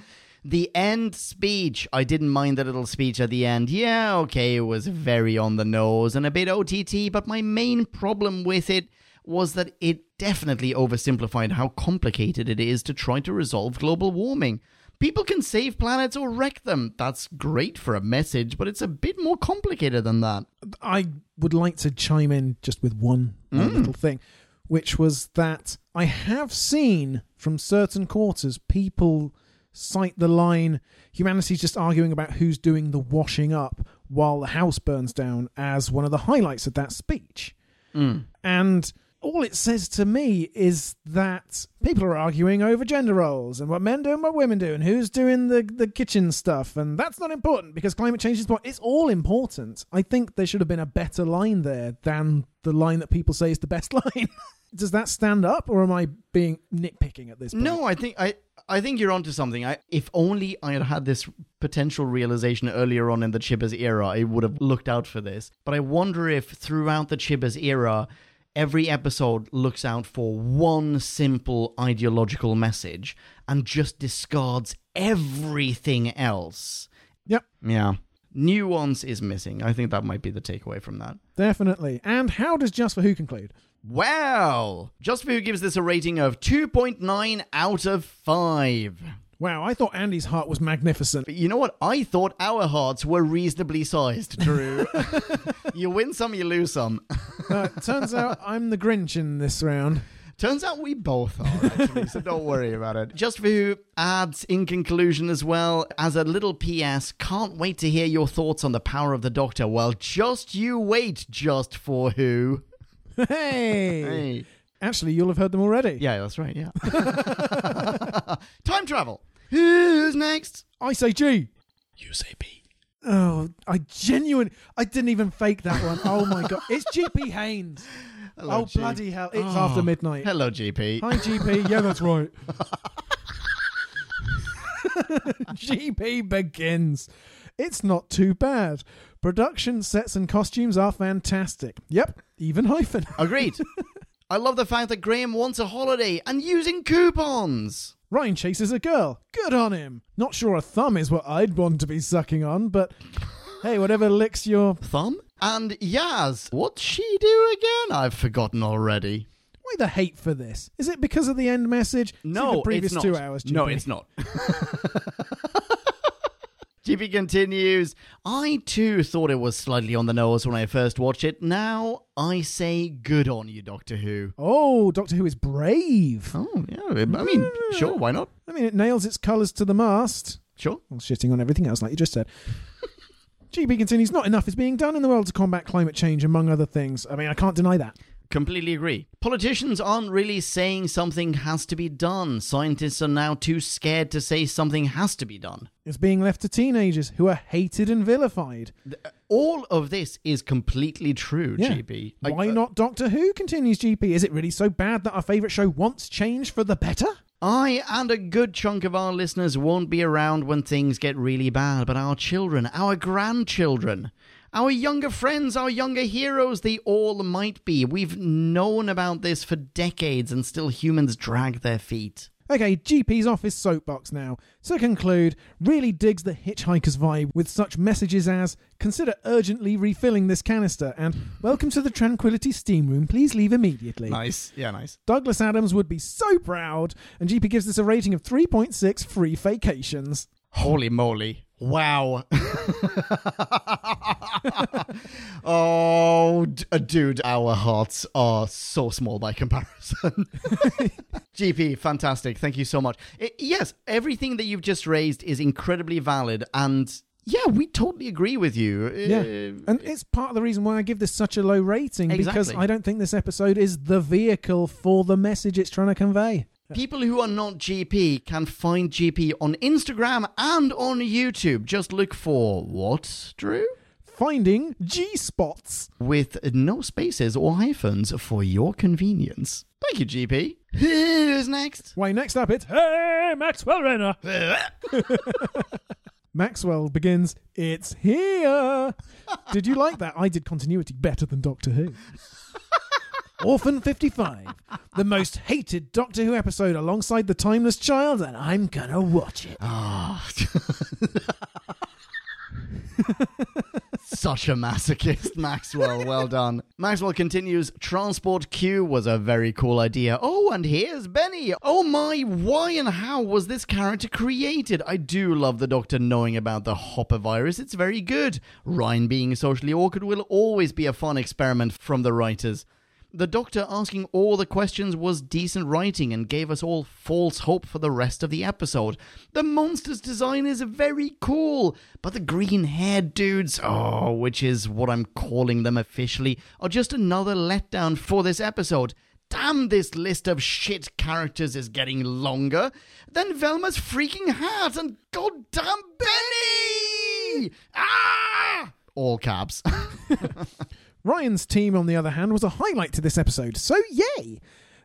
the end speech. I didn't mind the little speech at the end. Yeah, okay, it was very on the nose and a bit OTT, but my main problem with it was that it definitely oversimplified how complicated it is to try to resolve global warming. People can save planets or wreck them. That's great for a message, but it's a bit more complicated than that. I would like to chime in just with one uh, little thing, which was that I have seen from certain quarters people cite the line humanity's just arguing about who's doing the washing up while the house burns down as one of the highlights of that speech. And all it says to me is that people are arguing over gender roles and what men do and what women do and who's doing the, the kitchen stuff. And that's not important because climate change is important. It's all important. I think there should have been a better line there than the line that people say is the best [laughs] line. Does that stand up or am I being nitpicking at this point? No, I think I I think you're onto something. I if only I had had this potential realization earlier on in the Chibbers era, I would have looked out for this. But I wonder if throughout the Chibbers era, every episode looks out for one simple ideological message and just discards everything else. Yep, Yeah. Nuance is missing. I think that might be the takeaway from that. definitely. And how does Just for Who conclude? Well, Just for Who gives this a rating of 2.9 out of 5. Wow, I thought Andy's heart was magnificent. But you know what? I thought our hearts were reasonably sized, Drew. [laughs] you win some, you lose some. Uh, turns out I'm the Grinch in this round. Turns out we both are, actually, so don't worry about it. Just for Who adds in conclusion as well, as a little PS, can't wait to hear your thoughts on the power of the Doctor. Well, just you wait, Just for Who. Hey! Hey. Actually, you'll have heard them already. Yeah, that's right, yeah. [laughs] Time travel. Who's next? I say G. You say B. Oh, I genuine. I didn't even fake that one. Oh my god, it's GP Haynes. Hello, oh G. bloody hell! It's Oh. after midnight. Hello, GP. Hi GP. Yeah, that's right. [laughs] GP begins. It's not too bad. Production sets and costumes are fantastic. Yep, even hyphen. Agreed. [laughs] I love the fact that Graham wants a holiday and using coupons. Ryan chases a girl. Good on him. Not sure a thumb is what I'd want to be sucking on, but hey, whatever licks your. Thumb? And Yaz, what's she do again? I've forgotten already. Why the hate for this? Is it because of the end message? It's like the previous it's not. two hours. No, it's not. [laughs] GP continues. I too thought it was slightly on the nose when I first watched it. Now I say good on you, Doctor Who. Oh, Doctor Who is brave. Oh, yeah. I mean, sure, why not? I mean, it nails its colours to the mast. Sure. Well, shitting on everything else, like you just said. [laughs] GP continues, not enough is being done in the world to combat climate change, among other things. I mean, I can't deny that. Completely agree. Politicians aren't really saying something has to be done. Scientists are now too scared to say something has to be done. It's being left to teenagers who are hated and vilified. Uh, all of this is completely true, Yeah. I- Why uh, not Doctor Who? Continues GP. Is it really so bad that our favourite show wants change for the better? I and a good chunk of our listeners won't be around when things get really bad, but our children, our grandchildren, our younger friends, our younger heroes, they all might be. We've known about this for decades and still humans drag their feet. Okay, GP's off his soapbox now. So to conclude, really digs the Hitchhiker's vibe with such messages as consider urgently refilling this canister and welcome to the Tranquility Steam Room, please leave immediately. Nice. Yeah, nice. Douglas Adams would be so proud, and GP gives this a rating of 3.6 free vacations. Holy moly. Wow. [laughs] oh, d- uh, dude, our hearts are so small by comparison. [laughs] GP, fantastic. Thank you so much. Yes, everything that you've just raised is incredibly valid. And yeah, we totally agree with you. Yeah. Uh, And it's part of the reason why I give this such a low rating because I don't think this episode is the vehicle for the message it's trying to convey. People who are not GP can find GP on Instagram and on YouTube. Just look for what, Drew? Finding G spots. with no spaces or hyphens for your convenience. Thank you, GP. Who's next? Why, next up it's Hey Maxwell Renner. [laughs] [laughs] Maxwell begins, It's here. did you like that? I did continuity better than Doctor Who. [laughs] Orphan 55, the most hated Doctor Who episode alongside The Timeless Child, and I'm gonna watch it. Ah. [laughs] Such a masochist, Maxwell. Well done. Maxwell continues Transport Q was a very cool idea. Oh, and here's Benni. Oh my, why and how was this character created? I do love the Doctor knowing about the Hopper virus. It's very good. Ryan being socially awkward will always be a fun experiment from the writers. The Doctor asking all the questions was decent writing and gave us all false hope for the rest of the episode. The monster's design is very cool, but the green haired dudes, oh, which is what I'm calling them officially, are just another letdown for this episode. Damn, this list of shit characters is getting longer than Vilma's freaking hat and goddamn Benni! Ah! All caps. [laughs] Ryan's team, on the other hand, was a highlight to this episode, so yay!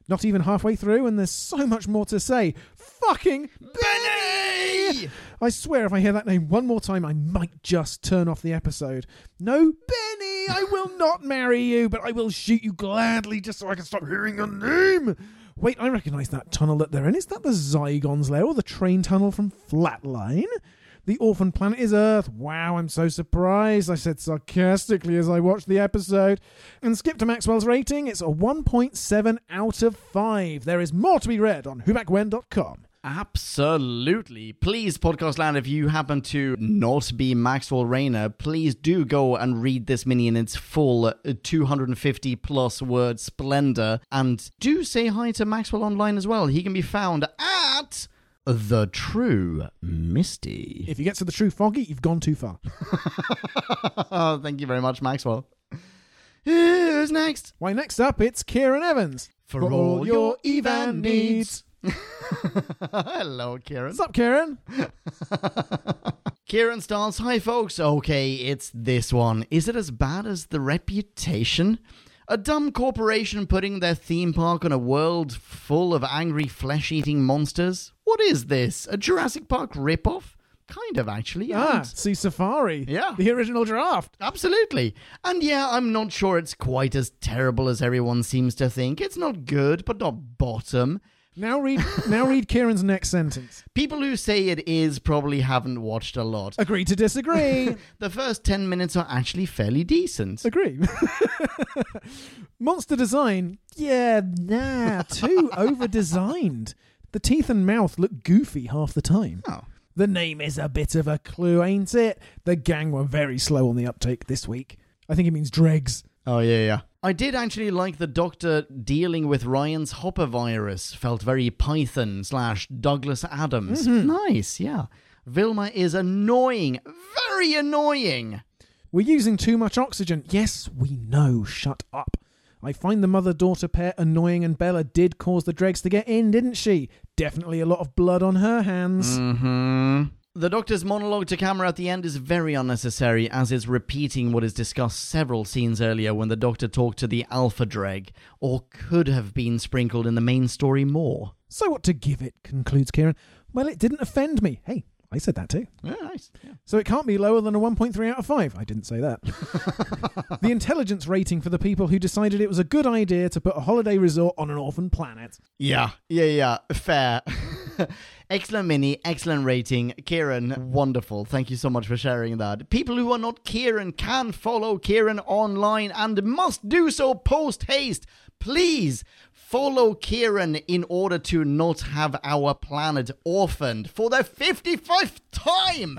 Not even halfway through, and there's so much more to say. Fucking Benni! I swear if I hear that name one more time, I might just turn off the episode. No, Benni, I will not marry you, but I will shoot you gladly just so I can stop hearing your name. Wait, I recognise that tunnel that they're in. Is that the Zygon's lair or the train tunnel from Flatline? The orphan planet is Earth. Wow, I'm so surprised, I said sarcastically as I watched the episode. And skip to Maxwell's rating, it's a 1.7 out of 5. There is more to be read on whobackwhen.com. Absolutely. Please, Podcast Land, if you happen to not be Maxwell Rayner, please do go and read this mini in its full uh, 250 plus word splendor. And do say hi to Maxwell online as well. He can be found at The True Misty. If you get to the true foggy, you've gone too far. oh, [laughs] thank you very much, Maxwell. Who's next? Why, next up, it's Kieran Evans. For, all your Evan needs. [laughs] Hello, Kieran. What's up, Kieran? [laughs] Kieran starts, Hi folks, okay, it's this one. Is it as bad as The Reputation? A dumb corporation putting their theme park on a world full of angry flesh eating monsters? What is this? A Jurassic Park ripoff? Kind of, actually. Ah, and- see Safari. Yeah. The original draft. Absolutely. And yeah, I'm not sure it's quite as terrible as everyone seems to think. It's not good, but not bottom. Now read now read Kieran's next sentence. People who say it is probably haven't watched a lot. Agree to disagree. [laughs] The first 10 minutes are actually fairly decent. Agree. [laughs] Monster design. Yeah, nah, too [laughs] over designed. The teeth and mouth look goofy half the time. Oh. The name is a bit of a clue, ain't it? The gang were very slow on the uptake this week. I think it means dregs. Oh, yeah, yeah. I did actually like the doctor dealing with Ryan's Hopper virus. Felt very Python slash Douglas Adams. Nice, yeah. Vilma is annoying. Very annoying. We're using too much oxygen. Yes, we know. Shut up. I find the mother daughter pair annoying, and Bella did cause the dregs to get in, didn't she? Definitely a lot of blood on her hands. hmm The Doctor's monologue to camera at the end is very unnecessary, as is repeating what is discussed several scenes earlier when the Doctor talked to the Alpha Dreg, or could have been sprinkled in the main story more. So, what to give it, concludes Kieran. Well, it didn't offend me. Hey, I said that too. Yeah, nice. Yeah. So it can't be lower than a 1.3 out of 5. I didn't say that. [laughs] the intelligence rating for the people who decided it was a good idea to put a holiday resort on an orphan planet. Yeah, yeah, yeah. Fair. [laughs] [laughs] excellent mini, excellent rating. Kieran, wonderful. Thank you so much for sharing that. People who are not Kieran can follow Kieran online and must do so post haste. Please follow Kieran in order to not have our planet orphaned for the 55th time.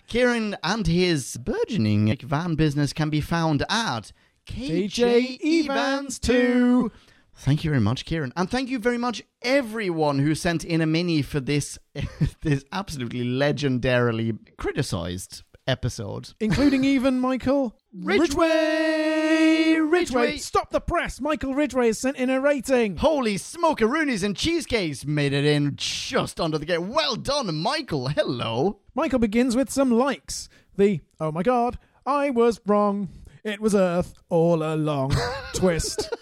[laughs] Kieran and his burgeoning van business can be found at KJ Evans 2. Thank you very much, Kieran. And thank you very much, everyone who sent in a mini for this, [laughs] this absolutely legendarily criticized episode. Including [laughs] even Michael Ridgway! Ridgway! Stop the press! Michael Ridgway has sent in a rating. Holy smokeroonies and cheesecakes made it in just under the gate. Well done, Michael. Hello. Michael begins with some likes. The, oh my god, I was wrong. It was Earth all along. [laughs] Twist.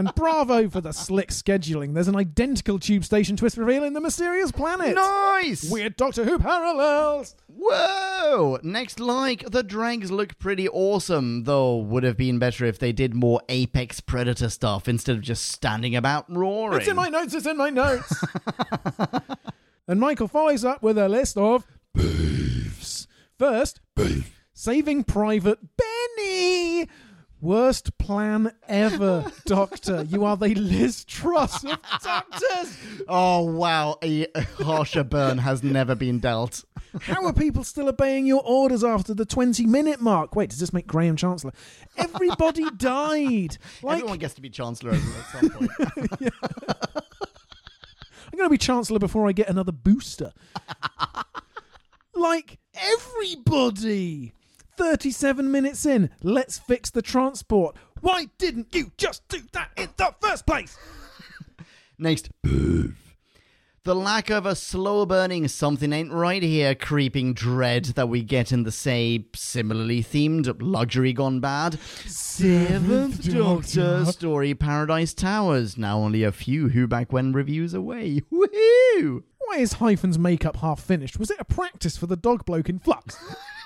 And bravo for the slick scheduling. There's an identical tube station twist reveal in the mysterious planet. Nice! Weird Doctor Who parallels. Whoa! Next like, the dregs look pretty awesome, though would have been better if they did more Apex Predator stuff instead of just standing about roaring. It's in my notes, it's in my notes. [laughs] and Michael follows up with a list of beefs. First, beef. Saving Private Benni. Worst plan ever, Doctor. You are the Liz Truss of doctors. Oh wow, a harsher burn has never been dealt. How are people still obeying your orders after the 20 minute mark? Wait, does this make Graham Chancellor? Everybody [laughs] died. Like, Everyone gets to be Chancellor at some point. [laughs] I'm going to be Chancellor before I get another booster. [laughs] like, everybody. 37 minutes in, let's fix the transport. Why didn't you just do that in the first place? [laughs] Next, boof. the lack of a slow burning something ain't right here creeping dread that we get in the say similarly themed luxury gone bad seventh doctor story paradise towers now only a few who back when reviews away woohoo Why is Hyphen's makeup half finished? Was it a practice for the dog bloke in flux?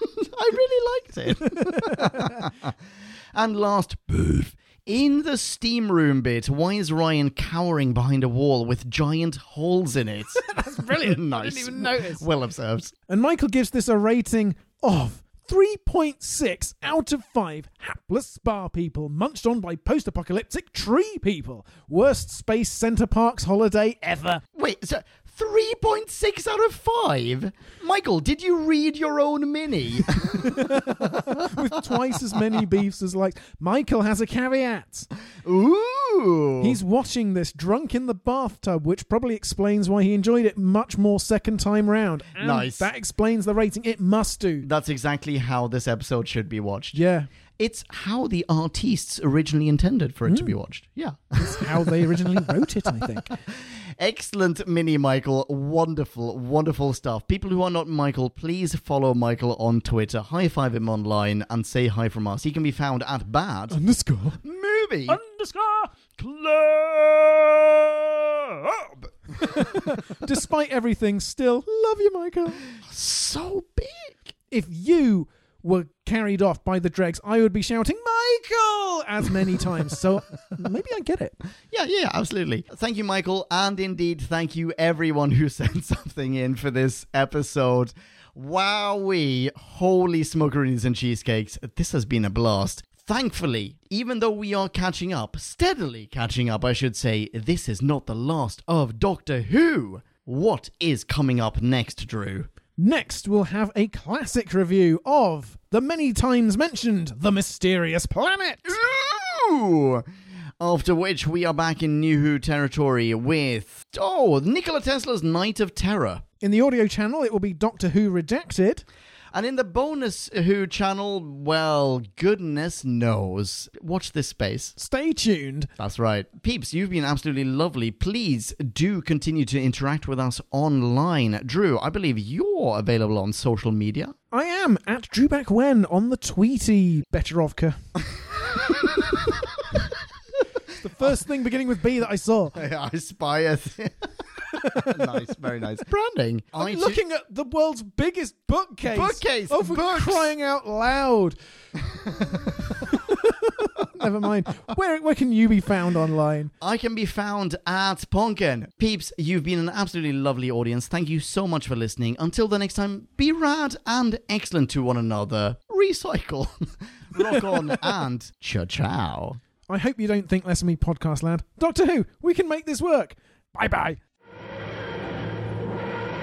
[laughs] I really liked it. [laughs] and last, boof. In the steam room bit, why is Ryan cowering behind a wall with giant holes in it? [laughs] That's brilliant. nice. Didn't even notice. Well observed. And Michael gives this a rating of 3.6 out of 5 hapless spa people munched on by post apocalyptic tree people. Worst Space Center Parcs holiday ever. Wait, so 3.6 out of 5? Michael, did you read your own mini? [laughs] With twice as many beefs as likes. Michael has a caveat. Ooh. He's watching this drunk in the bathtub, which probably explains why he enjoyed it much more second time round. And Nice. That explains the rating. It must do. That's exactly how this episode should be watched. Yeah. It's how the artists originally intended for it to be hmm. watched. Yeah. That's how they originally wrote it, I think. [laughs] Excellent mini Michael. Wonderful, wonderful stuff. People who are not Michael, please follow Michael on Twitter. High five him online and say hi from us. He can be found at Bad Underscore. Movie Underscore. Club. [laughs] Despite everything, still love you, Michael. So big. If you were carried off by the dregs, I would be shouting Michael as many times. So maybe I get it. Yeah, yeah, absolutely. Thank you, Michael. And indeed, thank you, everyone who [laughs] sent something in for this episode. Wowee. Holy smokeroonies and cheesecakes. This has been a blast. Thankfully, even though we are catching up, steadily catching up, I should say, this is not the last of Doctor Who. What is coming up next, Drew? Next, we'll have a classic review of the many times mentioned The Mysterious Planet. Ooh! After which, we are back in New Who territory with, oh, Nikola Tesla's Night of Terror. In the audio channel, it will be Doctor Who Redacted. And in the bonus Who channel, well, goodness knows. Watch this space. Stay tuned. That's right. Peeps, you've been absolutely lovely. Please do continue to interact with us online. Drew, I believe you're available on social media. I am at Drew Back When on the Tweety Betterovka. [laughs] The first thing beginning with B that I saw. [laughs] I spy aspire. [laughs] [laughs] nice, very nice. Branding. I'm I looking at the world's biggest bookcase. Bookcase, Oh, for books. crying out loud. [laughs] Never mind. Where where can you be found online? I can be found at Ponken. Peeps, you've been an absolutely lovely audience. Thank you so much for listening. Until the next time, be rad and excellent to one another. Recycle. [laughs] Rock on and ciao ciao. I hope you don't think less of me, podcast lad. Doctor Who, we can make this work. Bye bye.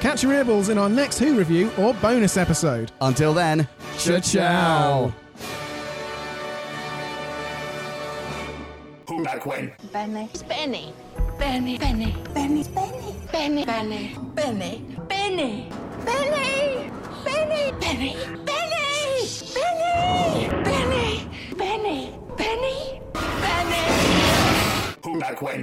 Catch your earballs in our next Who review or bonus episode. Until then, Ciao. Who back when? Benni. Benni. Benni. Benni. Benni. Benni. Benni. Benni. Benni. Benni. Benni. Benni. Benni. Benni. Benni. Benni. Benni. Benni. Who back when?